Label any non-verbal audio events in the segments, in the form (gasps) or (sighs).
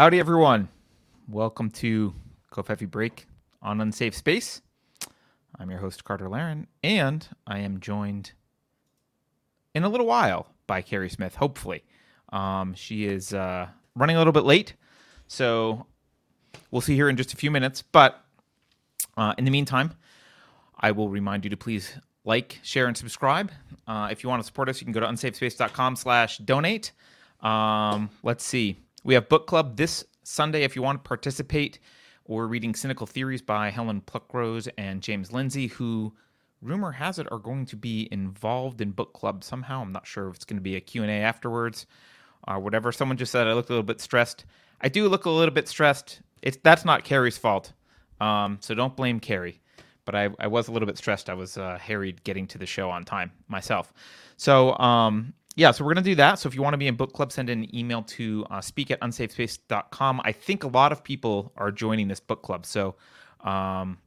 Howdy, everyone. Welcome to Covfefe Break on Unsafe Space. I'm your host, Carter Laren, and I am joined in a little while by Keri Smith, hopefully. Um, she is uh, running a little bit late, so we'll see her in just a few minutes. But uh, in the meantime, I will remind you to please like, share, and subscribe. Uh, if you want to support us, you can go to unsafespace.com slash donate. Um, let's see. We have book club this Sunday if you want to participate. We're reading Cynical Theories by Helen Pluckrose and James Lindsay, who rumor has it are going to be involved in book club somehow. I'm not sure if it's going to be a Q&A afterwards or whatever. Someone just said I look a little bit stressed. I do look a little bit stressed. It's that's not Keri's fault. Um, so don't blame Keri. But I, I was a little bit stressed. I was uh, harried getting to the show on time myself. So um, yeah, so we're going to do that. So if you want to be in book club, send an email to uh, speak at unsafespace.com. I think a lot of people are joining this book club. So um,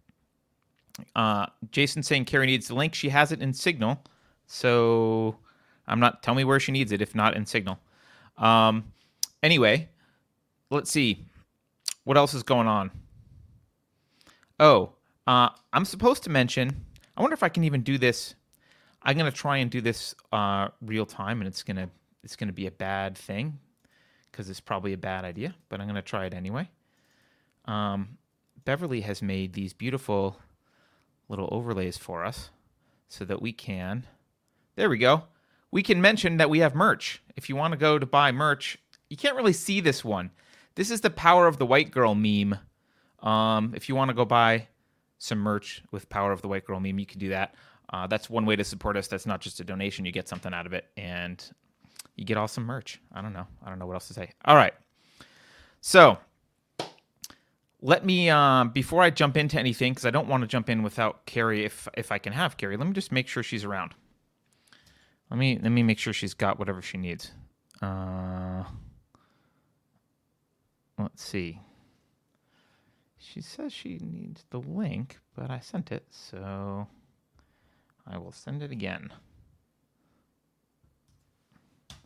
uh, Jason saying Keri needs the link. She has it in Signal. So I'm not, tell me where she needs it, if not in Signal. Um, anyway, let's see. What else is going on? Oh, uh, I'm supposed to mention, I wonder if I can even do this I'm gonna try and do this uh, real time, and it's gonna it's gonna be a bad thing because it's probably a bad idea, but I'm gonna try it anyway. Um, Beverly has made these beautiful little overlays for us so that we can. There we go. We can mention that we have merch. If you want to go to buy merch, you can't really see this one. This is the power of the white girl meme. Um, if you want to go buy some merch with power of the white girl meme, you can do that. Uh, that's one way to support us. That's not just a donation. You get something out of it, and you get awesome merch. I don't know. I don't know what else to say. All right. So let me uh, before I jump into anything because I don't want to jump in without Keri. If if I can have Keri, let me just make sure she's around. Let me let me make sure she's got whatever she needs. Uh, let's see. She says she needs the link, but I sent it, so. I will send it again.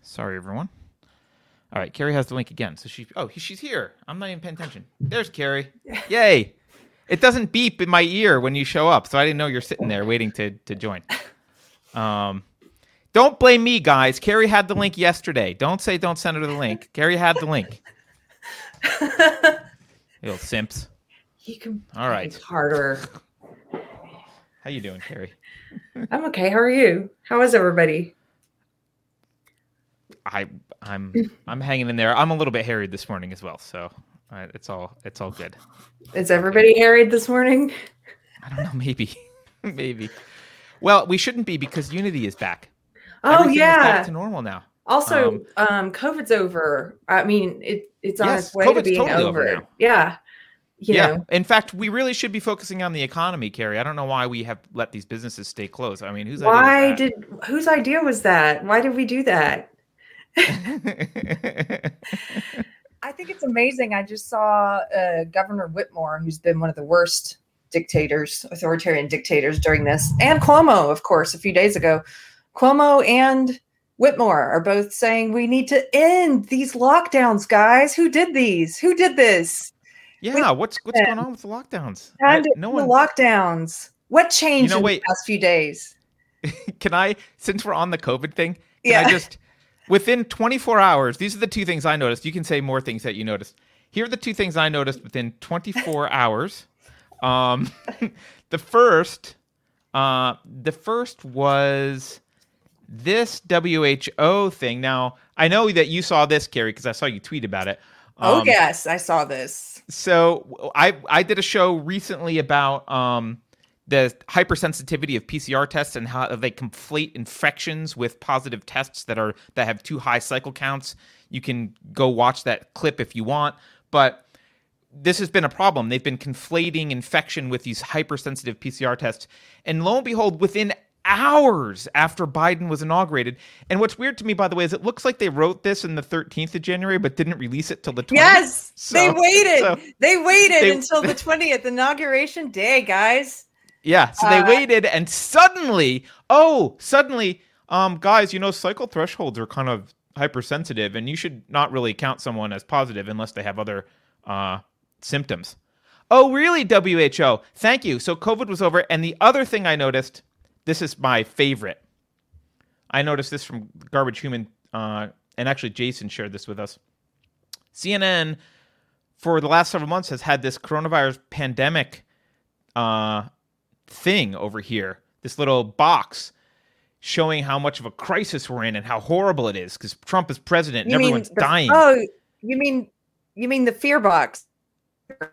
Sorry, everyone. All right, Keri has the link again. So she, oh, she's here. I'm not even paying attention. There's Keri. (laughs) Yay! It doesn't beep in my ear when you show up, so I didn't know you're sitting there waiting to to join. Um, don't blame me, guys. Keri had the link yesterday. Don't say don't send her the link. Keri had the link. (laughs) Little simps. You can. All right. Harder. How you doing, Keri? (laughs) I'm okay. How are you? How is everybody? I I'm I'm hanging in there. I'm a little bit harried this morning as well, so uh, it's all it's all good. Is everybody okay. harried this morning? (laughs) I don't know. Maybe, (laughs) maybe. Well, we shouldn't be because Unity is back. Oh Everything yeah, back to normal now. Also, um, um, COVID's over. I mean, it, it's on yes, its way COVID's to being totally over. over yeah, yeah. Know. In fact, we really should be focusing on the economy, Keri. I don't know why we have let these businesses stay closed. I mean, whose why did whose idea was that? Why did we do that? (laughs) I think it's amazing. I just saw uh, Governor Whitmer, who's been one of the worst dictators, authoritarian dictators during this, and Cuomo, of course, a few days ago. Cuomo and Whitmer are both saying we need to end these lockdowns, guys. Who did these? Who did this? Yeah, what's what's going on with the lockdowns? I, no one... lockdowns. What changed you know, wait, in the past few days? (laughs) can I, since we're on the COVID thing, can yeah. I just within 24 hours, these are the two things I noticed. You can say more things that you noticed. Here are the two things I noticed within 24 (laughs) hours. Um, (laughs) the first, uh, the first was this WHO thing. Now I know that you saw this, Keri, because I saw you tweet about it. Oh, um, oh yes, I saw this. So I I did a show recently about um, the hypersensitivity of PCR tests and how they conflate infections with positive tests that are that have too high cycle counts. You can go watch that clip if you want, but this has been a problem. They've been conflating infection with these hypersensitive PCR tests. And lo and behold, within hours after Biden was inaugurated. And what's weird to me, by the way, is it looks like they wrote this in the 13th of January, but didn't release it till the 20th. Yes, so, they waited. So they waited they, until the (laughs) 20th, inauguration day, guys. Yeah, so they uh, waited, and suddenly, oh, suddenly, um, guys, you know, cycle thresholds are kind of hypersensitive, and you should not really count someone as positive unless they have other uh, symptoms. Oh, really, WHO? Thank you. So COVID was over. And the other thing I noticed, this is my favorite. I noticed this from Garbage Human, uh, and actually Jason shared this with us. CNN, for the last several months, has had this coronavirus pandemic uh, thing over here, this little box showing how much of a crisis we're in and how horrible it is because Trump is president and You everyone's the- dying. Oh, you mean you mean the fear box?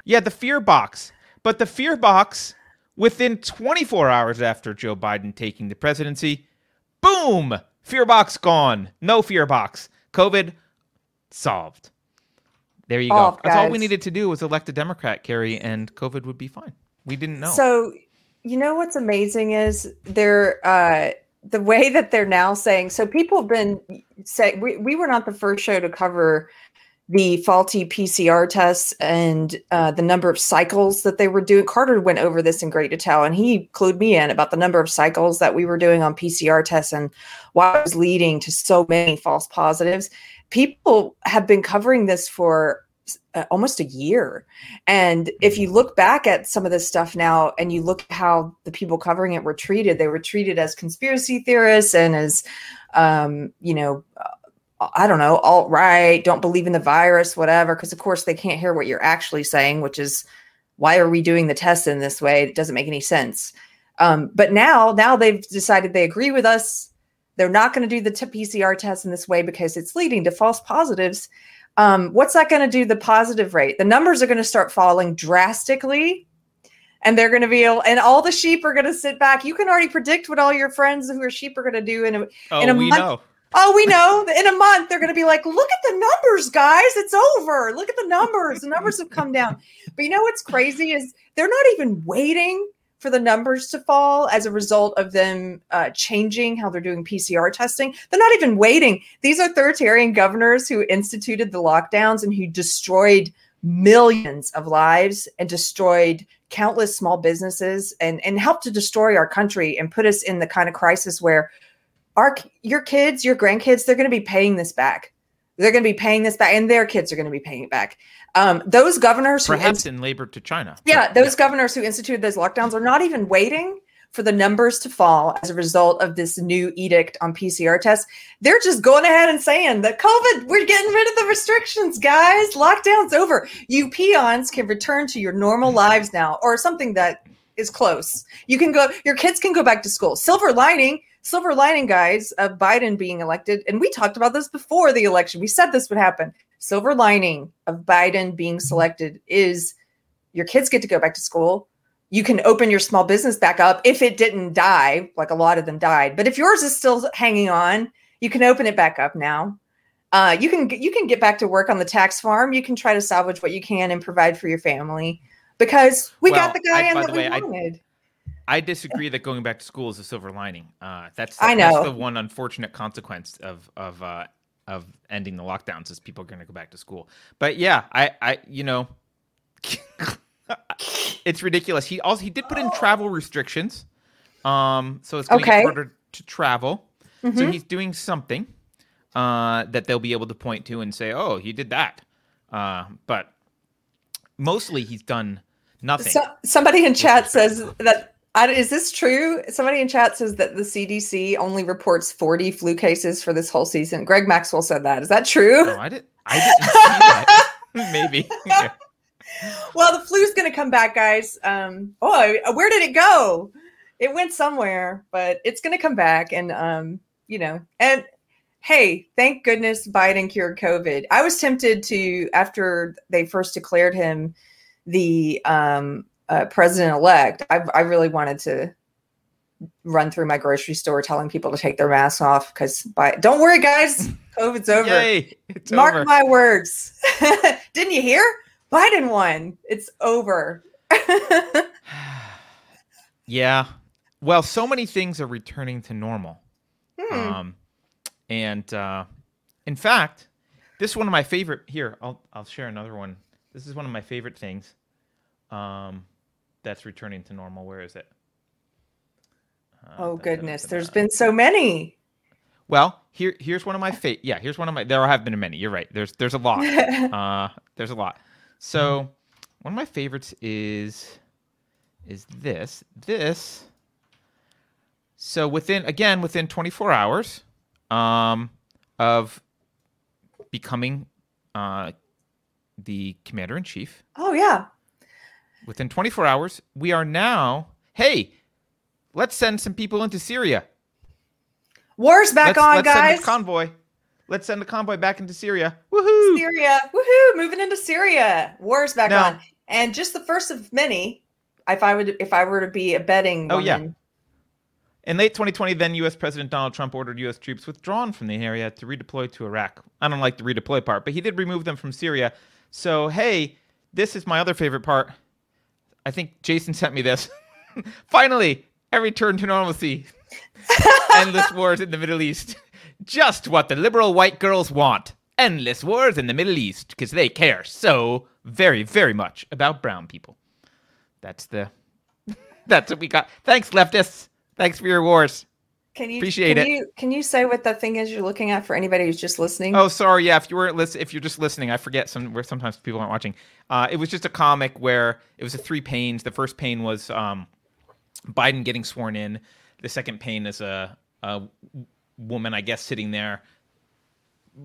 Yeah, the fear box. But the fear box, within 24 hours after Joe Biden taking the presidency, boom, fear box gone. No fear box. COVID solved. There you go. That's all we needed to do was elect a Democrat, Keri, and COVID would be fine. We didn't know. So, you know what's amazing is they're uh, the way that they're now saying. So people have been saying we, we were not the first show to cover the faulty PCR tests and uh, the number of cycles that they were doing. Carter went over this in great detail, and he clued me in about the number of cycles that we were doing on PCR tests and why it was leading to so many false positives. People have been covering this for uh, almost a year. And if you look back at some of this stuff now and you look how the people covering it were treated, they were treated as conspiracy theorists and as, um, you know, I don't know, alt right, don't believe in the virus, whatever. Because of course they can't hear what you're actually saying, which is why are we doing the test in this way? It doesn't make any sense. Um, but now, now they've decided they agree with us. They're not going to do the t- PCR test in this way because it's leading to false positives um, what's that going to do the positive rate? The numbers are going to start falling drastically, and they're going to be able, and all the sheep are going to sit back. You can already predict what all your friends who are sheep are going to do in a, oh, in a we month- know. Oh, we know in a month they're going to be like, look at the numbers, guys. It's over. Look at the numbers. The numbers have come down. But you know what's crazy is they're not even waiting for the numbers to fall as a result of them uh, changing how they're doing PCR testing. They're not even waiting. These authoritarian governors who instituted the lockdowns and who destroyed millions of lives and destroyed countless small businesses and, and helped to destroy our country and put us in the kind of crisis where our your kids, your grandkids, they're going to be paying this back. They're going to be paying this back, and their kids are going to be paying it back. Um, those governors, who Perhaps in labor to China. yeah, those governors who instituted those lockdowns are not even waiting for the numbers to fall as a result of this new edict on PCR tests. They're just going ahead and saying that COVID, we're getting rid of the restrictions, guys. Lockdown's over. You peons can return to your normal lives now, or something that is close. You can go, your kids can go back to school. Silver lining, silver lining, guys, of Biden being elected. And we talked about this before the election. We said this would happen. Silver lining of Biden being selected is your kids get to go back to school. You can open your small business back up if it didn't die, like a lot of them died. But if yours is still hanging on, you can open it back up now. Uh, you can you can get back to work on the tax farm. You can try to salvage what you can and provide for your family because we Well, got the guy I- in that the we way, wanted. I disagree that going back to school is a silver lining. Uh, that's I that's the one unfortunate consequence of of uh, of ending the lockdowns is people are going to go back to school. But yeah, I I you know, (laughs) it's ridiculous. He also he did put in travel restrictions, um, so it's going to Okay. get harder to travel. So Mhm. he's doing something uh, that they'll be able to point to and say, "Oh, he did that." Uh, but mostly, he's done nothing. So, somebody in chat says that I, is this true? Somebody in chat says that the CDC only reports 40 flu cases for this whole season. Greg Maxwell said that. Is that true? Oh, I did. I didn't see that. (laughs) Maybe. (laughs) Yeah. well, the flu's going to come back, guys. Um, oh, where did it go? It went somewhere, but it's going to come back. And, um, you know, and hey, thank goodness Biden cured COVID. I was tempted to, after they first declared him the um, uh, president elect, I, I really wanted to run through my grocery store telling people to take their masks off because by don't worry guys (laughs) covid's over Yay! Mark over. my words. (laughs) Didn't you hear? Biden won. It's over. (sighs) yeah. Well, so many things are returning to normal. Hmm. Um, and uh, in fact, this is one of my favorite. Here, I'll I'll share another one. This is one of my favorite things. Um, that's returning to normal. Where is it? Uh, oh goodness, there's been so many. Well, here here's one of my favorite. Yeah, here's one of my. There have been many. You're right. There's there's a lot. (laughs) uh, there's a lot. So one of my favorites is is this. This. So within again within 24 hours, um, of becoming uh, the commander in chief. oh yeah. Within 24 hours, we are now. Hey, let's send some people into Syria. War's back let's, on, let's guys. Send a convoy. Let's send a convoy back into Syria. Woohoo! Syria. Woohoo! Moving into Syria. War's back Now- on. And just the first of many, if I would if I were to be a betting Oh, yeah. In late 2020, then U.S. President Donald Trump ordered U.S. troops withdrawn from the area to redeploy to Iraq. I don't like the redeploy part, but he did remove them from Syria. So, hey, this is my other favorite part. I think Jason sent me this. (laughs) Finally, a return to normalcy. (laughs) Endless wars in the Middle East. Just what the liberal white girls want. Endless wars in the Middle East because they care so very, very much about brown people. That's the. (laughs) That's what we got. Thanks, leftists. Thanks for your wars. Can you Appreciate can it. you can you say what the thing is you're looking at for anybody who's just listening? Oh, sorry. Yeah, if you weren't listen, if you're just listening, I forget some where sometimes people aren't watching. Uh, it was just a comic where it was a three panes. The first pane was um, Biden getting sworn in. The second pane is a, a woman, I guess, sitting there,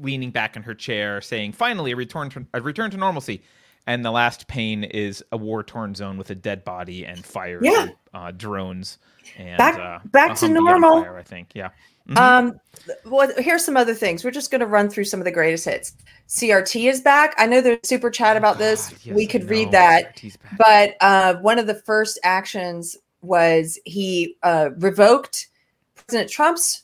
leaning back in her chair, saying, "Finally, a return to a return to normalcy." And the last pane is a war torn zone with a dead body and fire, Yeah. uh, drones, and Back- uh, back to normal. fire, I think. Yeah. Mhm. Um, well, here's some other things. We're just going to run through some of the greatest hits. CRT is back. I know there's super chat about this. Oh, God, yes, we could no, read that, but uh, one of the first actions was he uh, revoked President Trump's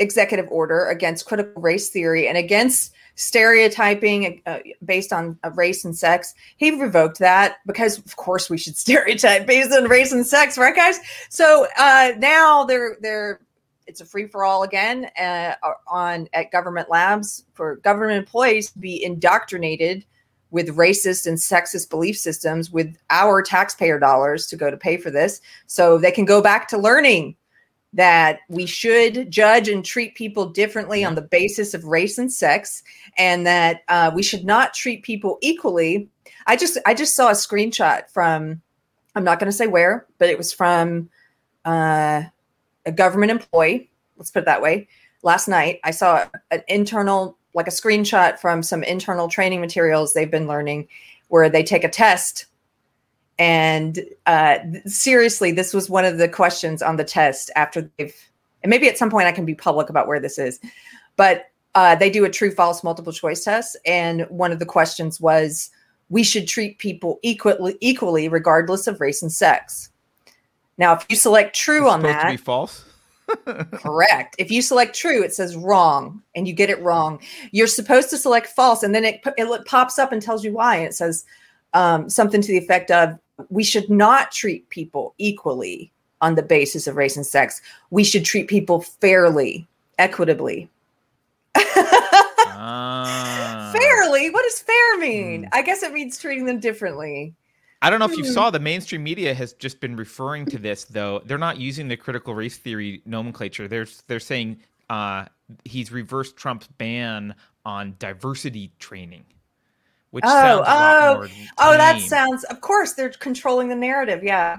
executive order against critical race theory and against stereotyping uh, based on uh, race and sex. He revoked that because, of course, we should (laughs) stereotype based on race and sex, right, guys? So uh, now they're they're it's a free for all again uh, on at government labs for government employees to be indoctrinated with racist and sexist belief systems with our taxpayer dollars to go to pay for this so they can go back to learning that we should judge and treat people differently on the basis of race and sex and that uh, we should not treat people equally. I just i just saw a screenshot from i'm not going to say where but it was from uh, a government employee let's put it that way last night. I saw an internal like a screenshot from some internal training materials they've been learning where they take a test and uh, seriously this was one of the questions on the test after they've and maybe at some point i can be public about where this is but uh, they do a true false multiple choice test and one of the questions was we should treat people equally equally regardless of race and sex now if you select true It's on that to be false. (laughs) Correct. If you select true, it says wrong and you get it wrong. You're supposed to select false and then it, it pops up and tells you why. And it says um, something to the effect of we should not treat people equally on the basis of race and sex. We should treat people fairly, equitably. Ah. (laughs) fairly? What does fair mean? Hmm. I guess it means treating them differently. I don't know if you Hmm. saw the mainstream media has just been referring to this though. They're not using the critical race theory nomenclature. They're they're saying uh, he's reversed Trump's ban on diversity training, which Oh, sounds a lot oh. Oh, that sounds, of course, they're controlling the narrative. Yeah.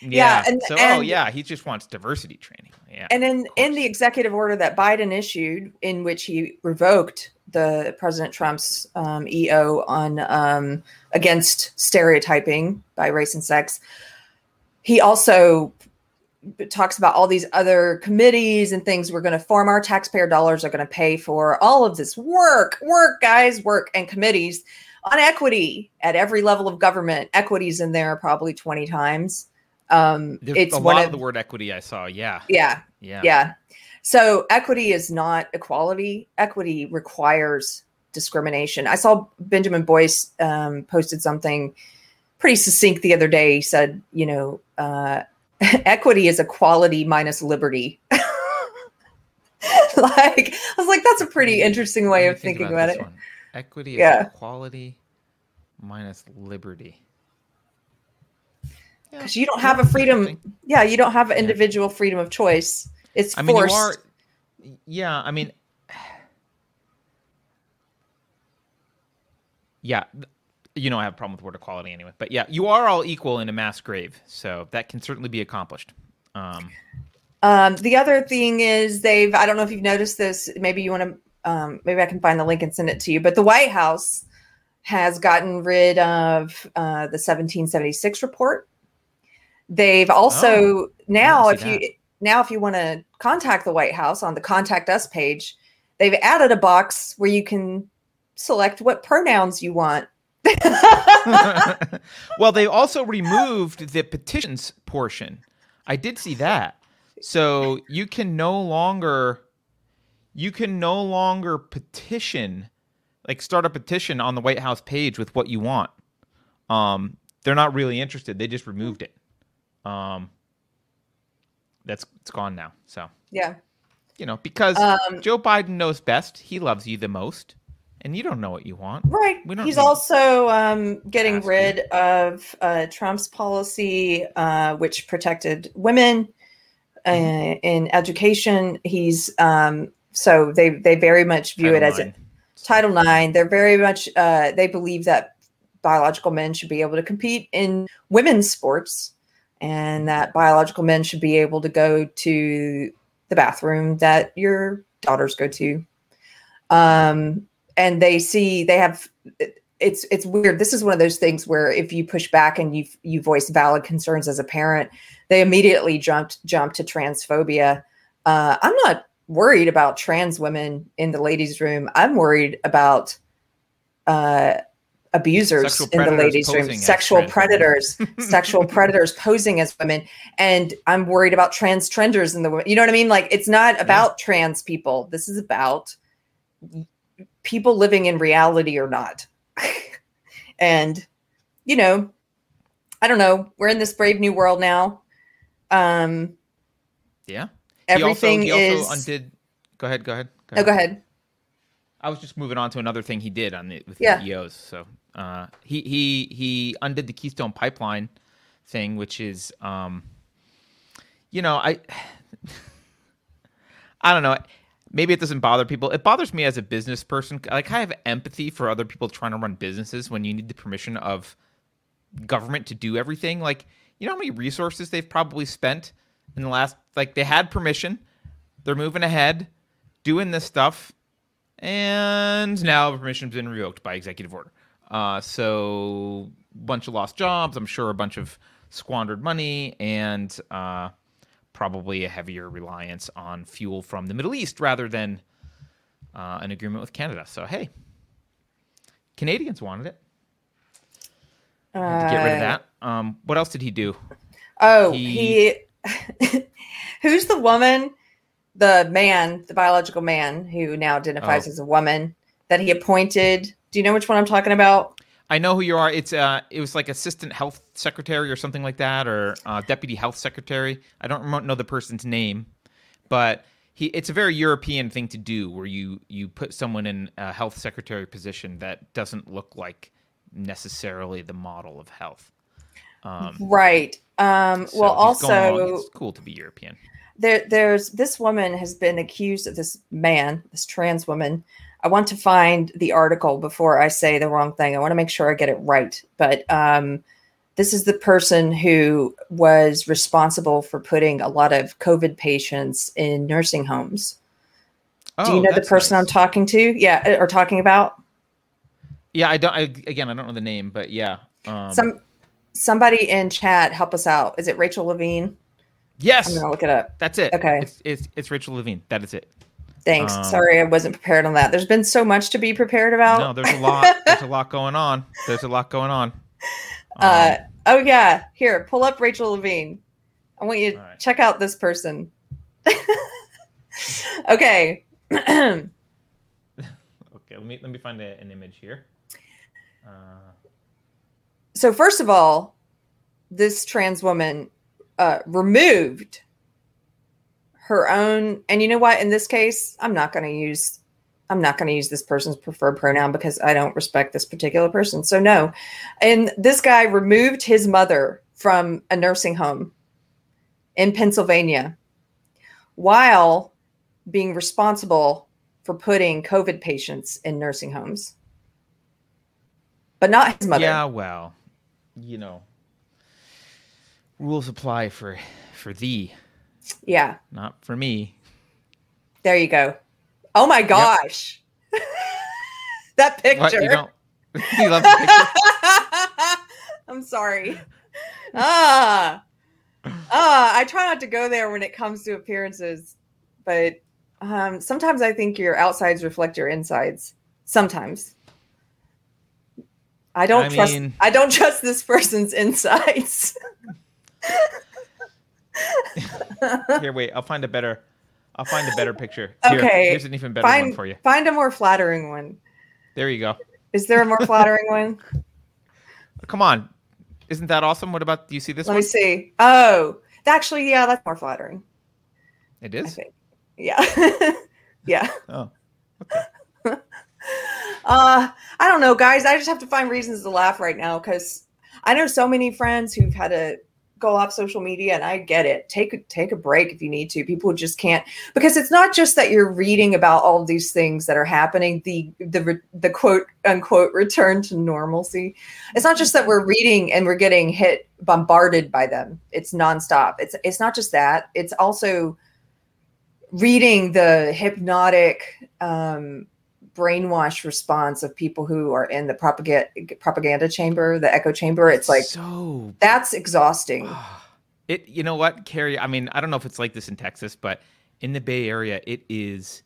yeah. yeah, and- so oh yeah, he just wants diversity training. Yeah, And in, in the executive order that Biden issued, in which he revoked the President Trump's um, EO on um, against stereotyping by race and sex, he also talks about all these other committees and things we're going to form. Our taxpayer dollars are going to pay for all of this work, work, guys, work, and committees on equity at every level of government. Equities in there probably twenty times. Um, There's it's a one lot of of the word equity I saw. Yeah, yeah yeah, yeah. So equity is not equality. Equity requires discrimination. I saw Benjamin Boyce um, posted something pretty succinct the other day. He said, you know, uh, (laughs) equity is equality minus liberty. (laughs) like I was like, that's a pretty interesting way of think thinking about, this it. one. Equity is Yeah. equality minus liberty. Yeah, Because you don't have a freedom. Yeah, you don't have Yeah. individual freedom of choice. It's I mean, forced. you are yeah, I mean, (sighs) yeah, you know, I have a problem with word equality anyway. But yeah, you are all equal in a mass grave, so that can certainly be accomplished. Um, um, the other thing is they've. I don't know if you've noticed this. Maybe you want to. Um, maybe I can find the link and send it to you. But the White House has gotten rid of uh, the 1776 report. They've also oh, now, if you now if you want to contact the White House on the contact us page, they've added a box where you can select what pronouns you want. (laughs) (laughs) well, they also removed the petitions portion. I did see that. So you can no longer you can no longer petition like start a petition on the White House page with what you want. Um, they're not really interested. They just removed it. Um, that's it's gone now. So yeah, you know because um, Joe Biden knows best. He loves you the most, and you don't know what you want. Right. He's also um, getting rid you. of uh, Trump's policy, uh, which protected women uh, mm-hmm. in education. He's um, so they they very much view Title it as a Title Nine. They're very much uh, they believe that biological men should be able to compete in women's sports and that biological men should be able to go to the bathroom that your daughters go to. Um, and they see they have it's it's weird. This is one of those things where if you push back and you you voice valid concerns as a parent, they immediately jumped jump to transphobia. Uh, I'm not worried about trans women in the ladies' room. I'm worried about uh, abusers in the ladies' room, sexual predators, (laughs) sexual predators posing as women, and I'm worried about trans trenders in the. You know what I mean? Like it's not about yeah. trans people. This is about people living in reality or not. (laughs) and you know, I don't know. We're in this brave new world now. Um, yeah. Everything he also, he also is. Undid. Go ahead. Go ahead. Go ahead. Oh, go ahead. I was just moving on to another thing he did on the with yeah. the EOs. So uh, he he he undid the Keystone Pipeline thing, which is, um, you know, I (sighs) I don't know. Maybe it doesn't bother people. It bothers me as a business person. Like I have empathy for other people trying to run businesses when you need the permission of government to do everything. Like you know how many resources they've probably spent in the last like they had permission. They're moving ahead, doing this stuff, and now permission's been revoked by executive order. Uh, so a bunch of lost jobs. I'm sure a bunch of squandered money and uh, probably a heavier reliance on fuel from the Middle East rather than uh, an agreement with Canada. So hey, Canadians wanted it. to get rid of that. Um, what else did he do? Oh, he. he (laughs) who's the woman, the man, the biological man who now identifies oh. as a woman that he appointed do you know which one I'm talking about? I know who you are. It's uh, it was like assistant health secretary or something like that, or uh, deputy health secretary. I don't know the person's name, but he. It's a very European thing to do, where you you put someone in a health secretary position that doesn't look like necessarily the model of health. Um, right. Um, so well, also, it's cool to be European. There, there's this woman has been accused of this man, this trans woman, I want to find the article before I say the wrong thing. I want to make sure I get it right. But um, this is the person who was responsible for putting a lot of COVID patients in nursing homes. Oh, Do you oh, know the person nice. I'm talking to? Yeah, or talking about? Yeah, I don't. I, again, I don't know the name, but yeah. Um, Some somebody in chat help us out. Is it Rachel Levine? Yes. I'm gonna look it up. That's it. Okay. It's it's, it's Rachel Levine. That is it. Thanks. Um, Sorry, I wasn't prepared on that. There's been so much to be prepared about. No, there's a lot. there's a lot going on. There's a lot going on. (laughs) Uh, um, oh yeah, here, pull up Rachel Levine. I want you to right. check out this person. (laughs) okay. (clears throat) (laughs) okay. Let me let me find a, an image here. Uh, so first of all, this trans woman uh, removed her own and you know what? In this case i'm not going to use i'm not going to use this person's preferred pronoun because i don't respect this particular person. So no. And this guy removed his mother from a nursing home in pennsylvania while being responsible for putting COVID patients in nursing homes, but not his mother. Yeah, well, you know, rules apply for for thee, Yeah, not for me. there you go. Oh my gosh. (laughs) that picture. What you don't? (laughs) you love the picture? (laughs) I'm sorry. Ah. Ah, I try not to go there when it comes to appearances, but um, sometimes I think your outsides reflect your insides. Sometimes. I don't I trust mean- I don't trust this person's insights. (laughs) Here, wait. I'll find a better. I'll find a better picture. Here, Okay, here's an even better one for you. find a more flattering one. There you go. Is there a more (laughs) flattering one? Come on, isn't that awesome? What about? Do you see this Let one? me see. Oh, actually, yeah, that's more flattering. It is? Yeah. (laughs) yeah. Oh, Uh, I don't know, guys. I just have to find reasons to laugh right now because I know so many friends who've had to go off social media, and I get it. Take take a break if you need to. People just can't because it's not just that you're reading about all of these things that are happening. The the the quote unquote return to normalcy. It's not just that we're reading and we're getting hit bombarded by them. It's nonstop. It's it's not just that. It's also reading the hypnotic um, brainwash response of people who are in the propaganda propaganda chamber, the echo chamber. It's like so. that's exhausting. (sighs) It. You know what, Keri? I mean, I don't know if it's like this in Texas, but in the Bay Area, it is.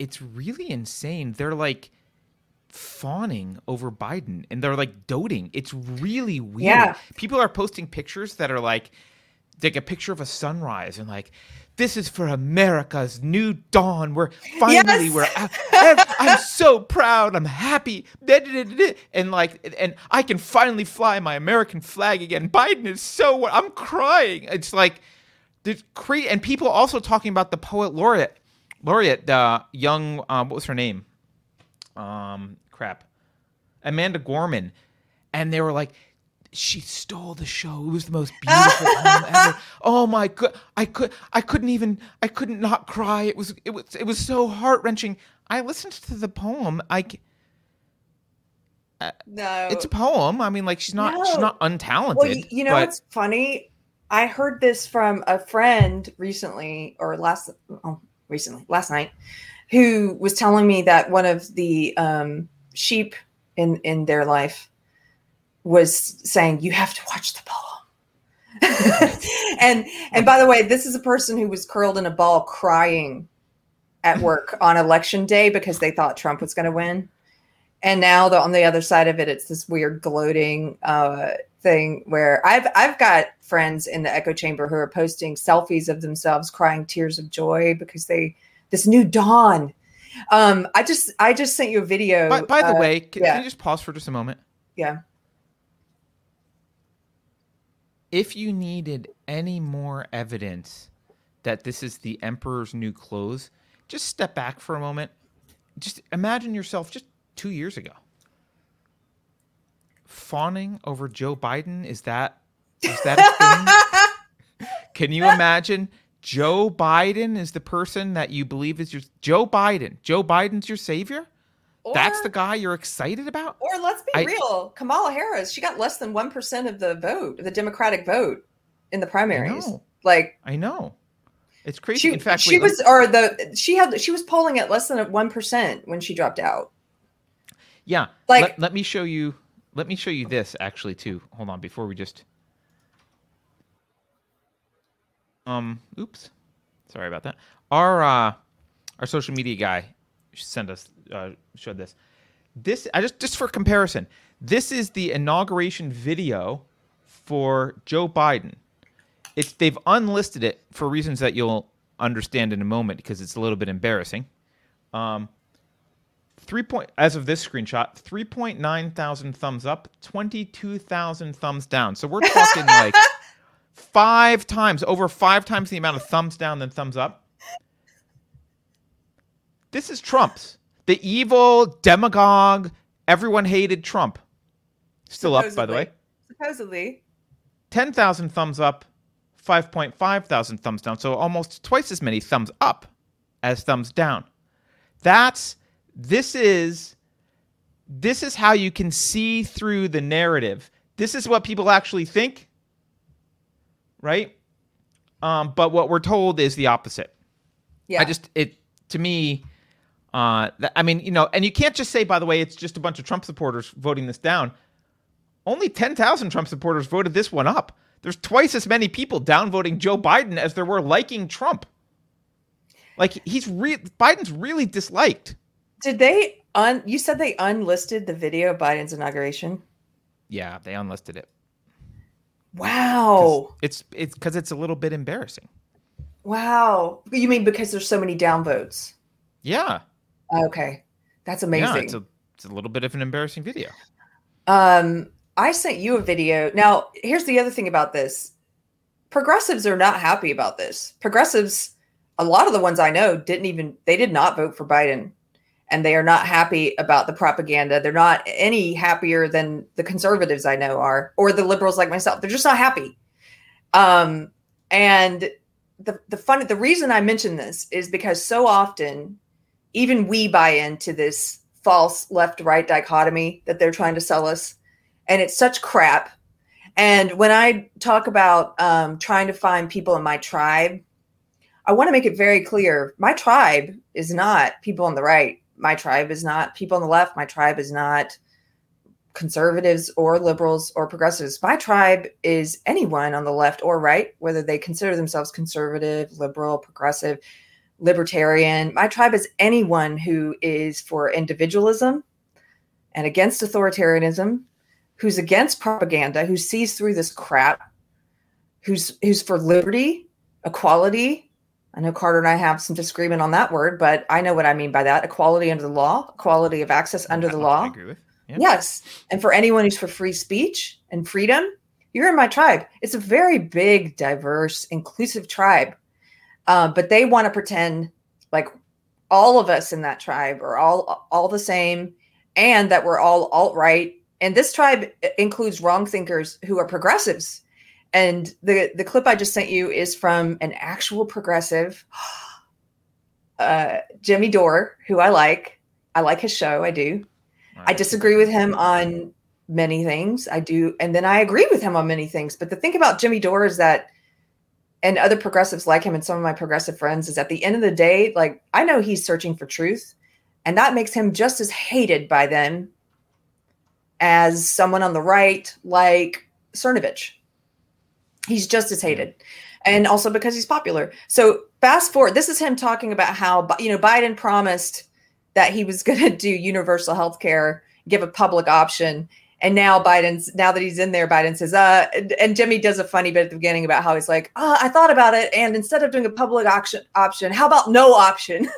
It's really insane. They're like fawning over Biden and they're like doting. It's really weird. Yeah. People are posting pictures that are like like a picture of a sunrise and like this is for America's new dawn. We're finally Yes. we're I'm, so proud. I'm happy. And like and I can finally fly my American flag again. Biden is so I'm crying. It's like there's cre- and people also talking about the poet laureate laureate uh young um what was her name? Um crap. Amanda Gorman. And they were like she stole the show. It was the most beautiful (laughs) poem ever. Oh my god! I could, I couldn't even, I couldn't not cry. It was, it was, it was so heart wrenching. I listened to the poem. I, c- No, it's a poem. I mean, like she's not, she's not untalented. well, y- you know but what's funny? I heard this from a friend recently, or last, oh, recently, last night, who was telling me that one of the um, sheep in in their life was saying, "You have to watch the poem." (laughs) and and by the way, this is a person who was curled in a ball crying at work on election day because they thought Trump was going to win. And now the, on the other side of it, it's this weird gloating uh, thing where I've I've got friends in the echo chamber who are posting selfies of themselves crying tears of joy because they this new dawn. Um, I just I just sent you a video. by, by the uh, way, can, yeah. can you just pause for just a moment? yeah. If you needed any more evidence that this is the emperor's new clothes, just step back for a moment. Just imagine yourself just two years ago. Fawning over Joe Biden is that is that a thing? (laughs) Can you imagine Joe Biden is the person that you believe is your Joe Biden? Joe Biden's your savior? That's the guy you're excited about? Or let's be I- real, Kamala Harris, she got less than one percent of the vote, the Democratic vote in the I primaries. know. Like I know. It's crazy. she, In fact, she wait, was, or the she had, she was polling at less than one percent when she dropped out. Yeah. Like- let, let me show you let me show you this actually too. Hold on before we just um oops. Sorry about that. Our uh our social media guy sent us uh showed this. This I just just for comparison. This is the inauguration video for Joe Biden. It's they've unlisted it for reasons that you'll understand in a moment because it's a little bit embarrassing. Um three point as of this screenshot, three point nine thousand thumbs up, twenty two thousand thumbs down. So we're talking (laughs) like five times, over five times the amount of thumbs down than thumbs up. This is Trump's, the evil demagogue. Everyone hated Trump. Still up, by the way. Supposedly. Ten thousand thumbs up, 5.5 thousand thumbs down. So almost twice as many thumbs up as thumbs down. That's this is this is how you can see through the narrative. This is what people actually think, right? Um, but what we're told is the opposite. Yeah. I just it to me. Uh, I mean, you know, and you can't just say, by the way, it's just a bunch of Trump supporters voting this down. Only 10,000 Trump supporters voted this one up. There's twice as many people downvoting Joe Biden as there were liking Trump. Like he's re- Biden's really disliked. Did they un? You said they unlisted the video of Biden's inauguration. Yeah, they unlisted it. Wow. It's it's because it's a little bit embarrassing. Wow. You mean because there's so many downvotes? Yeah, Okay, that's amazing. yeah. It's a it's a little bit of an embarrassing video. Um, I sent you a video. Now, here's the other thing about this. Progressives are not happy about this. Progressives, a lot of the ones I know didn't even they did not vote for Biden. And they are not happy about the propaganda. They're not any happier than the conservatives I know are, or the liberals like myself. They're just not happy. Um, and the the fun the reason I mention this is because so often even we buy into this false left right dichotomy that they're trying to sell us. And it's such crap. And when i talk about um, trying to find people in my tribe i want to make it very clear my tribe is not people on the right. My tribe is not people on the left. My tribe is not conservatives or liberals or progressives. My tribe is anyone on the left or right whether they consider themselves conservative liberal progressive libertarian. My tribe is anyone who is for individualism and against authoritarianism, who's against propaganda, who sees through this crap, who's who's for liberty, equality. I know Carter and I have some disagreement on that word, but I know what I mean by that. Equality under the law, equality of access under the law. I agree with. Yeah. Yes. And for anyone who's for free speech and freedom, you're in my tribe. It's a very big, diverse, inclusive tribe. Uh, but they want to pretend like all of us in that tribe are all all the same and that we're all alt right. And this tribe includes wrong thinkers who are progressives. And the the clip I just sent you is from an actual progressive, (gasps) uh, Jimmy Dore, who I like. I like his show. I do. All I disagree with him on many things. I do, and then I agree with him on many things. But the thing about Jimmy Dore is that, and other progressives like him, and some of my progressive friends, is at the end of the day, like I know he's searching for truth, and that makes him just as hated by them as someone on the right like Cernovich. He's just as hated. And also because he's popular. So fast forward, this is him talking about how you know Biden promised that he was (laughs) going to do universal health care, give a public option. And now Biden's now that he's in there, Biden says, uh, and, Jimmy does a funny bit at the beginning about how he's like, uh, I thought about it, and instead of doing a public option option, how about no option?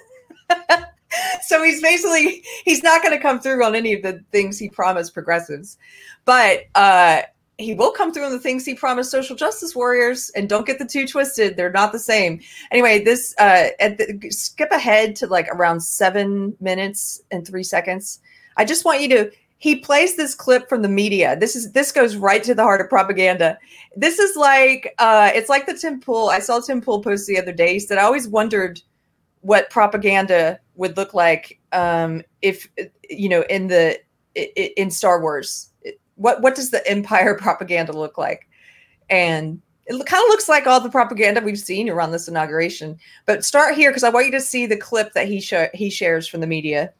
(laughs) so he's basically he's not going to come through on any of the things he promised progressives, but uh, he will come through on the things he promised social justice warriors. And don't get the two twisted; they're not the same. Anyway, this uh, at the, skip ahead to like around seven minutes and three seconds. I just want you to. He plays this clip from the media. This is this goes right to the heart of propaganda. This is like uh, it's like the Tim Pool. I saw Tim Pool post the other day. He said I always wondered what propaganda would look like um, if you know in the in Star Wars. What what does the Empire (laughs) propaganda look like? And it kind of looks like all the propaganda we've seen around this inauguration. But start here because I want you to see the clip that he sh- he shares from the media.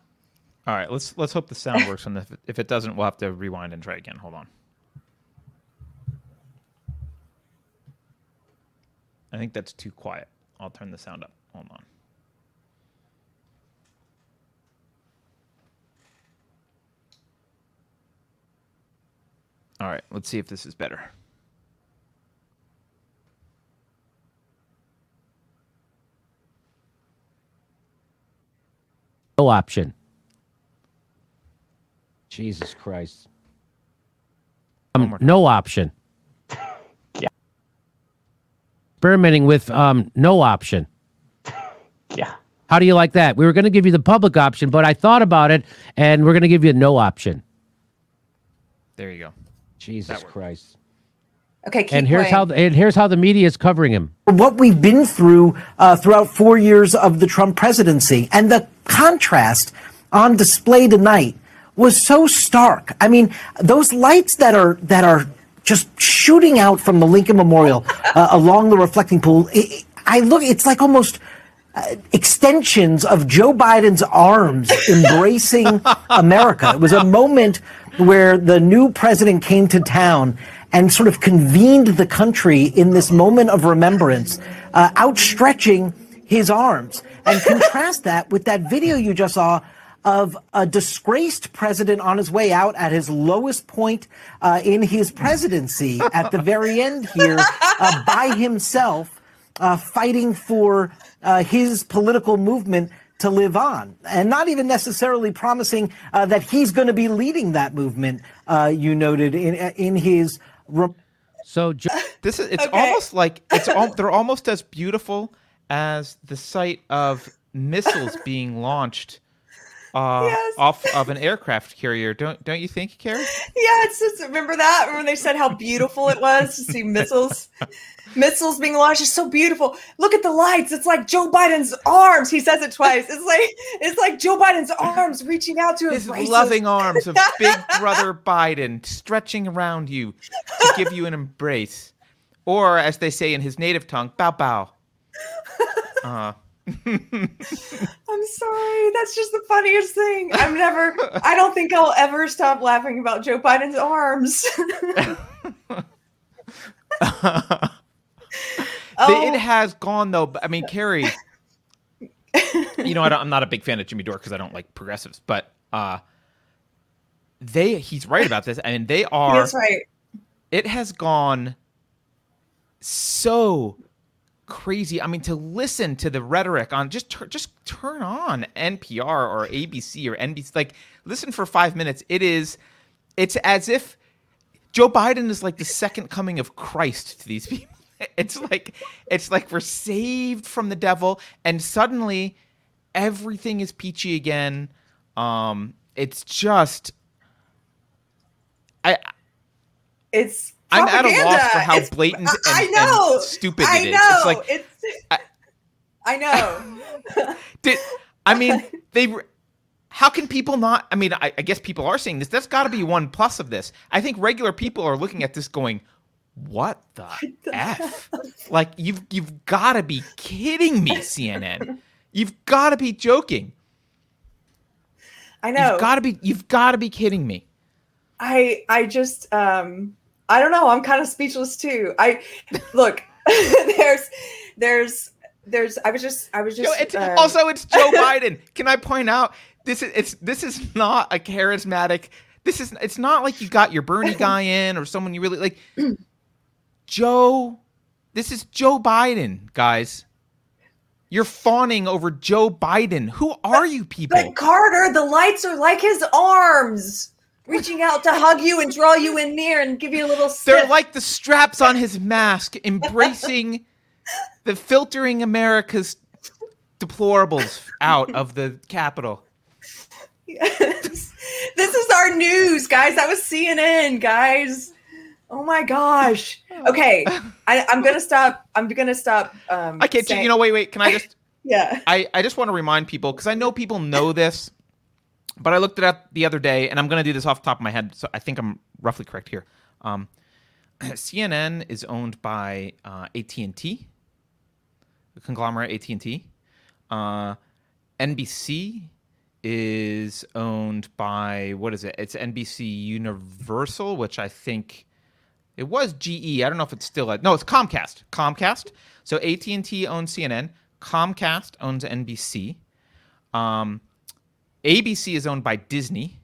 All right, let's let's hope the sound works. And if, if it doesn't, we'll have to rewind and try again. Hold on. I think that's too quiet. I'll turn the sound up. Hold on. All right, let's see if this is better. No option. Jesus Christ. Um, no option. (laughs) Yeah. Experimenting with um, no option. (laughs) Yeah. How do you like that? We were going to give you the public option, but I thought about it, and we're going to give you a no option. There you go. Jesus. Christ. Okay, keep and here's playing. how and here's how the media is covering him. what we've been through uh, throughout four years of the Trump presidency. And the contrast on display tonight was so stark. I mean, those lights that are that are just shooting out from the Lincoln Memorial (laughs) uh, along the reflecting pool. It, I look, it's like almost uh, extensions of Joe Biden's arms (laughs) embracing America. It was a moment where the new president came to town and sort of convened the country in this moment of remembrance, uh, outstretching his arms. And contrast that with that video you just saw of a disgraced president on his way out at his lowest point uh, in his presidency at the very end here uh, by himself, uh, fighting for uh, his political movement to live on, and not even necessarily promising uh, that he's going to be leading that movement. Uh, you noted in in his. Re- So Joe, This is it's Okay. almost like it's all they're almost as beautiful as the sight of missiles being launched uh, Yes. off of an aircraft carrier. Don't don't you think, Keri? Yeah, it's just remember that remember when they said how beautiful it was to see missiles, missiles being launched. It's so beautiful. Look at the lights. It's like Joe Biden's arms. He says it twice. It's like it's like Joe Biden's arms reaching out to His loving arms of (laughs) Big Brother Biden stretching around you to give you an embrace, or as they say in his native tongue, bow bow. Uh, (laughs) I'm sorry. That's just the funniest thing. I'm never. I don't think I'll ever stop laughing about Joe Biden's arms. (laughs) The- it has gone though. I mean, Keri. you know, I don't, I'm not a big fan of Jimmy Dore because I don't like progressives, but uh, they he's right about this. I mean, they are. That's right. It has gone so crazy. I mean, to listen to the rhetoric on just tur- just turn on NPR or ABC or NBC, like listen for five minutes. It is. It's as if Joe Biden is like the second coming of Christ to these (laughs) people. It's like it's like we're saved from the devil, and suddenly everything is peachy again. Um, it's just I It's. I'm at a loss for how It's- blatant I- I and- know. and stupid I it is. know. It's like- It's. I- I know. (laughs) did I mean (laughs) they how can people not I mean I, I guess people are seeing this. That's got to be one plus of this. I think regular people are looking at this going what the (laughs) f? Like you've you've got to be kidding me CNN. You've got to be joking. I know. You've got to be you've got to be kidding me. I I just um I don't know. I'm kind of speechless too. I look. (laughs) there's there's there's. I was just I was Yo, just it's, um, also, it's (laughs) Joe Biden. Can I point out this is it's this is not a charismatic. This is it's not like you got your Bernie (laughs) guy in or someone you really like. Joe, this is Joe Biden, guys. You're fawning over Joe Biden. Who are you people? But Carter, the lights are like his arms, reaching out to hug you and draw you in near and give you a little. They're like the straps on his mask, embracing the filtering America's deplorables out of the Capitol. Yes. This is our news, guys. That was CNN, guys. Oh my gosh. Okay, I, I'm gonna stop. I'm gonna stop. Um, I can't. saying- You know, wait, wait. Can I just? (laughs) Yeah. I, I just want to remind people because I know people know this, but I looked it up the other day, and I'm going to do this off the top of my head, so I think I'm roughly correct here. Um, (clears throat) CNN is owned by uh, AT and T, the conglomerate AT and T. Uh, NBC is owned by what is it? It's NBC Universal, which I think it was GE. I don't know if it's still a, no, it's Comcast. Comcast. So AT and T owns CNN. Comcast owns NBC. Um, ABC is owned by Disney.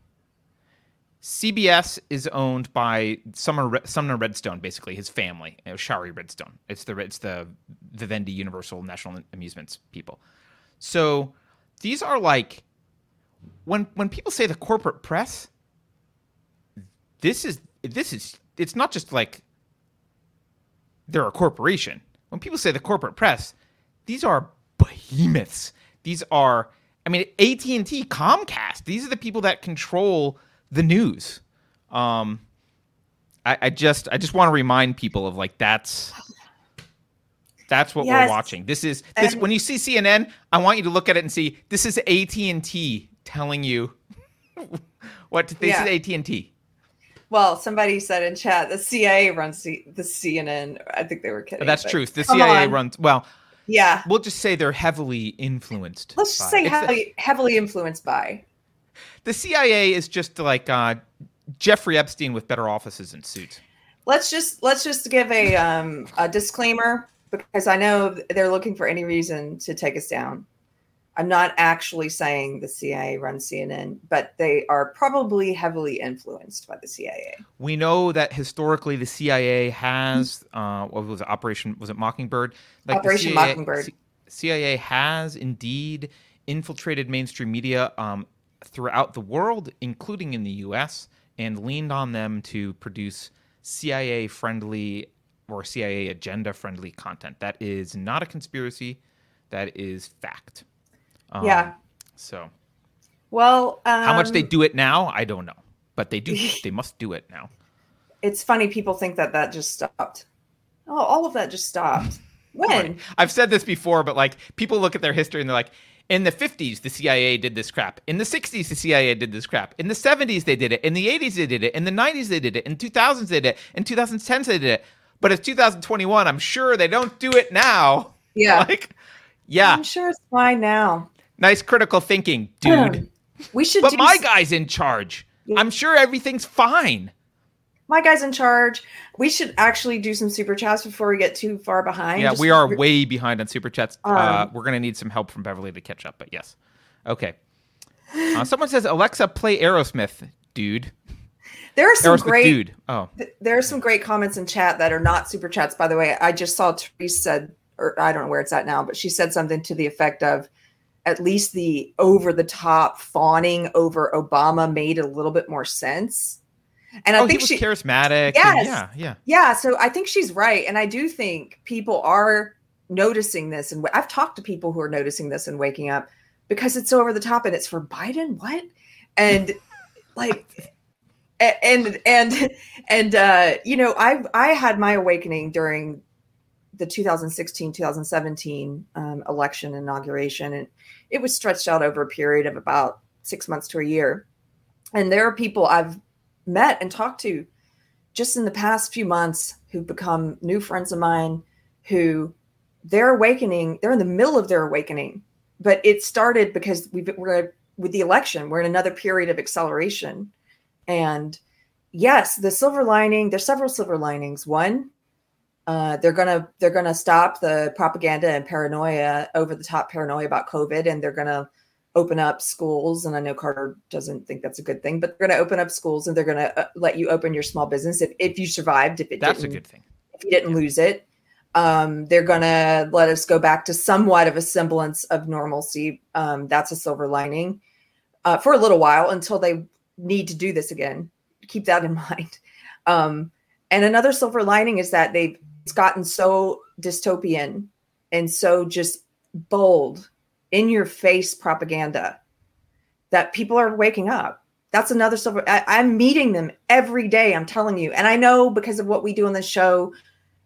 CBS is owned by Sumner, Sumner Redstone, basically his family, uh, Shari Redstone. It's the it's the Vivendi Universal National Amusements people. So these are like when when people say the corporate press, this is this is it's not just like they're a corporation. When people say the corporate press, these are behemoths. These are, I mean, AT and T, Comcast. These are the people that control the news. Um, I, I just I just want to remind people of like that's that's what Yes. we're watching. This is this And- when you see CNN, I want you to look at it and see this is AT and T telling you (laughs) what to, this Yeah. is AT and T. Well, somebody said in chat the CIA runs C- the CNN. I think they were kidding. That's but true. The CIA on. runs well. Yeah. We'll just say they're heavily influenced. Let's just by- say it's the- heavily, heavily influenced by. the CIA is just like uh, Jeffrey Epstein with better offices and suits. Let's just let's just give a um a disclaimer because I know they're looking for any reason to take us down. I'm not actually saying the CIA runs CNN, but they are probably heavily influenced by the CIA. We know that historically the CIA has uh, what was it, Operation was it Mockingbird? the Operation CIA Mockingbird. C- CIA has indeed infiltrated mainstream media um, throughout the world, including in the U.S., and leaned on them to produce CIA friendly or CIA agenda friendly content. That is not a conspiracy. That is fact. Um, Yeah. So Well, um, how much they do it now, I don't know, but they do. (laughs) they must do it now. It's funny people think that that just stopped. Oh, all of that just stopped. (laughs) When? Right. I've said this before, but like people look at their history and they're like, in the 50s, the CIA did this crap. In the 60s, the CIA did this crap. In the 70s, they did it. In the 80s, they did it. In the 90s, they did it. In 2000s, they did it. In 2010s, they did it. But it's 2021. I'm sure they don't do it now. Yeah. (laughs) Like, yeah, I'm sure it's fine now. Nice critical thinking, dude. We should But my s- guy's in charge. I'm sure everything's fine. my guy's in charge. We should actually do some super chats before we get too far behind. Yeah, Just we are re- way behind on super chats. uh, Um, we're gonna need some help from Beverly to catch up, but yes. Okay. Uh, someone says Alexa, play Aerosmith, dude. There are some Aerosmith, great dude. Oh, th- there are some great comments in chat that are not super chats by the way i just saw Therese said or i don't know where it's at now but she said something to the effect of at least the over the top fawning over obama made a little bit more sense and i oh, he think she charismatic. and Yes. yeah, yeah. yeah so i think she's right and i do think people are noticing this and i've talked to people who are noticing this and waking up because it's so over the top and it's for biden what and (laughs) like and and and uh you know i i had my awakening during the 2016 2017 um, election inauguration and it was stretched out over a period of about six months to a year. And there are people i've met and talked to just in the past few months who've become new friends of mine who their awakening they're in the middle of their awakening but it started because we've, we're with the election we're in another period of acceleration. And yes the silver lining there's several silver linings. One uh, they're gonna they're gonna stop the propaganda and paranoia over the top paranoia about covid and they're gonna open up schools and i know carter doesn't think that's a good thing but they're gonna open up schools and they're gonna uh, let you open your small business if, if you survived if it That's a good thing. if you didn't lose it. Um, they're gonna let us go back to somewhat of a semblance of normalcy. Um, that's a silver lining uh, for a little while until they need to do this again. Keep that in (laughs) mind. Um, and another silver lining is that they've it's gotten so dystopian and so just bold, in your face propaganda that people are waking up. That's another silver. I, I'm meeting them every day. I'm telling you, and I know because of what we do on the show,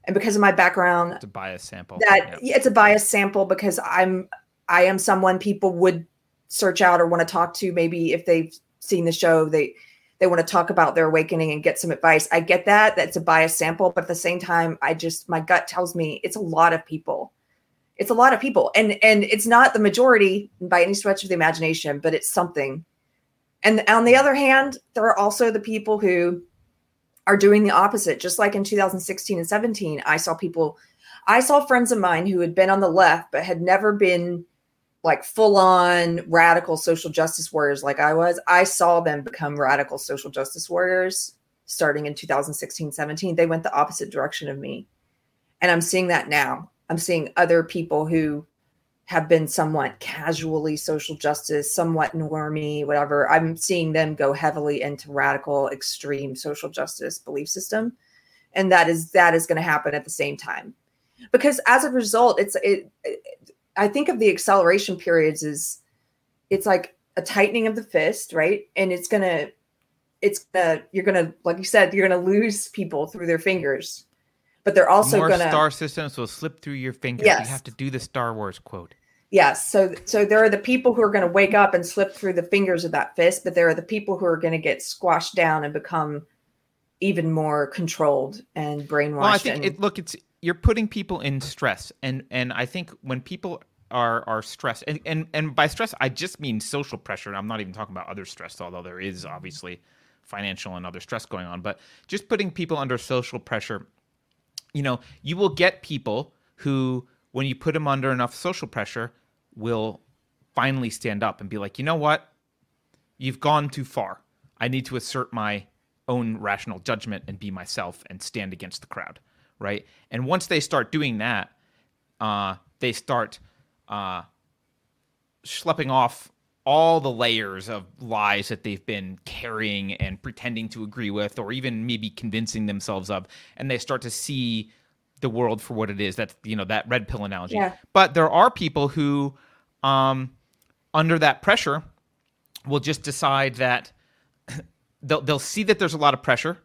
and because of my background, It's a bias sample. that Yeah. it's a biased sample because I'm I am someone people would search out or want to talk to maybe if they've seen the show they they want to talk about their awakening and get some advice. I get that that's a biased sample, but at the same time I just my gut tells me it's a lot of people. It's a lot of people and and it's not the majority by any stretch of the imagination, but it's something. And on the other hand, there are also the people who are doing the opposite. Just like in 2016 and 17, I saw people I saw friends of mine who had been on the left but had never been like full on radical social justice warriors like I was. I saw them become radical social justice warriors starting in 2016 17. They went the opposite direction of me. And I'm seeing that now. I'm seeing other people who have been somewhat casually social justice, somewhat normie, whatever. I'm seeing them go heavily into radical, extreme social justice belief system. And that is that is going to happen at the same time because as a result it's it, it i think of the acceleration periods as it's like a tightening of the fist right and it's gonna it's gonna you're gonna like you said you're gonna lose people through their fingers, but they're also More gonna star systems will slip through your fingers. Yes. You have to do the Star Wars quote. Yes. So so there are the people who are going to wake up and slip through the fingers of that fist, but there are the people who are going to get squashed down and become even more controlled and brainwashed. Well, I think and, it. Look, it's you're putting people in stress, and and I think when people are are stressed, and and and by stress, I just mean social pressure. And I'm not even talking about other stress, although there is obviously financial and other stress going on. But just putting people under social pressure, you know, you will get people who, when you put them under enough social pressure, will finally stand up and be like, you know what, you've gone too far. I need to assert my own rational judgment and be myself and stand against the crowd, right? And once they start doing that, uh, they start uh, schlepping off all the layers of lies that they've been carrying and pretending to agree with, or even maybe convincing themselves of, and they start to see the world for what it is. That's you know that red pill analogy. Yeah. But there are people who, um, under that pressure, will just decide that (clears throat) they'll they'll see that there's a lot of pressure,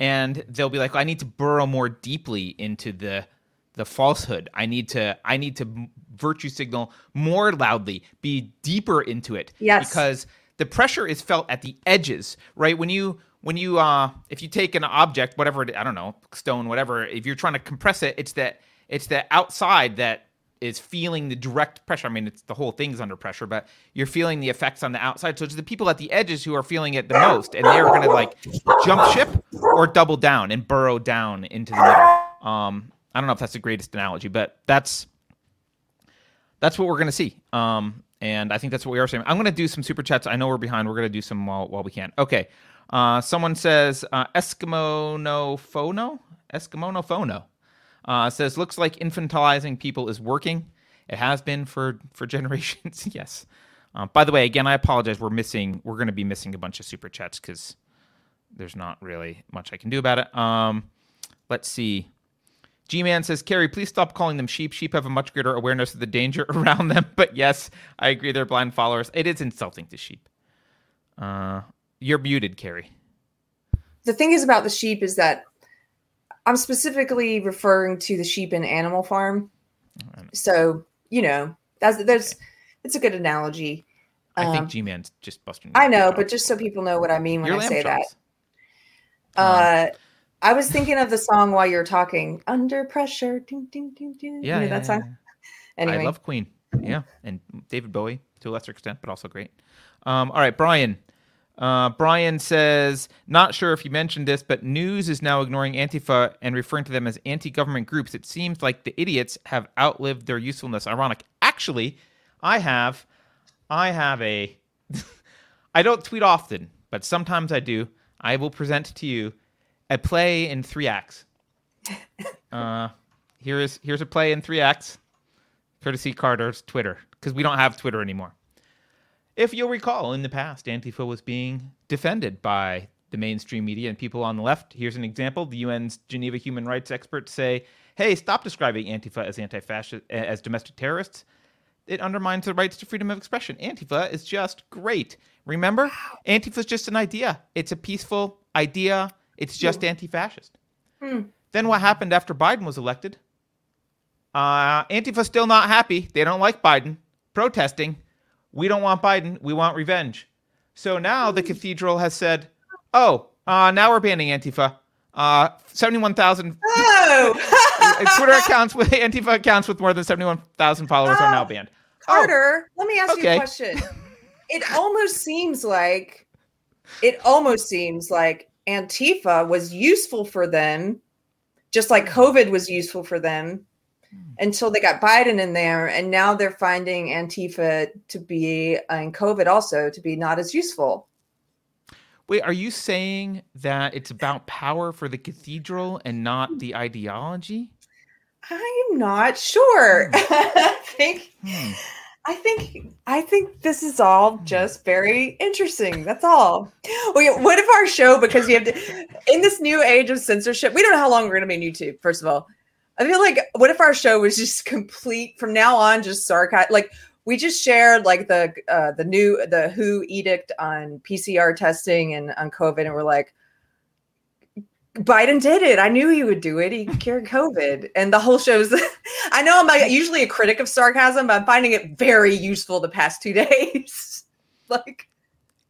and they'll be like, I need to burrow more deeply into the the falsehood. I need to I need to virtue signal more loudly, be deeper into it. Yes. Because the pressure is felt at the edges, right? When you when you uh if you take an object, whatever it, I don't know, stone, whatever, if you're trying to compress it, it's that it's the outside that is feeling the direct pressure. I mean, it's the whole thing's under pressure, but you're feeling the effects on the outside. So it's the people at the edges who are feeling it the most, and they're going to like jump ship or double down and burrow down into the middle. Um, I don't know if that's the greatest analogy, but that's that's what we're going to see. Um, and I think that's what we are saying. I'm going to do some super chats. I know we're behind. We're going to do some while, while we can. Okay. Uh, someone says uh, Eskimo no phono. Eskimo no phono uh, says looks like infantilizing people is working. It has been for for (laughs) generations. yes. Uh, by the way, again, I apologize. We're missing. We're going to be missing a bunch of super chats because there's not really much I can do about it. Um, let's see. G Man says, Keri, please stop calling them sheep. Sheep have a much greater awareness of the danger (laughs) around them. But yes, I agree, they're blind followers. It is insulting to sheep. Uh, you're muted, Keri. the thing is about the sheep is that I'm specifically referring to the sheep in Animal Farm. So you know that's that's it's a good analogy. I Um, think G Man's just busting. I know, but just so people know what I mean when Your I say that. chops. Uh, I was thinking of the song while you're talking. Under pressure. Ding, ding, ding, ding. Yeah, you know yeah, that song. yeah. Anyway, I love Queen. Yeah, and David Bowie to a lesser extent, but also great. Um, all right, Brian. Uh, Brian says, not sure if you mentioned this, but news is now ignoring Antifa and referring to them as anti-government groups. It seems like the idiots have outlived their usefulness. Ironic. Actually, I have, I have a. (laughs) I don't tweet often, but sometimes I do. I will present to you a play in three acts. (laughs) Uh, here is here's a play in three acts courtesy Carter's Twitter, because we don't have Twitter anymore. If you'll recall, in the past, Antifa was being defended by the mainstream media and people on the left. Here's an example: the UN's Geneva human rights experts say, "Hey, stop describing Antifa as anti-fascist as domestic terrorists. It undermines the rights to freedom of expression. Antifa is just great. Remember, Antifa is just an idea. It's a peaceful idea. It's just anti-fascist." Then what happened after Biden was elected? Uh, Antifa's still not happy. They don't like Biden. Protesting. We don't want Biden. We want revenge. So now the cathedral has said, oh, uh, now we're banning Antifa. Uh, 71,000 Oh, (laughs) Twitter accounts with Antifa accounts with more than 71,000 followers are now banned. Oh, Carter, let me ask you a question. It almost seems like it almost seems like Antifa was useful for them, just like COVID was useful for them until they got Biden in there, and now they're finding Antifa to be and COVID also to be not as useful. Wait, are you saying that it's about power for the cathedral and not the ideology? I'm not sure. (laughs) I think Hmm. I think I think this is all just very interesting. That's all. Wait, what if our show because you have to in this new age of censorship, we don't know how long we're gonna be on YouTube, first of all. I feel like what if our show was just complete from now on, just sarcasm? like we just shared like the uh, the new the WHO edict on PCR testing and on COVID, and we're like, Biden did it. I knew he would do it. He cured COVID, and the whole show's. (laughs) I know I'm like, usually a critic of sarcasm, but I'm finding it very useful the past two (laughs) days. like,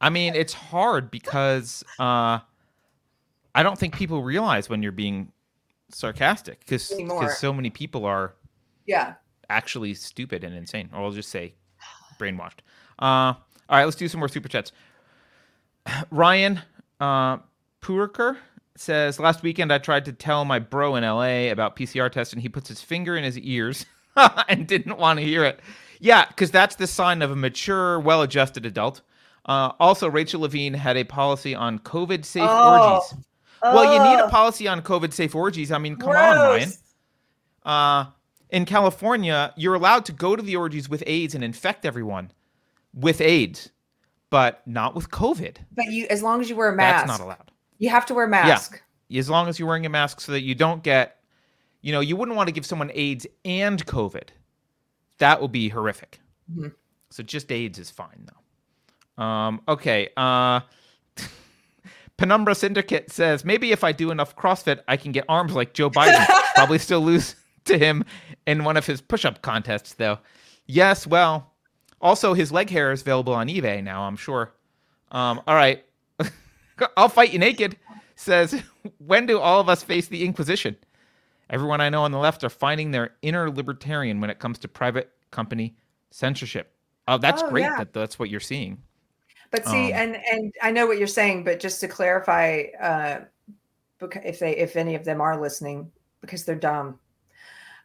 I mean, it's hard because uh, I don't think people realize when you're being sarcastic because so many people are yeah, actually stupid and insane, or I'll just say brainwashed. Uh, all right, let's do some more super chats. (sighs) Ryan uh, Purker says last weekend I tried to tell my bro in LA about PCR tests, and he puts his finger in his ears (laughs) and didn't want to hear it. Yeah, because that's the sign of a mature, well-adjusted adult. Uh, also, Rachel Levine had a policy on COVID safe Oh. orgies. Well, you need a policy on COVID safe orgies. I mean, come on, Ryan. Uh, in California, you're allowed to go to the orgies with AIDS and infect everyone with AIDS, but not with COVID. But you, as long as you wear a mask, That's not allowed. you have to wear a mask. As long as you're wearing a mask so that you don't get, you know, you wouldn't want to give someone AIDS and COVID. That would be horrific. Mhm. So just AIDS is fine though. Um, okay. Uh, Penumbra Syndicate says maybe if I do enough CrossFit, I can get arms like Joe Biden. (laughs) Probably still lose to him in one of his push-up contests, though. Yes, well, also his leg hair is available on eBay now. I'm sure. Um, all right, (laughs) I'll fight you naked. Says when do all of us face the Inquisition? Everyone I know on the left are finding their inner libertarian when it comes to private company censorship. Oh, that's Oh, great yeah. that that's what you're seeing. But see, Um, and and I know what you're saying, but just to clarify, uh, if they if any of them are listening, because they're dumb,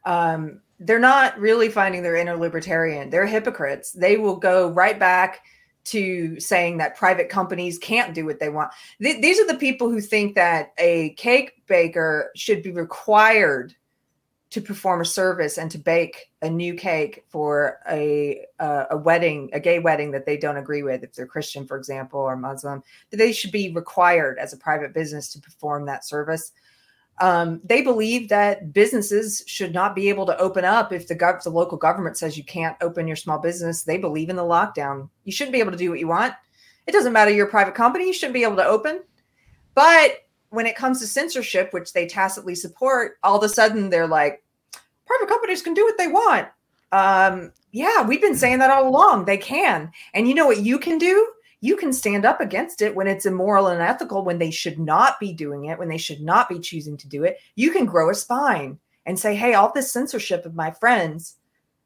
um, they're not really finding their inner libertarian. They're hypocrites. They will go right back to saying that private companies can't do what they want. Th- these are the people who think that a cake baker should be required to perform a service and to bake a new cake for a uh, a wedding, a gay wedding that they don't agree with, if they're Christian, for example, or Muslim, that they should be required as a private business to perform that service. Um, they believe that businesses should not be able to open up if the gov- the local government says you can't open your small business. They believe in the lockdown. You shouldn't be able to do what you want. It doesn't matter you're a private company. You shouldn't be able to open. But when it comes to censorship, which they tacitly support, all of a sudden they're like, private companies can do what they want. Um, yeah, we've been saying that all along. They can. And you know what you can do? You can stand up against it when it's immoral and unethical, when they should not be doing it, when they should not be choosing to do it. You can grow a spine and say, hey, all this censorship of my friends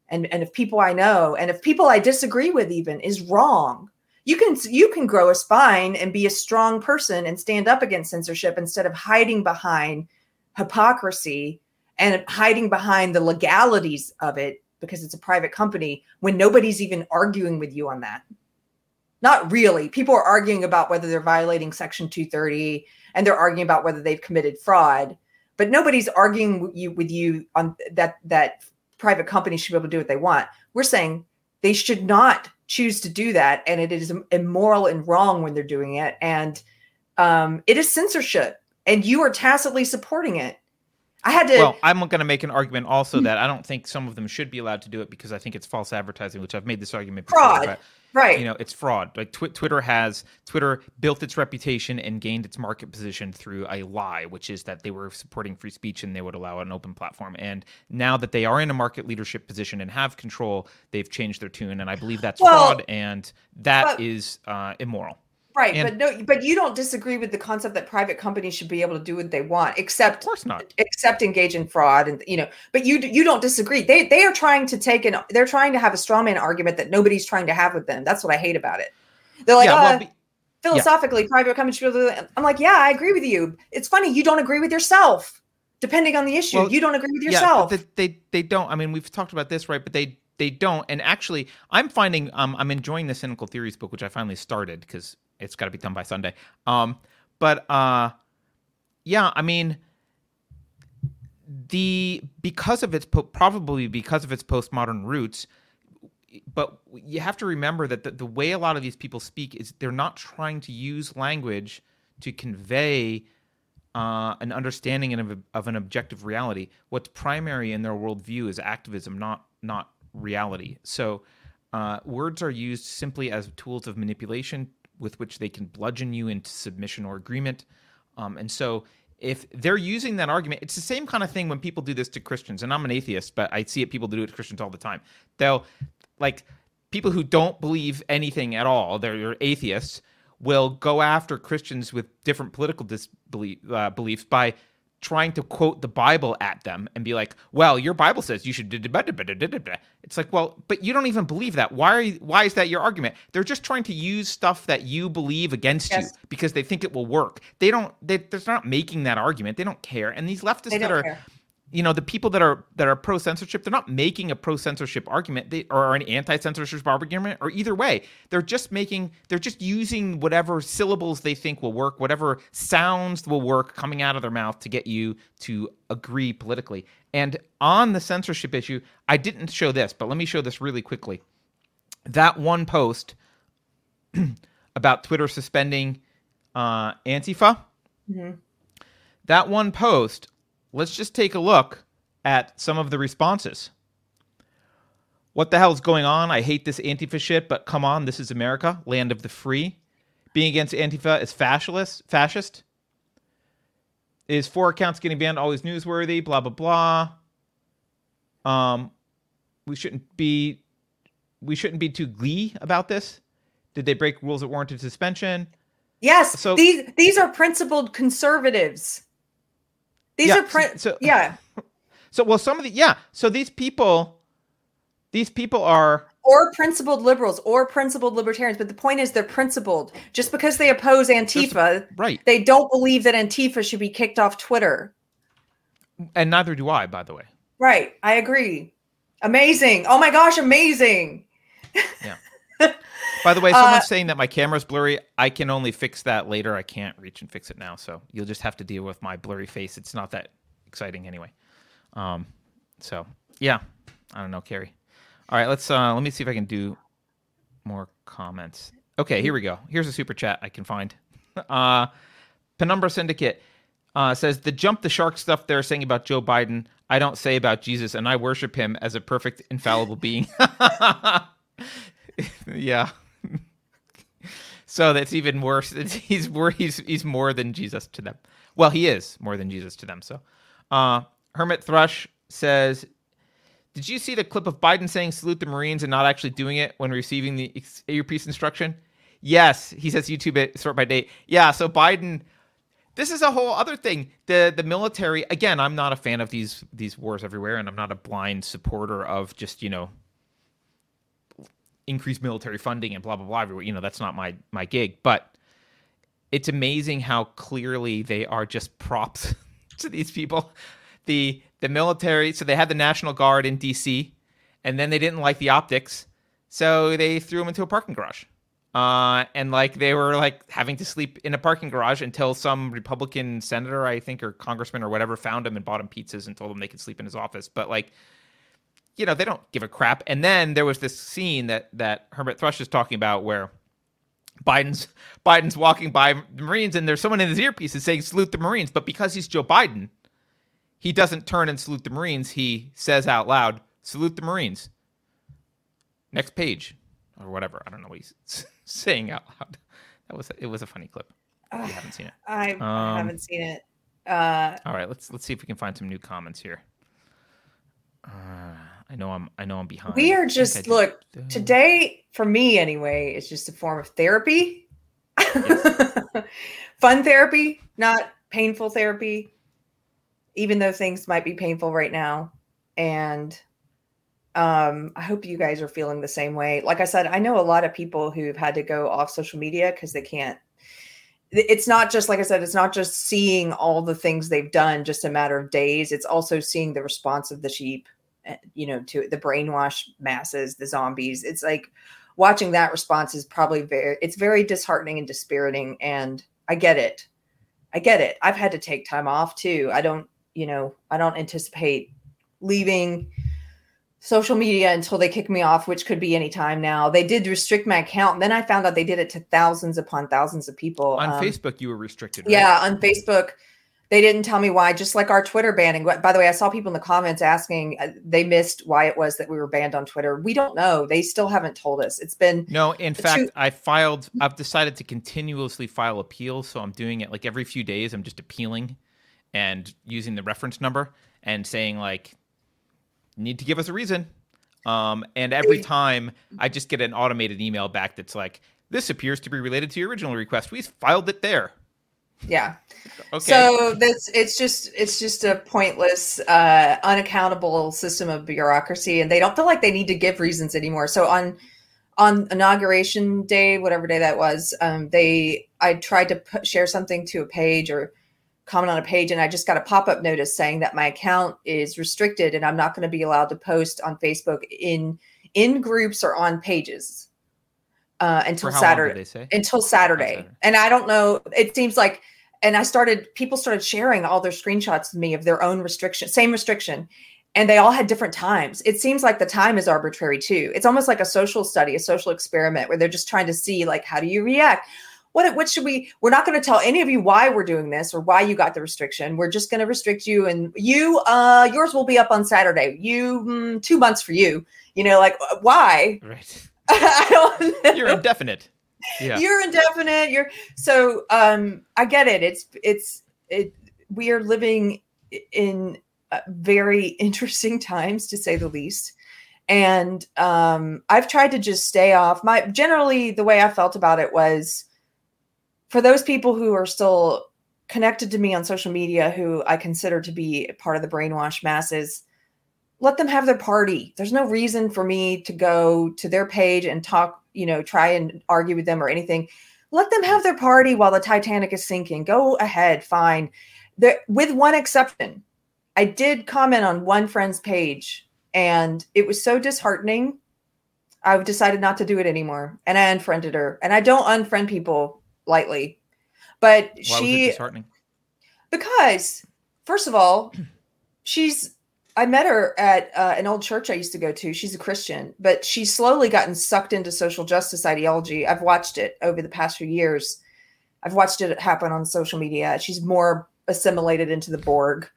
and, and of people I know and of people I disagree with even is wrong. You can you can grow a spine and be a strong person and stand up against censorship instead of hiding behind hypocrisy and hiding behind the legalities of it because it's a private company when nobody's even arguing with you on that. Not really. People are arguing about whether they're violating Section 230 and they're arguing about whether they've committed fraud, but nobody's arguing with you, with you on that that private companies should be able to do what they want. We're saying they should not choose to do that, and it is immoral and wrong when they're doing it, and um, it is censorship, and you are tacitly supporting it. I had to. Well, I'm going to make an argument also Hmm. that I don't think some of them should be allowed to do it because I think it's false advertising, which I've made this argument before. Fraud. Right. you know, it's fraud. Like tw- Twitter has Twitter built its reputation and gained its market position through a lie, which is that they were supporting free speech and they would allow an open platform. And now that they are in a market leadership position and have control, they've changed their tune, and I believe that's Well, fraud, and that but- is uh, immoral. Right, And- but no, but you don't disagree with the concept that private companies should be able to do what they want, except Of course not. except engage in fraud, and you know. But you you don't disagree. They they are trying to take an they're trying to have a straw man argument that nobody's trying to have with them. That's what I hate about it. They're like, yeah, uh, well, be- philosophically, private companies should. be able to-" I'm like, yeah, I agree with you. It's funny you don't agree with yourself. Depending on the issue, Well, you don't agree with Yeah, yourself. they, they they don't. I mean, we've talked about this, right? But they they don't. And actually, I'm finding um I'm enjoying the cynical theories book, which I finally started because it's got to be done by Sunday. Um, but uh, yeah, I mean, the because of its probably because of its postmodern roots. But you have to remember that the, the way a lot of these people speak is they're not trying to use language to convey uh, an understanding of, of an objective reality. What's primary in their worldview is activism, not not reality. So uh, words are used simply as tools of manipulation with which they can bludgeon you into submission or agreement. Um, and so, if they're using that argument, it's the same kind of thing when people do this to Christians. And I'm an atheist, but I see it people do it to Christians all the time. They'll like people who don't believe anything at all. They're atheists will go after Christians with different political disbelief, uh, beliefs by trying to quote the Bible at them and be like, "Well, your Bible says you should." It's like, well, but you don't even believe that. Why are you, why is that your argument? They're just trying to use stuff that you believe against yes. you because they think it will work. They don't. They, they're not making that argument. They don't care. And these leftists that are. Care you know the people that are that are pro censorship they're not making a pro censorship argument. They or an anti censorship argument or either way they're just making they're just using whatever syllables they think will work whatever sounds will work coming out of their mouth to get you to agree politically. And on the censorship issue i didn't show this but let me show this really quickly. That one post (clears throat) about twitter suspending uh, antifa. Mm-hmm. that one post let's just take a look at some of the responses. What the hell is going on? I hate this Antifa shit, but come on, this is America, land of the free. Being against Antifa is fascist. Fascist. Is four accounts getting banned always newsworthy? Blah blah blah. Um, we shouldn't be, we shouldn't be too glee about this. Did they break rules that warranted suspension? Yes. So these these are principled conservatives. These yeah, are print. So, (laughs) yeah. So well, some of the yeah. So these people, these people are or principled liberals or principled libertarians. But the point is, they're principled. Just because they oppose Antifa, right? They don't believe that Antifa should be kicked off Twitter. And neither do I, by the way. Right. I agree. Amazing. Oh my gosh, amazing. Yeah. (laughs) (laughs) By the way, someone's uh, saying that my camera's blurry. I can only fix that later. I can't reach and fix it now, so you'll just have to deal with my blurry face. It's not that exciting anyway. Um, so yeah, I don't know, Keri. All right, let's uh, let me see if I can do more comments. Okay, here we go. Here's a super chat I can find. (laughs) Uh, Penumbra Syndicate uh, says the jump the shark stuff they're saying about Joe Biden. I don't say about Jesus, and I worship him as a perfect, infallible being. (laughs) yeah. so that's even worse. (laughs) he's he's he's more than Jesus to them. Well, he is more than Jesus to them. So, uh, Hermit Thrush says, "Did you see the clip of Biden saying salute the Marines and not actually doing it when receiving the earpiece instruction?" Yes, he says YouTube it sort by date. Yeah, so Biden. This is a whole other thing. The the military again. I'm not a fan of these these wars everywhere, and I'm not a blind supporter of just you know increase military funding and blah blah blah. You know, that's not my my gig, but it's amazing how clearly they are just (laughs) props to these people. The the military, so they had the National Guard in DC, and then they didn't like the optics, so they threw them into a parking garage. Uh, and like they were like having to sleep in a parking garage until some Republican senator, I think, or congressman or whatever, found him and bought him pizzas and told them they could sleep in his office. But like you know, they don't give a crap. And then there was this scene that that Hermit Thrush is talking about where Biden's (laughs) Biden's walking by the Marines and there's someone in his earpiece is saying salute the Marines, but because he's Joe Biden, he doesn't turn and salute the Marines. He says out loud, "Salute the Marines." Next page, or whatever. I don't know what he's (laughs) saying out loud. That was it. Was a funny clip. Uh, you haven't seen it. (sighs) I um, haven't seen it. Uh, all right, let's let's see if we can find some new comments here. Uh, I know I'm I know I'm behind. We are just look today for me anyway. It's just a form of therapy, yes. (laughs) fun therapy, not painful therapy. Even though things might be painful right now, and um, I hope you guys are feeling the same way. Like I said, I know a lot of people who've had to go off social media because they can't. It's not just like I said. It's not just seeing all the things they've done just a matter of days. It's also seeing the response of the sheep Eh, you know to the brainwashed masses the zombies it's like watching that response is probably very it's very disheartening and dispiriting and i get it i get it i've had to take time off too i don't you know i don't anticipate leaving social media until they kick me off which could be any time now they did restrict my account and then i found out they did it to thousands upon thousands of people on um, facebook you were restricted right? yeah on facebook they didn't tell me why. Just like our Twitter banning. By the way, I saw people in the comments asking uh, they missed why it was that we were banned on Twitter. We don't know. They still haven't told us. It's been No, in two- fact, I filed. I've decided to continuously file appeals, so I'm doing it like every few days. I'm just appealing and using the reference number and saying like, need to give us a reason. Um, and every time I just get an automated email back that's like, this appears to be related to your original request. We filed it there. yeah. Okay. So that's it's just it's just a pointless, uh, unaccountable system of bureaucracy, and they don't feel like they need to give reasons anymore. So on on inauguration day, whatever day that was, um, they I tried to put, share something to a page or comment on a page, and I just got a pop up notice saying that my account is restricted and I'm not going to be allowed to post on Facebook in in groups or on pages uh, until how long did Saturday until Saturday. Saturday. And I don't know, it seems like and I started people started sharing all their screenshots with me of their own restriction, same restriction. And they all had different times. It seems like the time is arbitrary too. It's almost like a social study, a social experiment where they're just trying to see like how do you react? What what should we we're not going to tell any of you why we're doing this or why you got the restriction. We're just going to restrict you and you uh yours will be up on Saturday. You mm, 2 months for you. You know like why? Right. (laughs) I don't You're indefinite. Yeah. you're indefinite you're so um i get it it's it's it we are living in uh, very (laughs) interesting times to say the least and um i've tried to just stay off my generally the way i felt about it was for those people who are still connected to me on social media who i consider to be part of the brainwashed masses let them have their party. There's no reason for me to go to their page and talk you know try and argue with them or anything. Let them have their party while the titanic is sinking. Go ahead fine. There with one exception i did comment on one friend's page and it was so disheartening. I've decided not to do it anymore and i unfriended her. And i don't unfriend people lightly. But Why was she it disheartening? because first of all (clears throat) she's i met her at uh, an old church i used to go to. She's a christian but she's slowly gotten sucked into social justice ideology. I've watched it over the past few years. I've watched it happen on social media. She's more assimilated into the borg.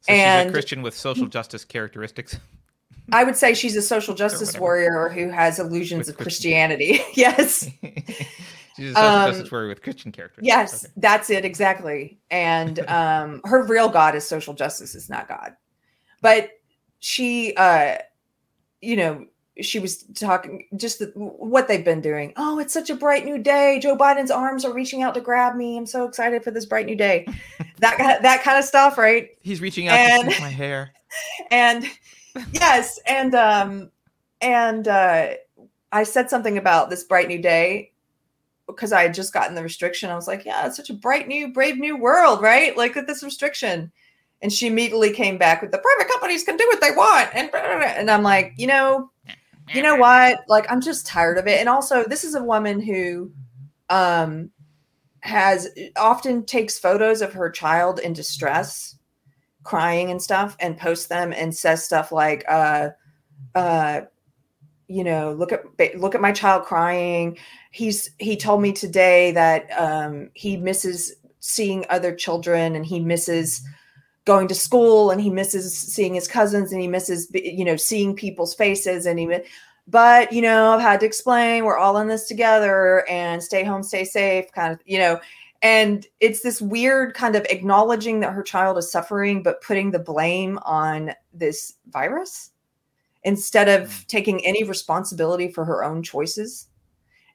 So she's a Christian with social justice characteristics. (laughs) i would say she's a social justice warrior who has illusions With of Christian- christianity. (laughs) Yes (laughs) she's a social Um, justice warrior with Christian characteristics. Yes, Okay. that's it exactly. And (laughs) um her real god is social justice, is not God. But she uh you know, she was talking just the, what they've been doing. Oh, it's such a bright new day. Joe Biden's arms are reaching out to grab me. I'm so excited for this bright new day. (laughs) that kind- that kind of stuff, right? He's reaching out And- to my hair. (laughs) and yes and um and uh i said something about this bright new day because i had just gotten the restriction i was like yeah it's such a bright new brave new world right? Like with this restriction. And she immediately came back with the private companies can do what they want. And and i'm like you know you know what? Like i'm just tired of it. And also this is a woman who um has often takes photos of her child in distress crying and stuff and posts them and says stuff like uh uh you know look at look at my child crying. He's he told me today that um he misses seeing other children and he misses going to school and he misses seeing his cousins and he misses you know seeing people's faces and mi- but you know i've had to explain we're all in this together and stay home stay safe kind of you know and it's this weird kind of acknowledging that her child is suffering but putting the blame on this virus instead of mm-hmm. taking any responsibility for her own choices.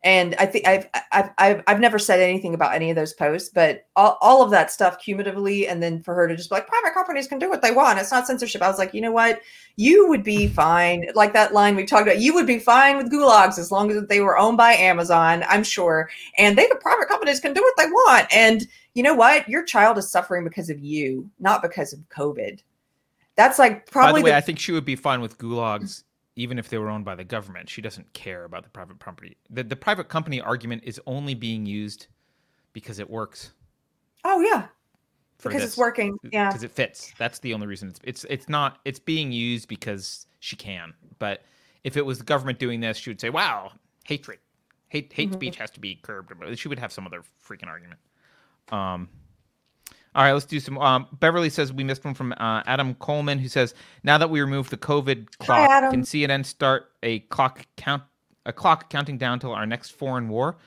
And i think I've, I've i've i've never said anything about any of those posts but all, all of that stuff cumulatively and then for her to just be like private companies can do what they want. It's not censorship. I was like you know what? You would be (laughs) fine. Like that line we talked about you would be fine with gulags as long as they were owned by amazon i'm sure. And they the private companies can do what they want. And you know what? Your child is suffering because of you not because of covid that's like probably. By the way, the- I think she would be fine with gulags even if they were owned by the government. She doesn't care about the private property. The, the private company argument is only being used because it works. oh yeah because this. it's working yeah because it fits. That's the only reason. It's it's it's not. It's being used because she can. But if it was the government doing this, she would say, "Wow, hatred, hate hate Mhm. speech has to be curbed." She would have some other freaking argument. Um, All right, let's do some. Um, Beverly says we missed one from uh, Adam Coleman, who says now that we removed the COVID clock, Adam. can CNN start a clock count a clock counting down till our next foreign war?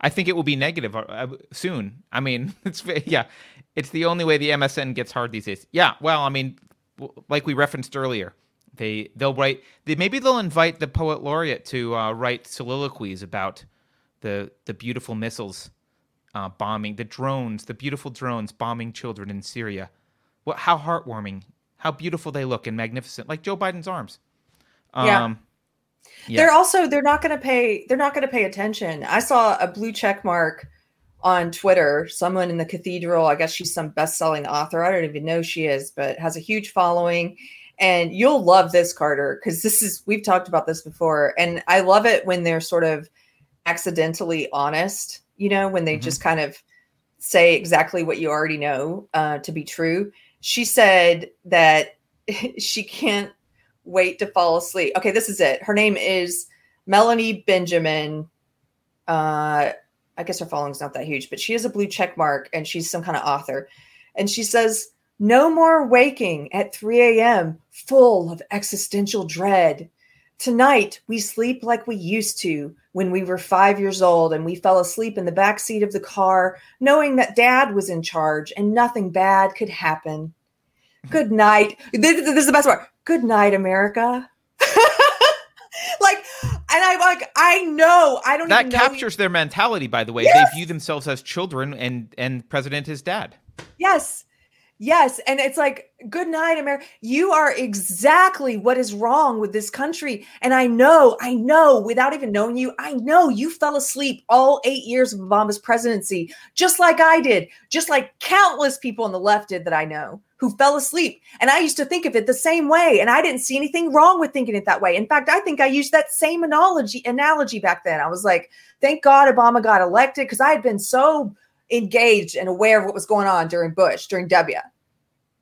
I think it will be negative uh, uh, soon. I mean, (laughs) it's yeah, it's the only way the MSN gets hard these days. Yeah, well, I mean, like we referenced earlier, they they'll write. They, maybe they'll invite the poet laureate to uh, write soliloquies about the the beautiful missiles uh, bombing the drones, the beautiful drones bombing children in Syria. What? How heartwarming! How beautiful they look and magnificent, like Joe Biden's arms. Yeah. Um, yeah. They're also they're not going to pay they're not going to pay attention. I saw a blue check mark on Twitter. Someone in the cathedral, I guess she's some best-selling author. I don't even know she is, but has a huge following. And you'll love this, Carter, because this is we've talked about this before, and I love it when they're sort of accidentally honest. You know, when they Mhm. just kind of say exactly what you already know uh, to be true. She said that (laughs) she can't wait to fall asleep. Okay, this is it. Her name is Melanie Benjamin. Uh, I guess her following's not that huge, but she has a blue check mark and she's some kind of author. And she says, No more waking at 3 a.m., full of existential dread. Tonight, we sleep like we used to when we were five years old and we fell asleep in the back seat of the car, knowing that dad was in charge and nothing bad could happen. Mm-hmm. Good night. This, this is the best part. Good night, America. (laughs) like, and I'm like, I know. I don't that even know. captures their mentality. By the way, Yes! they view themselves as children, and and President is dad. Yes. Yes. And it's like, good night, America. You are exactly what is wrong with this country. And I know, I know, without even knowing you, I know you fell asleep all eight years of Obama's presidency, just like I did, just like countless people on the left did that I know who fell asleep. And I used to think of it the same way. And I didn't see anything wrong with thinking it that way. In fact, I think I used that same analogy analogy back then. I was like, thank God Obama got elected because I had been so engaged and aware of what was going on during Bush, during W.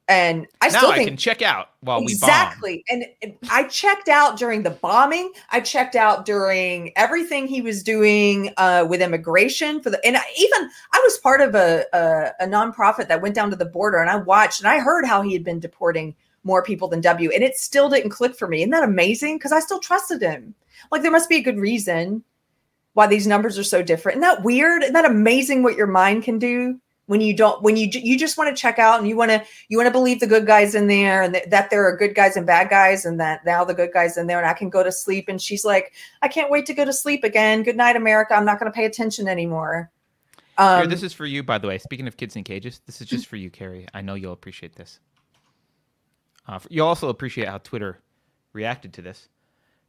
And I now still I can check out while we bomb. exactly. And and I checked out during the bombing. I checked out during everything he was doing uh, with immigration for the. And I, even I was part of a, a a nonprofit that went down to the border, and I watched and I heard how he had been deporting more people than W, and it still didn't click for me. Isn't that amazing? Because I still trusted him. Like there must be a good reason why these numbers are so different. Isn't that weird? Isn't that amazing what your mind can do when you don't when you you just want to check out and you want to you want to believe the good guys in there and th- that there are good guys and bad guys and that now the good guys in there and I can go to sleep and she's like I can't wait to go to sleep again. Good night America. I'm not going to pay attention anymore. Um, Here, this is for you, by the way. Speaking of kids in cages, this is just for you, Keri. I know you'll appreciate this. Uh, you'll also appreciate how Twitter reacted to this.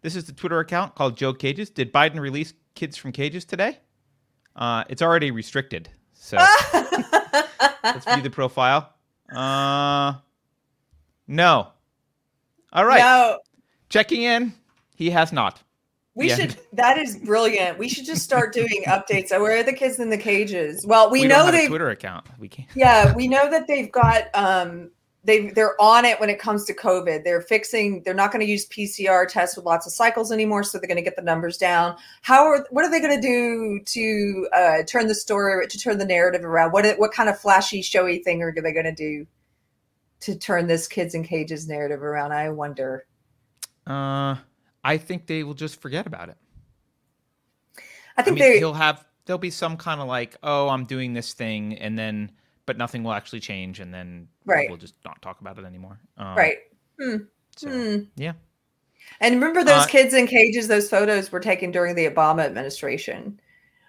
This is the Twitter account called Joe Cages. Did Biden release kids from cages today? Uh, it's already restricted. So (laughs) let's view the profile. Uh, no. All right. No, Checking in. He has not. we Yeah. should. That is brilliant. We should just start doing (laughs) updates. Where are the kids in the cages? Well, we, We, know they Twitter account. We can't. Yeah, we know that they've got um they they're on it when it comes to COVID. They're fixing they're not going to use PCR tests with lots of cycles anymore, so they're going to get the numbers down. How are what are they going to do to uh turn the story to turn the narrative around? What what kind of flashy showy thing are they going to do to turn this kids in cages narrative around? I wonder. Uh, I think they will just forget about it. I I think mean, they he'll have there'll be some kind of like, oh, I'm doing this thing, and then but nothing will actually change, and then Right. we'll just not talk about it anymore. Um, right. Hmm. So, Hmm. Yeah. And remember those Uh, kids in cages, those photos were taken during the Obama administration.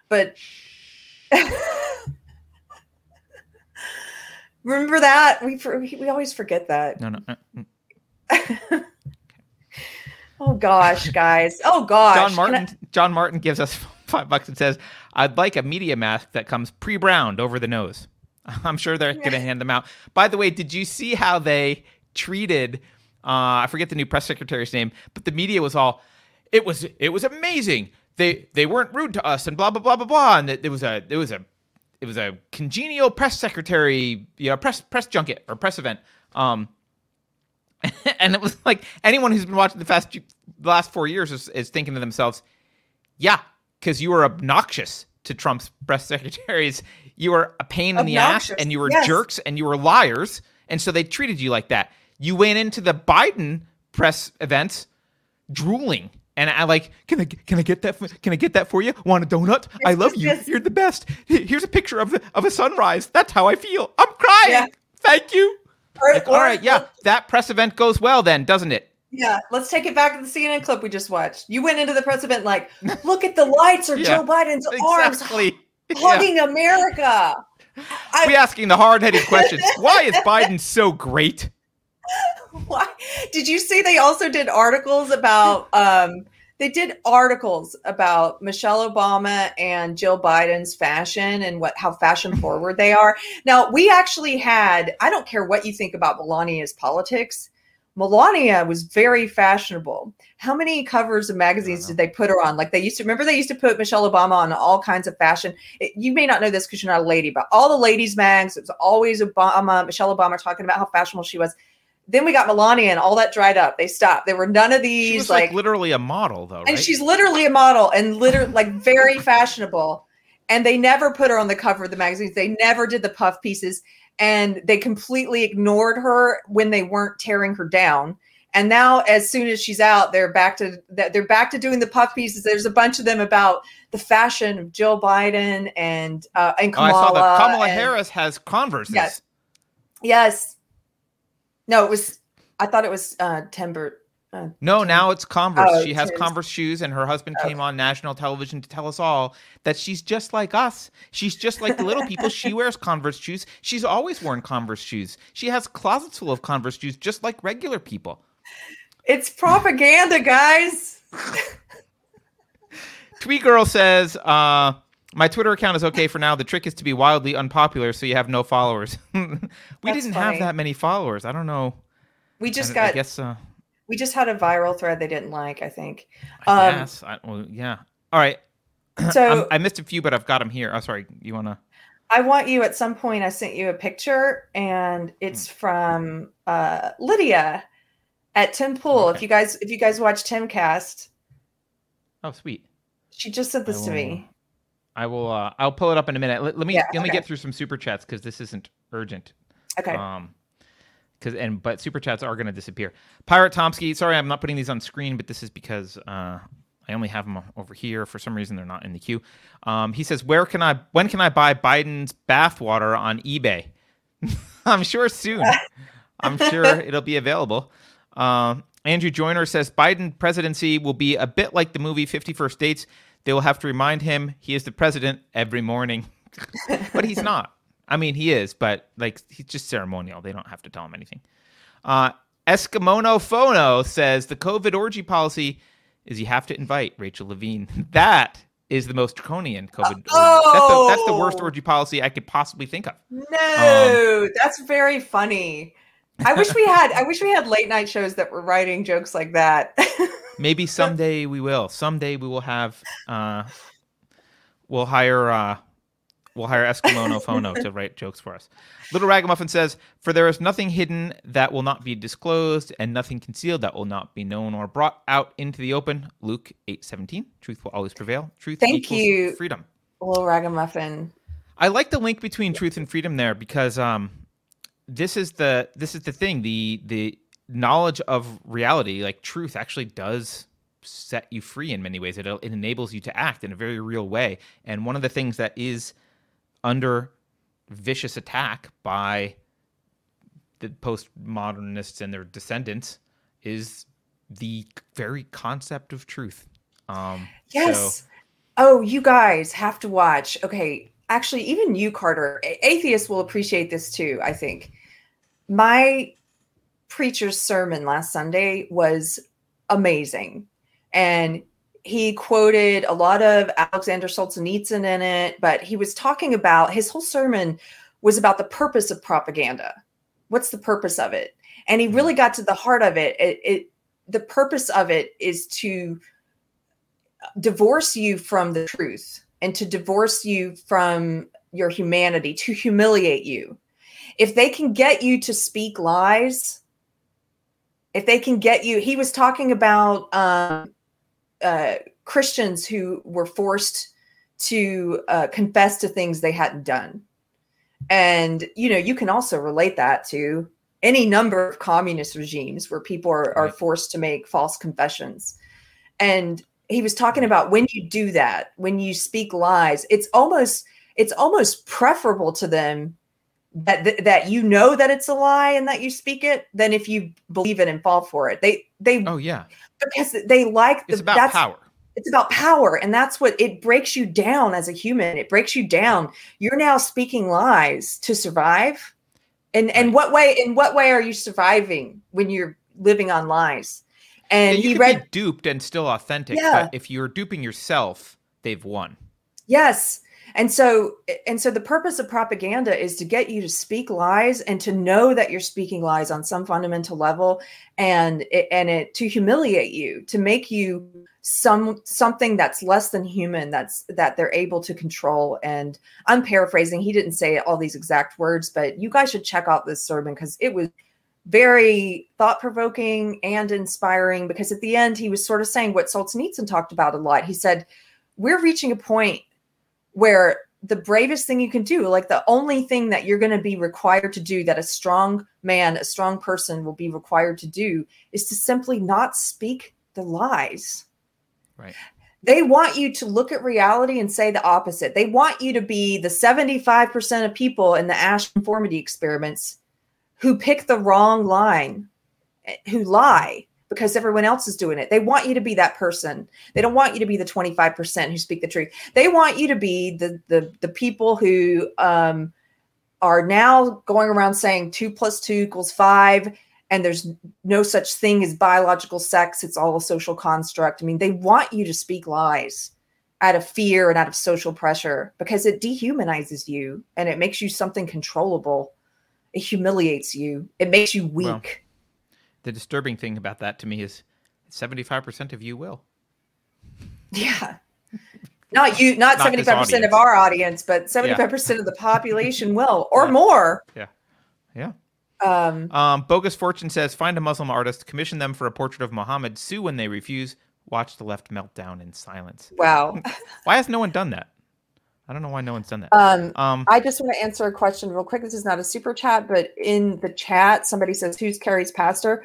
But (laughs) remember that? We we always forget that. No, no. uh, mm. (laughs) Oh gosh, guys. Oh gosh. John Martin. John Martin gives us (laughs) five bucks and says, "I'd like a media mask that comes pre-browned over the nose." (laughs) I'm sure they're going to hand them out. By the way, did you see how they treated? Uh, I forget the new press secretary's name, but the media was all, "It was it was amazing. They they weren't rude to us and blah blah blah blah blah." And it, it was a it was a it was a congenial press secretary, you know, press press junket or press event. Um, (laughs) and it was like anyone who's been watching the fast the last four years is, is thinking to themselves, yeah, because you were obnoxious to Trump's press secretaries. You were a pain in the ass and you were Yes. jerks and you were liars, and so they treated you like that. You went into the Biden press events drooling. And I like, can I can I get that? For, can I get that for you? Want a donut? I love you. You're the best. Here's a picture of of a sunrise. That's how I feel. I'm crying. Yeah. Thank you. Or- Like, or- right, yeah, that press event goes well then, doesn't it? Yeah, let's take it back to the CNN clip we just watched. You went into the press event like, (laughs) look at the lights or Yeah, Joe Biden's arms Exactly. (laughs) Yeah. hugging America. I- We asking the hard-headed questions. (laughs) Why is Biden so great? Why? Did you see they also did articles about um they did articles about Michelle Obama and Jill Biden's fashion and what how fashion forward they are. Now, we actually had I don't care what you think about Melania's politics. Melania was very fashionable. How many covers of magazines did they put her on? Like they used to remember they used to put Michelle Obama on all kinds of fashion. It- you may not know this because you're not a lady, but all the ladies' mags, it was always Obama, Michelle Obama talking about how fashionable she was. Then we got Melania and all that dried up. They stopped. There were none of She these was like, like, literally a model, though, right? and she's literally a model and literally (laughs) like very fashionable. And they never put her on the cover of the magazines. They never did the puff pieces, and they completely ignored her when they weren't tearing her down. And now, as soon as she's out, they're back to that. They're back to doing the puff pieces. There's a bunch of them about the fashion of Jill Biden and uh, and oh, I Kamala. saw that Kamala and- Harris has Converses. Yes. Yes. No, it was. I thought it was uh, Timber. Uh, No, now it's Converse. Oh, she has is. Converse shoes, and her husband Okay. came on national television to tell us all that she's just like us. She's just like the little people. She wears Converse shoes. She's always worn Converse shoes. She has closets full of Converse shoes, just like regular people. it's propaganda, guys. (laughs) Tweet Girl says, uh, "My Twitter account is okay for now. The trick is to be wildly unpopular, so you have no followers. (laughs) we That's didn't funny. have that many followers. I don't know. We just I, got. I guess. Uh, we just had a viral thread they didn't like. I think. I Um, guess. I, well, yeah. All right. (clears throat) So I missed a few, but I've got them here. Oh, sorry. You wanna? I want you at some point. I sent you a picture, and it's Hmm. from uh, Lydia at Tim Pool. If you guys, if you guys watch Timcast, Oh, sweet. she just sent this to me. I will. Uh, I'll pull it up in a minute. Let, let me Yeah, let me okay. get through some super chats because this isn't urgent. Okay. Um, because and but super chats are going to disappear. Pirate Tomsky. Sorry, I'm not putting these on screen, but this is because uh, I only have them over here. For some reason, they're not in the queue. Um, he says, "Where can I? When can I buy Biden's bathwater on eBay?" (laughs) I'm sure soon. (laughs) I'm sure it'll be available. Um, Andrew Joyner says Biden presidency will be a bit like the movie Fifty First Dates. They will have to remind him he is the president every morning, (laughs) but he's not. I mean, he is, but like he's just ceremonial. They don't have to tell him anything. Uh, Eskimono Phono says the COVID orgy policy is you have to invite Rachel Levine. (laughs) That is the most draconian COVID. orgy. That's, the, that's the worst Oh. orgy policy I could possibly think of. No, that's very funny. I wish we had. I wish we had late night shows that were writing jokes like that. (laughs) Maybe someday we will. Someday we will have. Uh, we'll hire. Uh, we'll hire Eskimo no Phono to write jokes for us. Little Ragamuffin says, "For there is nothing hidden that will not be disclosed, and nothing concealed that will not be known or brought out into the open." Luke eight seventeen. Truth will always prevail. Truth Thank equals you. freedom. Little ragamuffin. I like the link between truth and freedom there because um, this is the this is the thing the the knowledge of reality like truth actually does set you free in many ways. It it enables you to act in a very real way. And one of the things that is under vicious attack by the postmodernists and their descendants is the very concept of truth. Um, Yes. So, Oh, you guys have to watch. Okay. Actually, even you, Carter, atheists will appreciate this too, I think. My preacher's sermon last Sunday was amazing. And he quoted a lot of Alexander Solzhenitsyn in it, but he was talking about his whole sermon was about the purpose of propaganda. What's the purpose of it? And he really got to the heart of it. It, it the purpose of it is to divorce you from the truth and to divorce you from your humanity, to humiliate you. If they can get you to speak lies, if they can get you, he was talking about um, uh, Christians who were forced to uh, confess to things they hadn't done. And you know, you can also relate that to any number of communist regimes where people are, are forced to make false confessions. And he was talking about when you do that, when you speak lies, it's almost it's almost preferable to them that th- that you know that it's a lie and that you speak it than if you believe it and fall for it. They they Oh yeah, because they like the it's about that's power. it's about power and that's what it breaks you down as a human it breaks you down you're now speaking lies to survive and and Right. what way in what way are you surviving when you're living on lies and Yeah, you he could read be duped and still authentic, Yeah. but if you're duping yourself, they've won. Yes. And so and so the purpose of propaganda is to get you to speak lies and to know that you're speaking lies on some fundamental level and it, and it to humiliate you, to make you some something that's less than human that's that they're able to control and I'm paraphrasing he didn't say all these exact words but you guys should check out this sermon cuz it was very thought provoking and inspiring because at the end he was sort of saying what Solzhenitsyn talked about a lot. He said, We're reaching a point where the bravest thing you can do, like the only thing that you're going to be required to do, that a strong man, a strong person will be required to do, is to simply not speak the lies. Right. They want you to look at reality and say the opposite. They want you to be the 75% of people in the Asch conformity experiments who pick the wrong line, eh, who lie because everyone else is doing it. They want you to be that person. They don't want you to be the 25% who speak the truth. They want you to be the the the people who um are now going around saying two plus two equals five, and there's no such thing as biological sex. It's all a social construct. I mean, they want you to speak lies out of fear and out of social pressure because it dehumanizes you and it makes you something controllable. It humiliates you. It makes you weak. Well, The disturbing thing about that to me is 75% of you will. Yeah. Not you, not Not seventy this five percent of our audience, but seventy five percent of the population will, (laughs) or Yeah. more. Yeah. Yeah. Um, Um, Bogus Fortune says find a Muslim artist, commission them for a portrait of Muhammad, sue when they refuse, watch the left melt down in silence. wow. (laughs) Why has no one done that? I don't know why no one's done that. Um, Um, I just want to answer a question real quick. This is not a super chat, but in the chat, somebody says, "Who's Keri's pastor?"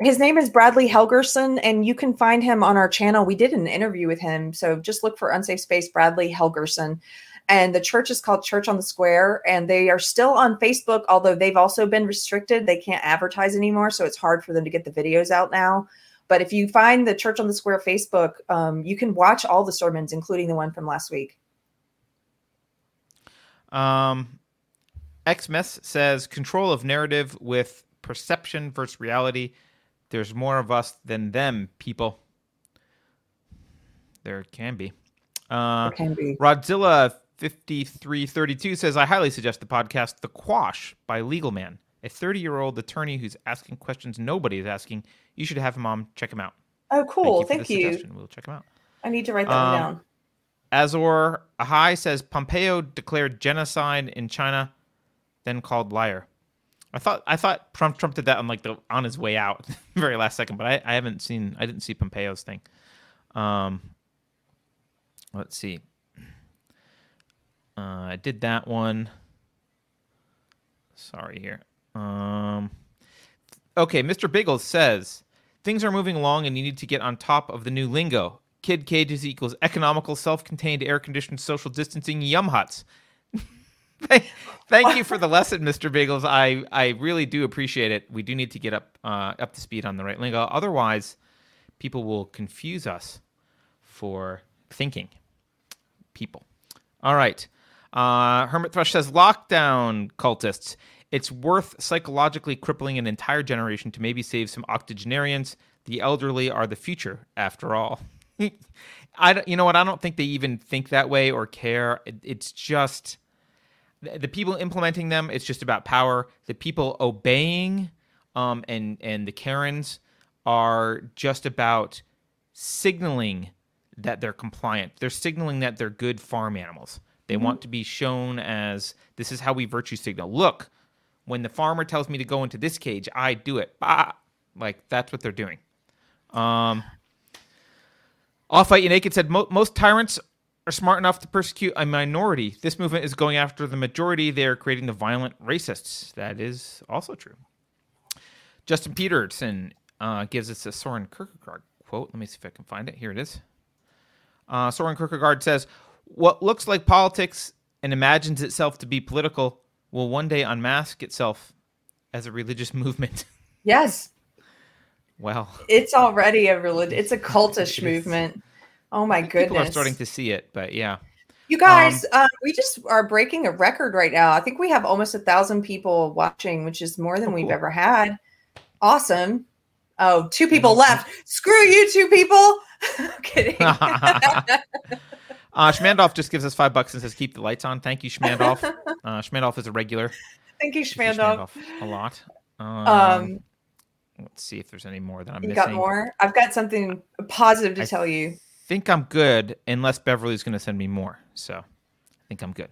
His name is Bradley Helgerson, and you can find him on our channel. We did an interview with him, so just look for Unsafe Space Bradley Helgerson. And the church is called Church on the Square, and they are still on Facebook, although they've also been restricted. They can't advertise anymore, so it's hard for them to get the videos out now. But if you find the Church on the Square Facebook, um, you can watch all the sermons, including the one from last week. Um, Xmas says control of narrative with perception versus reality. There's more of us than them, people. There can be. Uh, can be. Rodzilla 5332 says, I highly suggest the podcast The Quash by Legal Man, a 30 year old attorney who's asking questions nobody is asking. You should have him on. Check him out. Oh, cool. Thank you. Thank you. We'll check him out. I need to write that Um, down. Azor Ahai says Pompeo declared genocide in China, then called liar. I thought I thought Trump Trump did that on like the on his way out, (laughs) very last second, but I, I haven't seen I didn't see Pompeo's thing. Um, let's see. Uh, I did that one. Sorry here. Um, okay, Mr. Biggles says things are moving along and you need to get on top of the new lingo. Kid cages equals economical, self-contained, air-conditioned, social distancing yum huts. (laughs) thank, you for the lesson, Mr. Biggles. I, I really do appreciate it. We do need to get up uh, up to speed on the right lingo. Otherwise, people will confuse us for thinking people. All right. Uh, Hermit Thrush says lockdown cultists. It's worth psychologically crippling an entire generation to maybe save some octogenarians. The elderly are the future, after all. I don't, you know what? I don't think they even think that way or care. It, it's just the, people implementing them. It's just about power. The people obeying, um, and and the Karens are just about signaling that they're compliant. They're signaling that they're good farm animals. They want to be shown as this is how we virtue signal. Look, when the farmer tells me to go into this cage, I do it. Bah! Like that's what they're doing. Um, I'll fight you naked said most tyrants are smart enough to persecute a minority. This movement is going after the majority. They are creating the violent racists. That is also true. Justin Peterson uh, gives us a Soren Kierkegaard quote. Let me see if I can find it. Here it is. Uh, Soren Kierkegaard says, "What looks like politics and imagines itself to be political will one day unmask itself as a religious (laughs) movement." Yes, well, it's already a religion. It's a cultish It movement. Oh my goodness. people are starting to see it, but yeah. You guys, uh, we just are breaking a record right now. I think we have almost a thousand people watching, which is more than Oh, we've cool. ever had. Awesome. Oh, two people left. Screw you, two people. (laughs) Kidding. (laughs) uh, Schmandolf just gives us five bucks and says, "Keep the lights on." Thank you, Schmandolf. (laughs) Uh, Schmandolf is a regular. Thank you, Schmandolf, a lot. Um, Um, let's see if there's any more that I'm you missing. got more? I've got something positive to I tell you. think I'm good, unless Beverly's going to send me more. So, I think I'm good.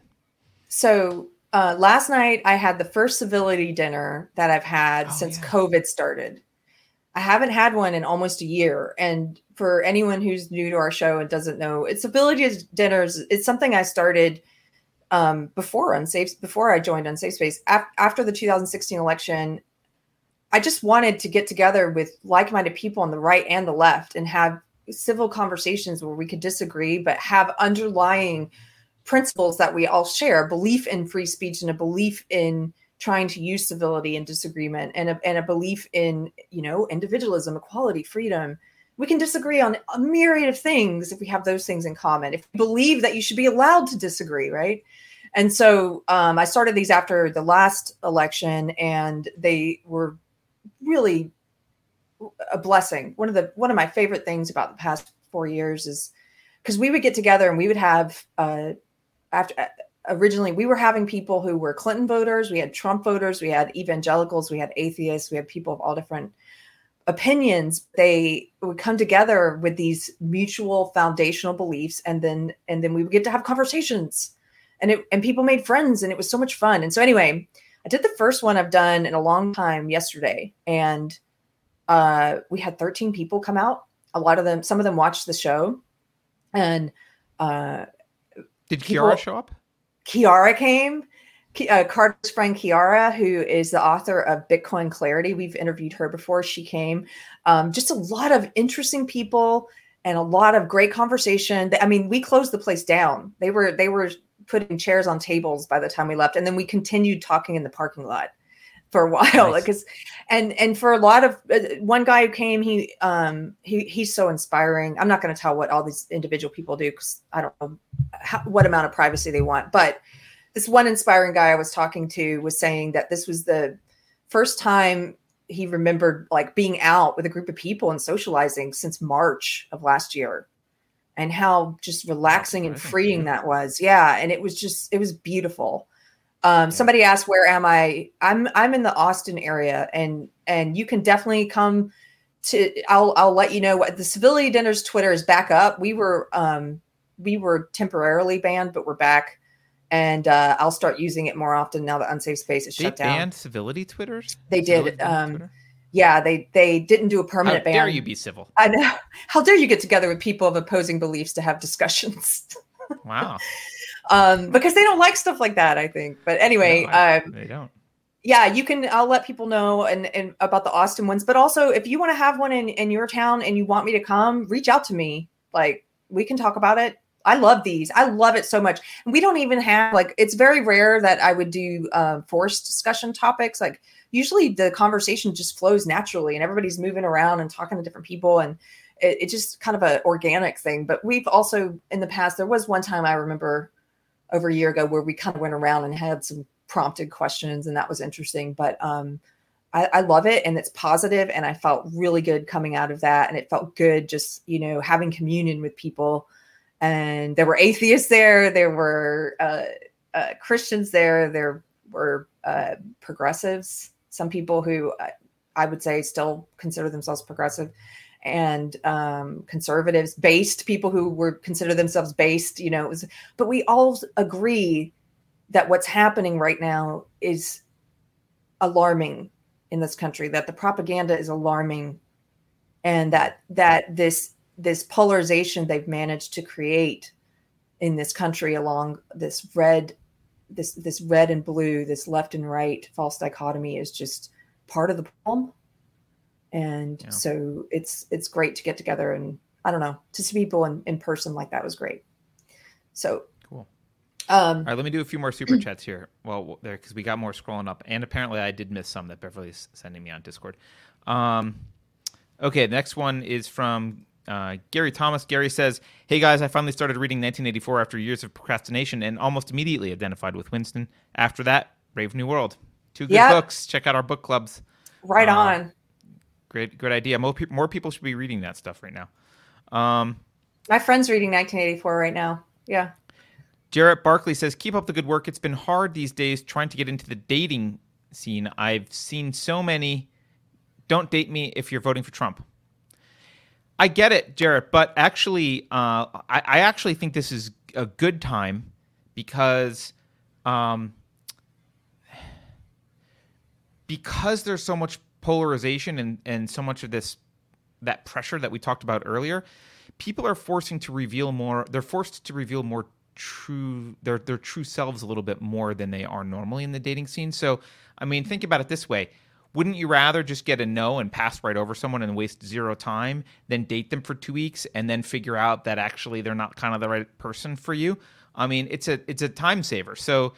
So uh, last night I had the first civility dinner that I've had Oh, since yeah. COVID started. I haven't had one in almost a year. And for anyone who's new to our show and doesn't know, it's civility dinners. It's something I started um, before Unsafe, before I joined Unsafe Space. Af- after the 2016 election, I just wanted to get together with like-minded people on the right and the left and have civil conversations where we could disagree, but have underlying principles that we all share a belief in free speech and a belief in trying to use civility and disagreement and a, and a belief in you know individualism equality freedom. We can disagree on a myriad of things if we have those things in common. If we believe that you should be allowed to disagree right? And so um, i started these after the last election and they were really a blessing one of the one of my favorite things about the past four years is because we would get together and we would have uh, after uh, originally we were having people who were Clinton voters, we had Trump voters, we had evangelicals, we had atheists, we had people of all different opinions. They would come together with these mutual foundational beliefs, and then and then we would get to have conversations, and it and people made friends, and it was so much fun. And so anyway, I did the first one I've done in a long time yesterday, and uh, we had 13 people come out. A lot of them, some of them watched the show, and uh, Did People- Kiara show up? Kiara came. Ki- Uh, Carter's friend Kiara, who is the author of Bitcoin Clarity, we've interviewed her before. She came. Um, just a lot of interesting people and a lot of great conversation. I mean, we closed the place down. They were they were putting chairs on tables by the time we left, and then we continued talking in the parking lot for a (laughs) while Nice. because and and for a lot of uh, one guy who came he um he he's so inspiring i'm not going to tell what all these individual people do because i don't know how, what amount of privacy they want but this one inspiring guy i was talking to was saying that this was the first time he remembered like being out with a group of people and socializing since march of last year and how just relaxing and freeing that was. Yeah and it was just it was beautiful. Um, somebody asked where am i? I'm i'm in the austin area and and you can definitely come to i'll i'll let you know what the civility dinners twitter is back up. We were um we were temporarily banned but we're back and uh, i'll start using it more often now that unsafe space is They shut down. banned civility Twitters. They did, Civility Twitter? Yeah they they didn't do a How permanent ban. How dare you be civil? i know. (laughs) How dare you get together with people of opposing beliefs to have discussions? (laughs) Wow. um because they don't like stuff like that i think. But anyway No, I- um they don't. yeah you can i'll let people know and, and about the austin ones. But also if you want to have one in in your town and you want me to come reach out to me. Like we can talk about it. I love these. I love it so much. And we don't even have like it's very rare that i would do uh, forced discussion topics. Like usually the conversation just flows naturally and everybody's moving around and talking to different people and it, it's just kind of an organic thing. But we've also in the past there was one time i remember over a year ago where we kind of went around and had some prompted questions and that was interesting. But um I, I love it and it's positive and i felt really good coming out of that and it felt good just you know having communion with people. And there were atheists there there were uh, uh, christians there there were uh, progressives some people who I, I would say still consider themselves progressive and um, conservatives based people who were consider themselves based you know it was but we all agree that what's happening right now is alarming in this country that the propaganda is alarming and that that this this polarization they've managed to create in this country along this red this this red and blue this left and right false dichotomy is just part of the problem and Yeah. so it's it's great to get together and i don't know to see people in, in person like that was great so Cool. um All right, let me do a few more super chats here. Well, there because we got more scrolling up, and apparently I did miss some that Beverly's sending me on Discord. Um, okay, the next one is from uh, Gary Thomas. Gary says, "Hey guys, I finally started reading 1984 after years of procrastination, and almost immediately identified with Winston. After that, Brave New World. Two good Yeah. books. Check out our book clubs. right uh, on Great, great idea. More, pe- more people should be reading that stuff right now." Um, my friend's reading 1984 right now yeah Jarrett Barkley says, "Keep up the good work. It's been hard these days trying to get into the dating scene. I've seen so many. Don't date me if you're voting for Trump." I get it, Jarrett, but actually, uh, I, I actually think this is a good time because, um, because there's so much polarization and and so much of this that pressure that we talked about earlier people are forcing to reveal more they're forced to reveal more true their their true selves a little bit more than they are normally in the dating scene. So i mean think about it this way wouldn't you rather just get a no and pass right over someone and waste zero time than date them for two weeks and then figure out that actually they're not kind of the right person for you i mean it's a it's a time saver so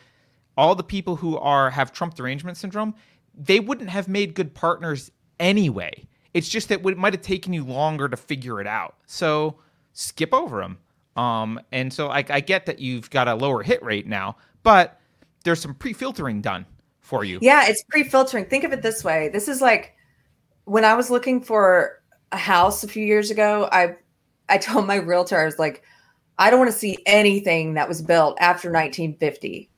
all the people who are have Trump derangement syndrome, they wouldn't have made good partners anyway. It's just that it might have taken you longer to figure it out. So skip over them. Um, and so I, I get that you've got a lower hit rate now, but there's some pre-filtering done for you. Yeah, it's pre-filtering. Think of it this way. This is like when I was looking for a house a few years ago, I I (laughs) told my realtor I was like, I don't want to see anything that was built after 1950.